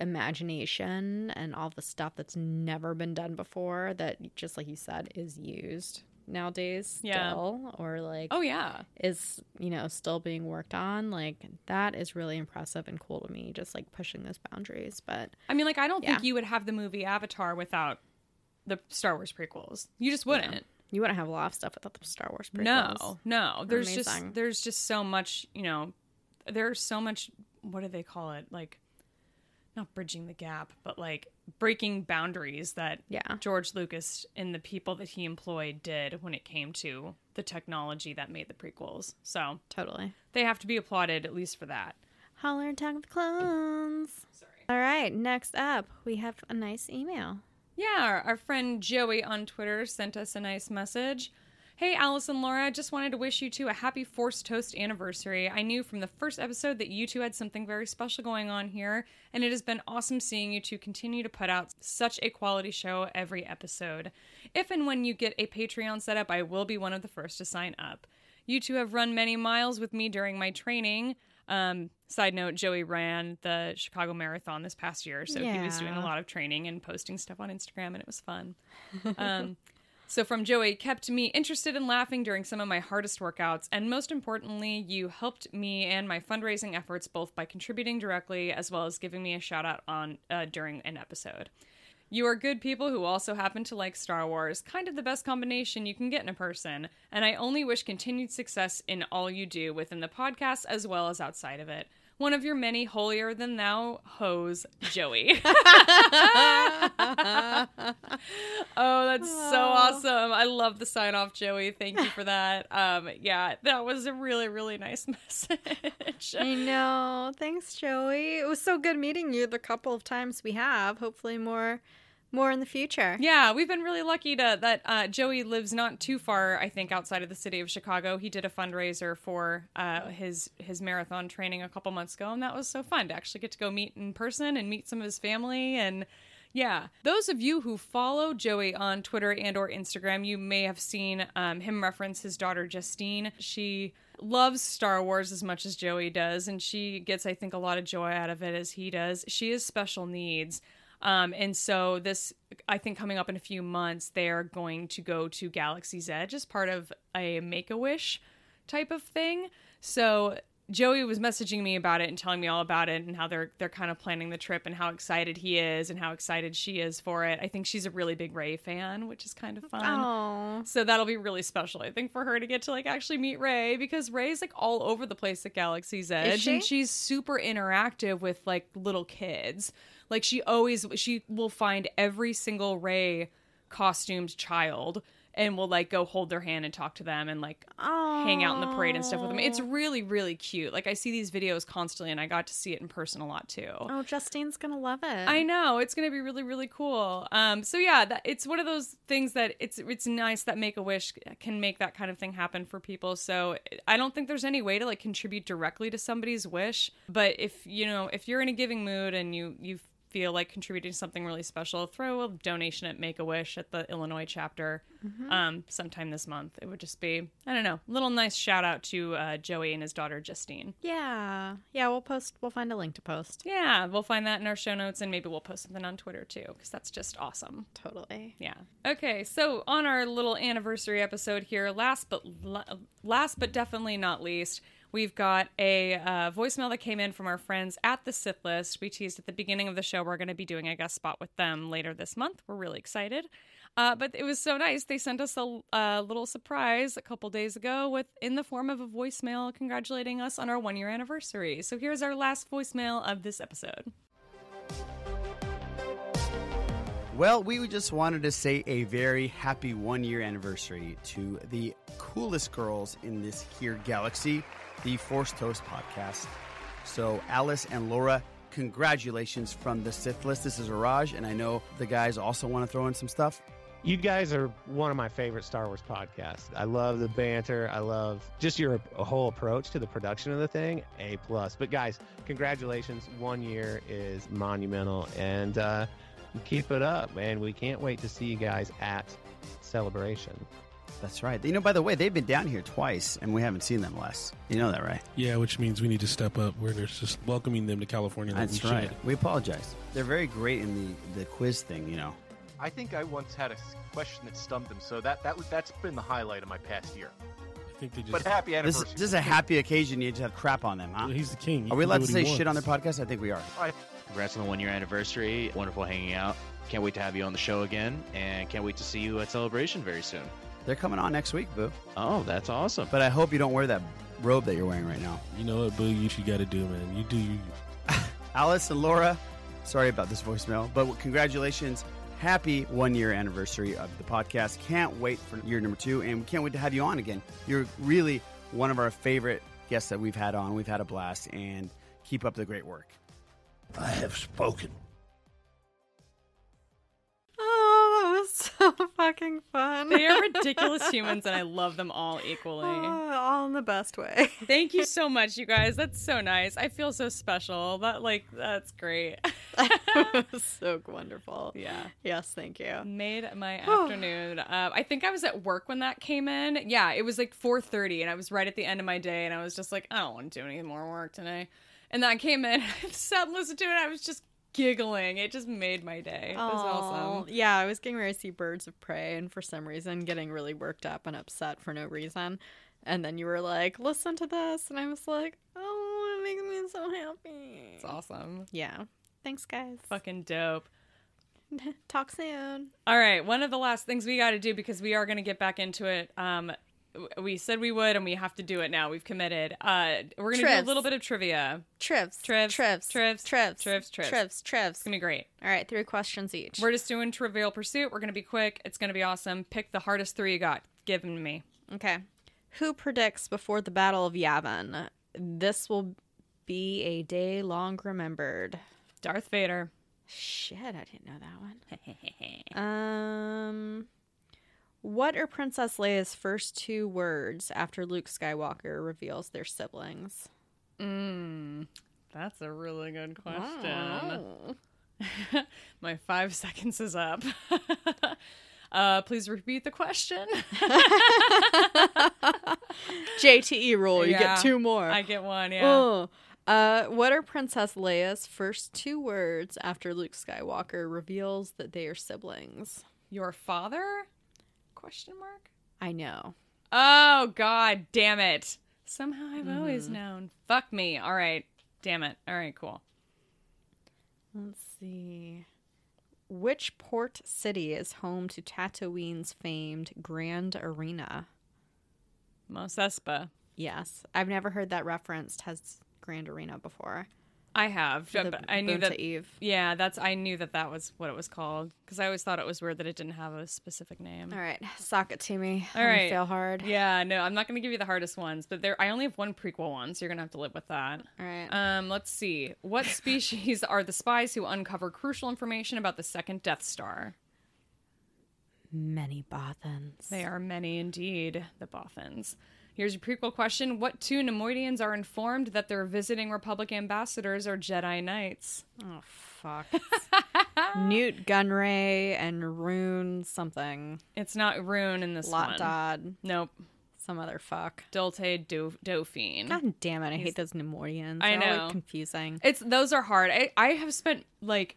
imagination and all the stuff that's never been done before that just like you said is used nowadays Yeah. still or like Oh yeah. is you know still being worked on like that is really impressive and cool to me just like pushing those boundaries but I mean like I don't think you would have the movie Avatar without the Star Wars prequels. You just wouldn't. you wouldn't have a lot of stuff without the star wars prequels. No, no. There's amazing. just there's just so much, you know, there's so much what do they call it? Like not bridging the gap, but like breaking boundaries that Yeah. George Lucas and the people that he employed did when it came to the technology that made the prequels. So totally they have to be applauded at least for that. Holler Attack of the Clones. Sorry. All right, next up, we have a nice email. Yeah, our, our friend Joey on Twitter sent us a nice message. Hey, Alice and Laura, I just wanted to wish you two a happy Force Toast anniversary. I knew from the first episode that you two had something very special going on here, and it has been awesome seeing you two continue to put out such a quality show every episode. If and when you get a Patreon set up, I will be one of the first to sign up. You two have run many miles with me during my training. Um, side note, Joey ran the Chicago Marathon this past year, so he was doing a lot of training and posting stuff on Instagram, and it was fun. um, So, from Joey, kept me interested in laughing during some of my hardest workouts. And most importantly, you helped me and my fundraising efforts both by contributing directly as well as giving me a shout out on uh, during an episode. You are good people who also happen to like Star Wars, kind of the best combination you can get in a person. And I only wish continued success in all you do within the podcast as well as outside of it one of your many holier than thou hoes, Joey. oh, that's so awesome. I love the sign off, Joey. Thank you for that. Um, yeah, that was a really, really nice message. I know. Thanks, Joey. It was so good meeting you the couple of times we have. Hopefully more more in the future. Yeah, we've been really lucky to that uh, Joey lives not too far, I think, outside of the city of Chicago. He did a fundraiser for uh, his his marathon training a couple months ago, and that was so fun to actually get to go meet in person and meet some of his family and. Yeah, those of you who follow Joey on Twitter and or Instagram, you may have seen um, him reference his daughter Justine. She loves Star Wars as much as Joey does, and she gets, I think, a lot of joy out of it as he does. She has special needs. Um, and so this, I think, coming up in a few months, they are going to go to Galaxy's Edge as part of a Make a Wish type of thing. So Joey was messaging me about it and telling me all about it and how they're they're kind of planning the trip and how excited he is and how excited she is for it. I think she's a really big Rey fan, which is kind of fun. Oh, So that'll be really special, I think, for her to get to like actually meet Rey because Rey's like all over the place at Galaxy's Edge, she? and she's super interactive with like little kids. Like she always she will find every single Rey costumed child and will like go hold their hand and talk to them and like hang out in the parade and stuff with them. It's really really cute. Like I see these videos constantly, and I got to see it in person a lot too. oh, Justine's gonna love it. I know it's gonna be really really cool. Um, so yeah, that, it's one of those things that it's it's nice that Make a Wish can make that kind of thing happen for people. So I don't think there's any way to like contribute directly to somebody's wish, but if you know if you're in a giving mood and you you feel like contributing something really special, throw a donation at Make a Wish at the Illinois chapter um, sometime this month. It would just be I don't know, little nice shout out to uh, Joey and his daughter Justine. Yeah, yeah. We'll post. We'll find a link to post. Yeah, we'll find that in our show notes and maybe we'll post something on Twitter too because that's just awesome. Totally. Yeah. Okay, so on our little anniversary episode here, last but last but definitely not least, we've got a uh, voicemail that came in from our friends at the Sith List. We teased at the beginning of the show we're going to be doing a guest spot with them later this month. We're really excited. Uh, but it was so nice. They sent us a, a little surprise a couple days ago with in the form of a voicemail congratulating us on our one year anniversary. So here's our last voicemail of this episode. Well, we just wanted to say a very happy one year anniversary to the coolest girls in this here galaxy, the Force Toast podcast. So, Alice and Laura, congratulations from the Sith list. This is Raj, and I know the guys also want to throw in some stuff. You guys are one of my favorite Star Wars podcasts. I love the banter. I love just your whole approach to the production of the thing. A plus. But guys, congratulations! One year is monumental, and uh, keep it up, man. We can't wait to see you guys at Celebration. That's right. You know, by the way, they've been down here twice, and we haven't seen them less. You know that, right? Yeah, which means we need to step up. We're just welcoming them to California. like That's we right. should. We apologize. They're very great in the, the quiz thing, you know. I think I once had a question that stumped them, so that that was that's been the highlight of my past year. I think they just. But happy This, anniversary! this is a happy occasion. You just have crap on them, huh? he's the king. He Are we allowed to say shit on their podcast? I think we are. Congrats on the one year anniversary. Wonderful hanging out. Can't wait to have you on the show again, and can't wait to see you at Celebration very soon. They're coming on next week, boo. Oh, that's awesome. But I hope you don't wear that robe that you're wearing right now. You know what, Boo? You you got to do, man. You do. You. Alice and Laura, sorry about this voicemail, but congratulations. Happy one year anniversary of the podcast. Can't wait for year number two, and we can't wait to have you on again. You're really one of our favorite guests that we've had on. We've had a blast, and keep up the great work. I have spoken. Oh, that was so fucking fun. They are ridiculous humans, and I love them all equally. Oh, all in the best way. Thank you so much, you guys. That's so nice. I feel so special. That like that's great. so wonderful. Yeah. Yes, thank you. Made my afternoon. Uh, I think I was at work when that came in. Yeah, it was like 4:30, and I was right at the end of my day, and I was just like, I don't want to do any more work today. And that came in. I sat and listened to it. I was just giggling. It just made my day. It was awesome. Yeah, I was getting ready to see Birds of Prey, and for some reason, getting really worked up and upset for no reason. And then you were like, "Listen to this," and I was like, "Oh, it makes me so happy." It's awesome. Yeah. Thanks, guys. Fucking dope. Talk soon. All right, one of the last things we got to do because we are going to get back into it. Um, we said we would, and we have to do it now. We've committed. Uh, we're going to do a little bit of trivia. Trivs. Trivs. Trivs. Trivs. Trivs. Trivs. Trivs. Trivs. Trivs. It's gonna be great. All right, three questions each. We're just doing Trivial Pursuit. We're gonna be quick. It's gonna be awesome. Pick the hardest three you got. Give them to me. Okay. Who predicts before the Battle of Yavin? This will be a day long remembered. Darth Vader. Shit, I didn't know that one. um, what are Princess Leia's first two words after Luke Skywalker reveals their siblings? Mmm. That's a really good question. Oh. My five seconds is up. uh, please repeat the question. JTE rule. You Yeah, get two more. I get one. Yeah. Oh. Uh, what are Princess Leia's first two words after Luke Skywalker reveals that they are siblings? Your father? Question mark. I know. Oh God, damn it! Somehow I've Mm-hmm. always known. Fuck me. All right. Damn it. All right. Cool. Let's see. Which port city is home to Tatooine's famed Grand Arena? Mos Espa. Yes, I've never heard that referenced as Grand Arena before. I have. The I knew that. Eve. Yeah, that's. I knew that that was what it was called because I always thought it was weird that it didn't have a specific name. All right, sock it to me. All right. I'm gonna right. fail hard. Yeah, no, I'm not going to give you the hardest ones, but there. I only have one prequel one, so you're going to have to live with that. All right. Um, let's see. What species are the spies who uncover crucial information about the second Death Star? Many Bothans. They are many indeed, the Bothans. Here's your prequel question. What two Neimoidians are informed that their visiting Republic ambassadors are Jedi Knights? Oh fuck. Nute Gunray and Rune something. It's not Rune in this Lott one. Dod. Nope. Some other fuck. Dolte Do- Dauphine. God damn it! I hate those Neimoidians. I They're know. confusing. It's those are hard. I, I have spent like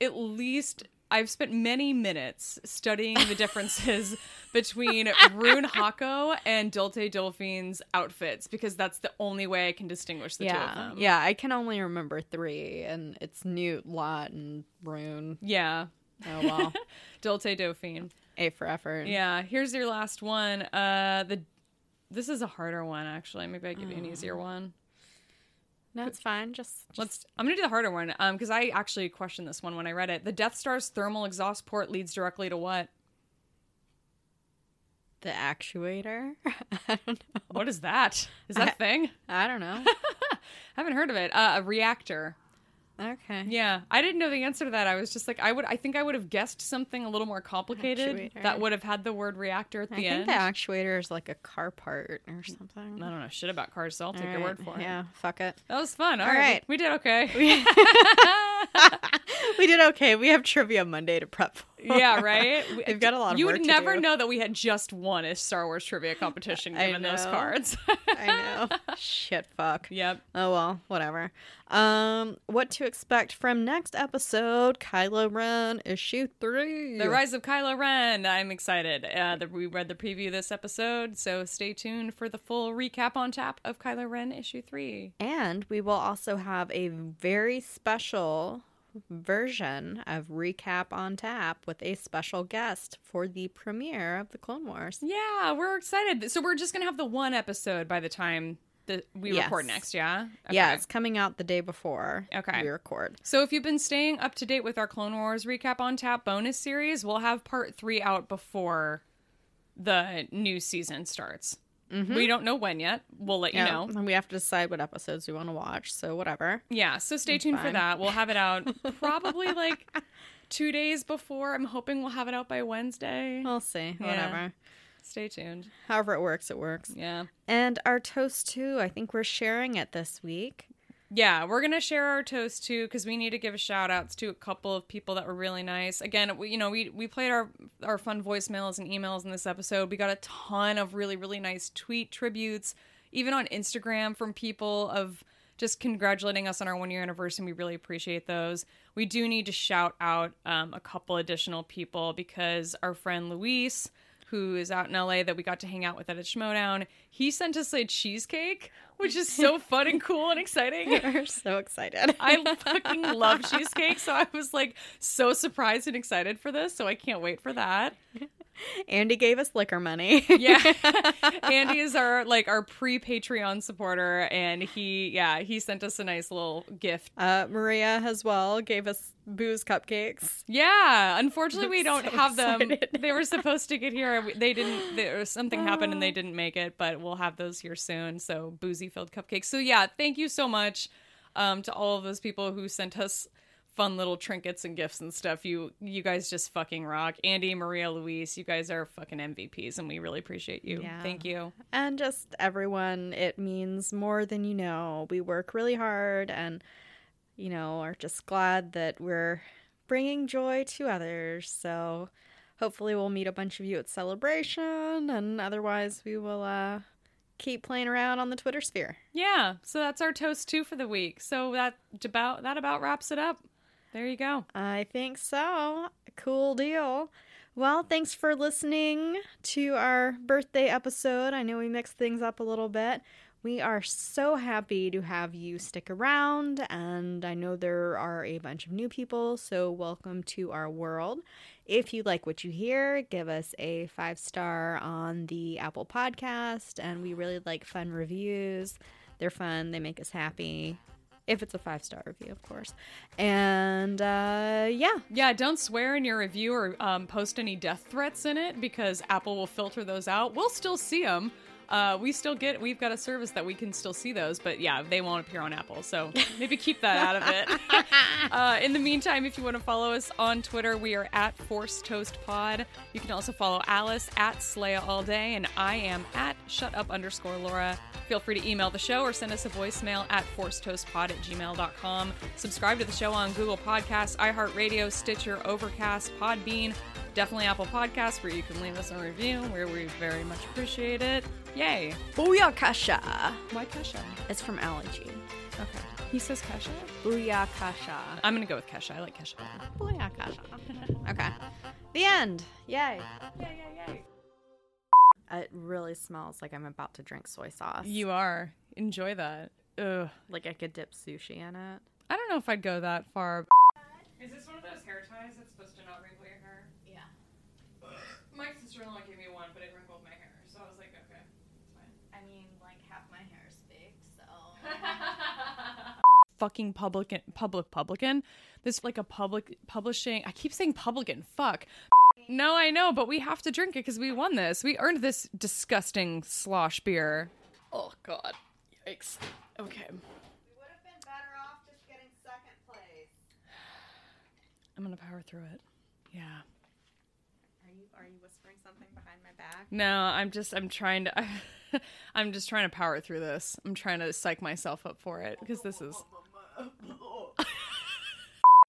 at least I've spent many minutes studying the differences between Rune Haako and Dolte Delphine's outfits because that's the only way I can distinguish the two of yeah, them. yeah. I can only remember three, and it's Nute, Lott, and Rune. Yeah. Oh well. Daultay Dofine. A for effort. Yeah. Here's your last one. Uh the this is a harder one actually. Maybe I give you an easier one. No, it's fine. Just, just Let's. I'm gonna do the harder one, um, because I actually questioned this one when I read it. The Death Star's thermal exhaust port leads directly to what? the actuator. I don't know. What is that? Is that a thing? I don't know. haven't heard of it. Uh, a reactor. Okay. Yeah, I didn't know the answer to that. I was just like, I would. I think I would have guessed something a little more complicated Actuator. that would have had the word reactor at the end. I think the actuator is like a car part or something. I don't know shit about cars, so I'll take your word right, for it. Yeah, fuck it. That was fun. All All right, right. we did okay. we did okay. We have trivia Monday to prep for. yeah, right. We- We've got a lot of You would never do. know that we had just won a Star Wars trivia competition given those cards. I know. Shit, fuck. yep. Oh well, whatever. Um, what to expect from next episode? Kylo Ren issue three. The Rise of Kylo Ren. I'm excited. Uh, the, we read the preview this episode, so stay tuned for the full recap on tap of Kylo Ren issue three. And we will also have a very special version of Recap on Tap with a special guest for the premiere of the Clone Wars. Yeah, we're excited. So we're just gonna have the one episode by the time that we Yes. record next. Yeah. Yeah, it's coming out the day before Okay. we record. So if you've been staying up to date with our Clone Wars recap on tap bonus series, we'll have part three out before the new season starts. We don't know when yet. We'll let you Mm-hmm. Know. and we have to decide what episodes we want to watch. So whatever. Yeah, so stay tuned for that. We'll have it out probably like two days before. I'm hoping we'll have it out by Wednesday. We'll see. Yeah. Whatever. Stay tuned. However it works, it works. Yeah. And our toast too. I think we're sharing it this week. Yeah, we're gonna share our toast too because we need to give shout outs to a couple of people that were really nice. Again, we, you know, we we played our our fun voicemails and emails in this episode. We got a ton of really really nice tweet tributes, even on Instagram from people of just congratulating us on our one year anniversary. We really appreciate those. we do need to shout out um, a couple additional people because our friend Luis, who is out in LA that we got to hang out with at a Schmoedown, he sent us a cheesecake, which is so fun and cool and exciting. We're so excited. I fucking love cheesecake, so I was like so surprised and excited for this. So I can't wait for that. Andy gave us liquor money. yeah. Andy is our like our pre Patreon supporter and he yeah, he sent us a nice little gift. Uh Maria as well gave us booze cupcakes. Yeah, unfortunately we don't so have them. They were supposed to get here. They didn't there was something happened and they didn't make it, but we'll have those here soon. So boozy filled cupcakes. So yeah, thank you so much um to all of those people who sent us fun little trinkets and gifts and stuff. You you guys just fucking rock. Andy, Maria, Luis, you guys are fucking MVPs and we really appreciate you. Yeah. Thank you. And just everyone, it means more than you know. We work really hard and, you know, are just glad that we're bringing joy to others. So hopefully we'll meet a bunch of you at Celebration and otherwise we will uh, keep playing around on the Twitter sphere. Yeah, so that's our toast two for the week. So that about that about wraps it up. There you go. I think so. Cool deal. Well, thanks for listening to our birthday episode. I know we mixed things up a little bit. We are so happy to have you stick around, and I know there are a bunch of new people, so welcome to our world. If you like what you hear, give us a five star on the Apple Podcast, and we really like fun reviews. They're fun, they make us happy. If it's a five star review, of course. And uh, yeah, Yeah, don't swear in your review or um, post any death threats in it because Apple will filter those out. We'll still see them. Uh, we still get, we've got a service that we can still see those, but yeah, they won't appear on Apple. So maybe keep that out of it. uh, in the meantime, if you want to follow us on Twitter, we are at Force Toast Pod. You can also follow Alice at Slaya All Day, and I am at Shut Up underscore Laura. Feel free to email the show or send us a voicemail at forcetoastpod at gmail.com. Subscribe to the show on Google Podcasts, iHeartRadio, Stitcher, Overcast, Podbean, definitely Apple Podcasts, where you can leave us a review, where we very much appreciate it. Yay! Booyah Kasha. Why Kesha? It's from Ali G. Okay. He says Kesha? Booyah Kasha. I'm gonna go with Kesha. I like Kesha better. Booyah Kasha. okay. The end. Yay. Yay, yay, yay. It really smells like I'm about to drink soy sauce. You are. Enjoy that. Ugh. like I could dip sushi in it. I don't know if I'd go that far. Is this one of those hair ties that's supposed to not wrinkle your hair? Yeah. My sister-in-law gave me one, but it wrinkled my hair, so I was like, okay, it's fine. I mean, like half my hair is big, so. Fucking publican, public publican. This like a public publishing. I keep saying publican. Fuck. No, I know, but we have to drink it because we won this. We earned this disgusting slosh beer. Oh God. Yikes. Okay. We would have been better off just getting second place. I'm gonna power through it. Yeah. Are you are you whispering something behind my back? No, I'm just I'm trying to I'm just trying to power through this. I'm trying to psych myself up for it because this is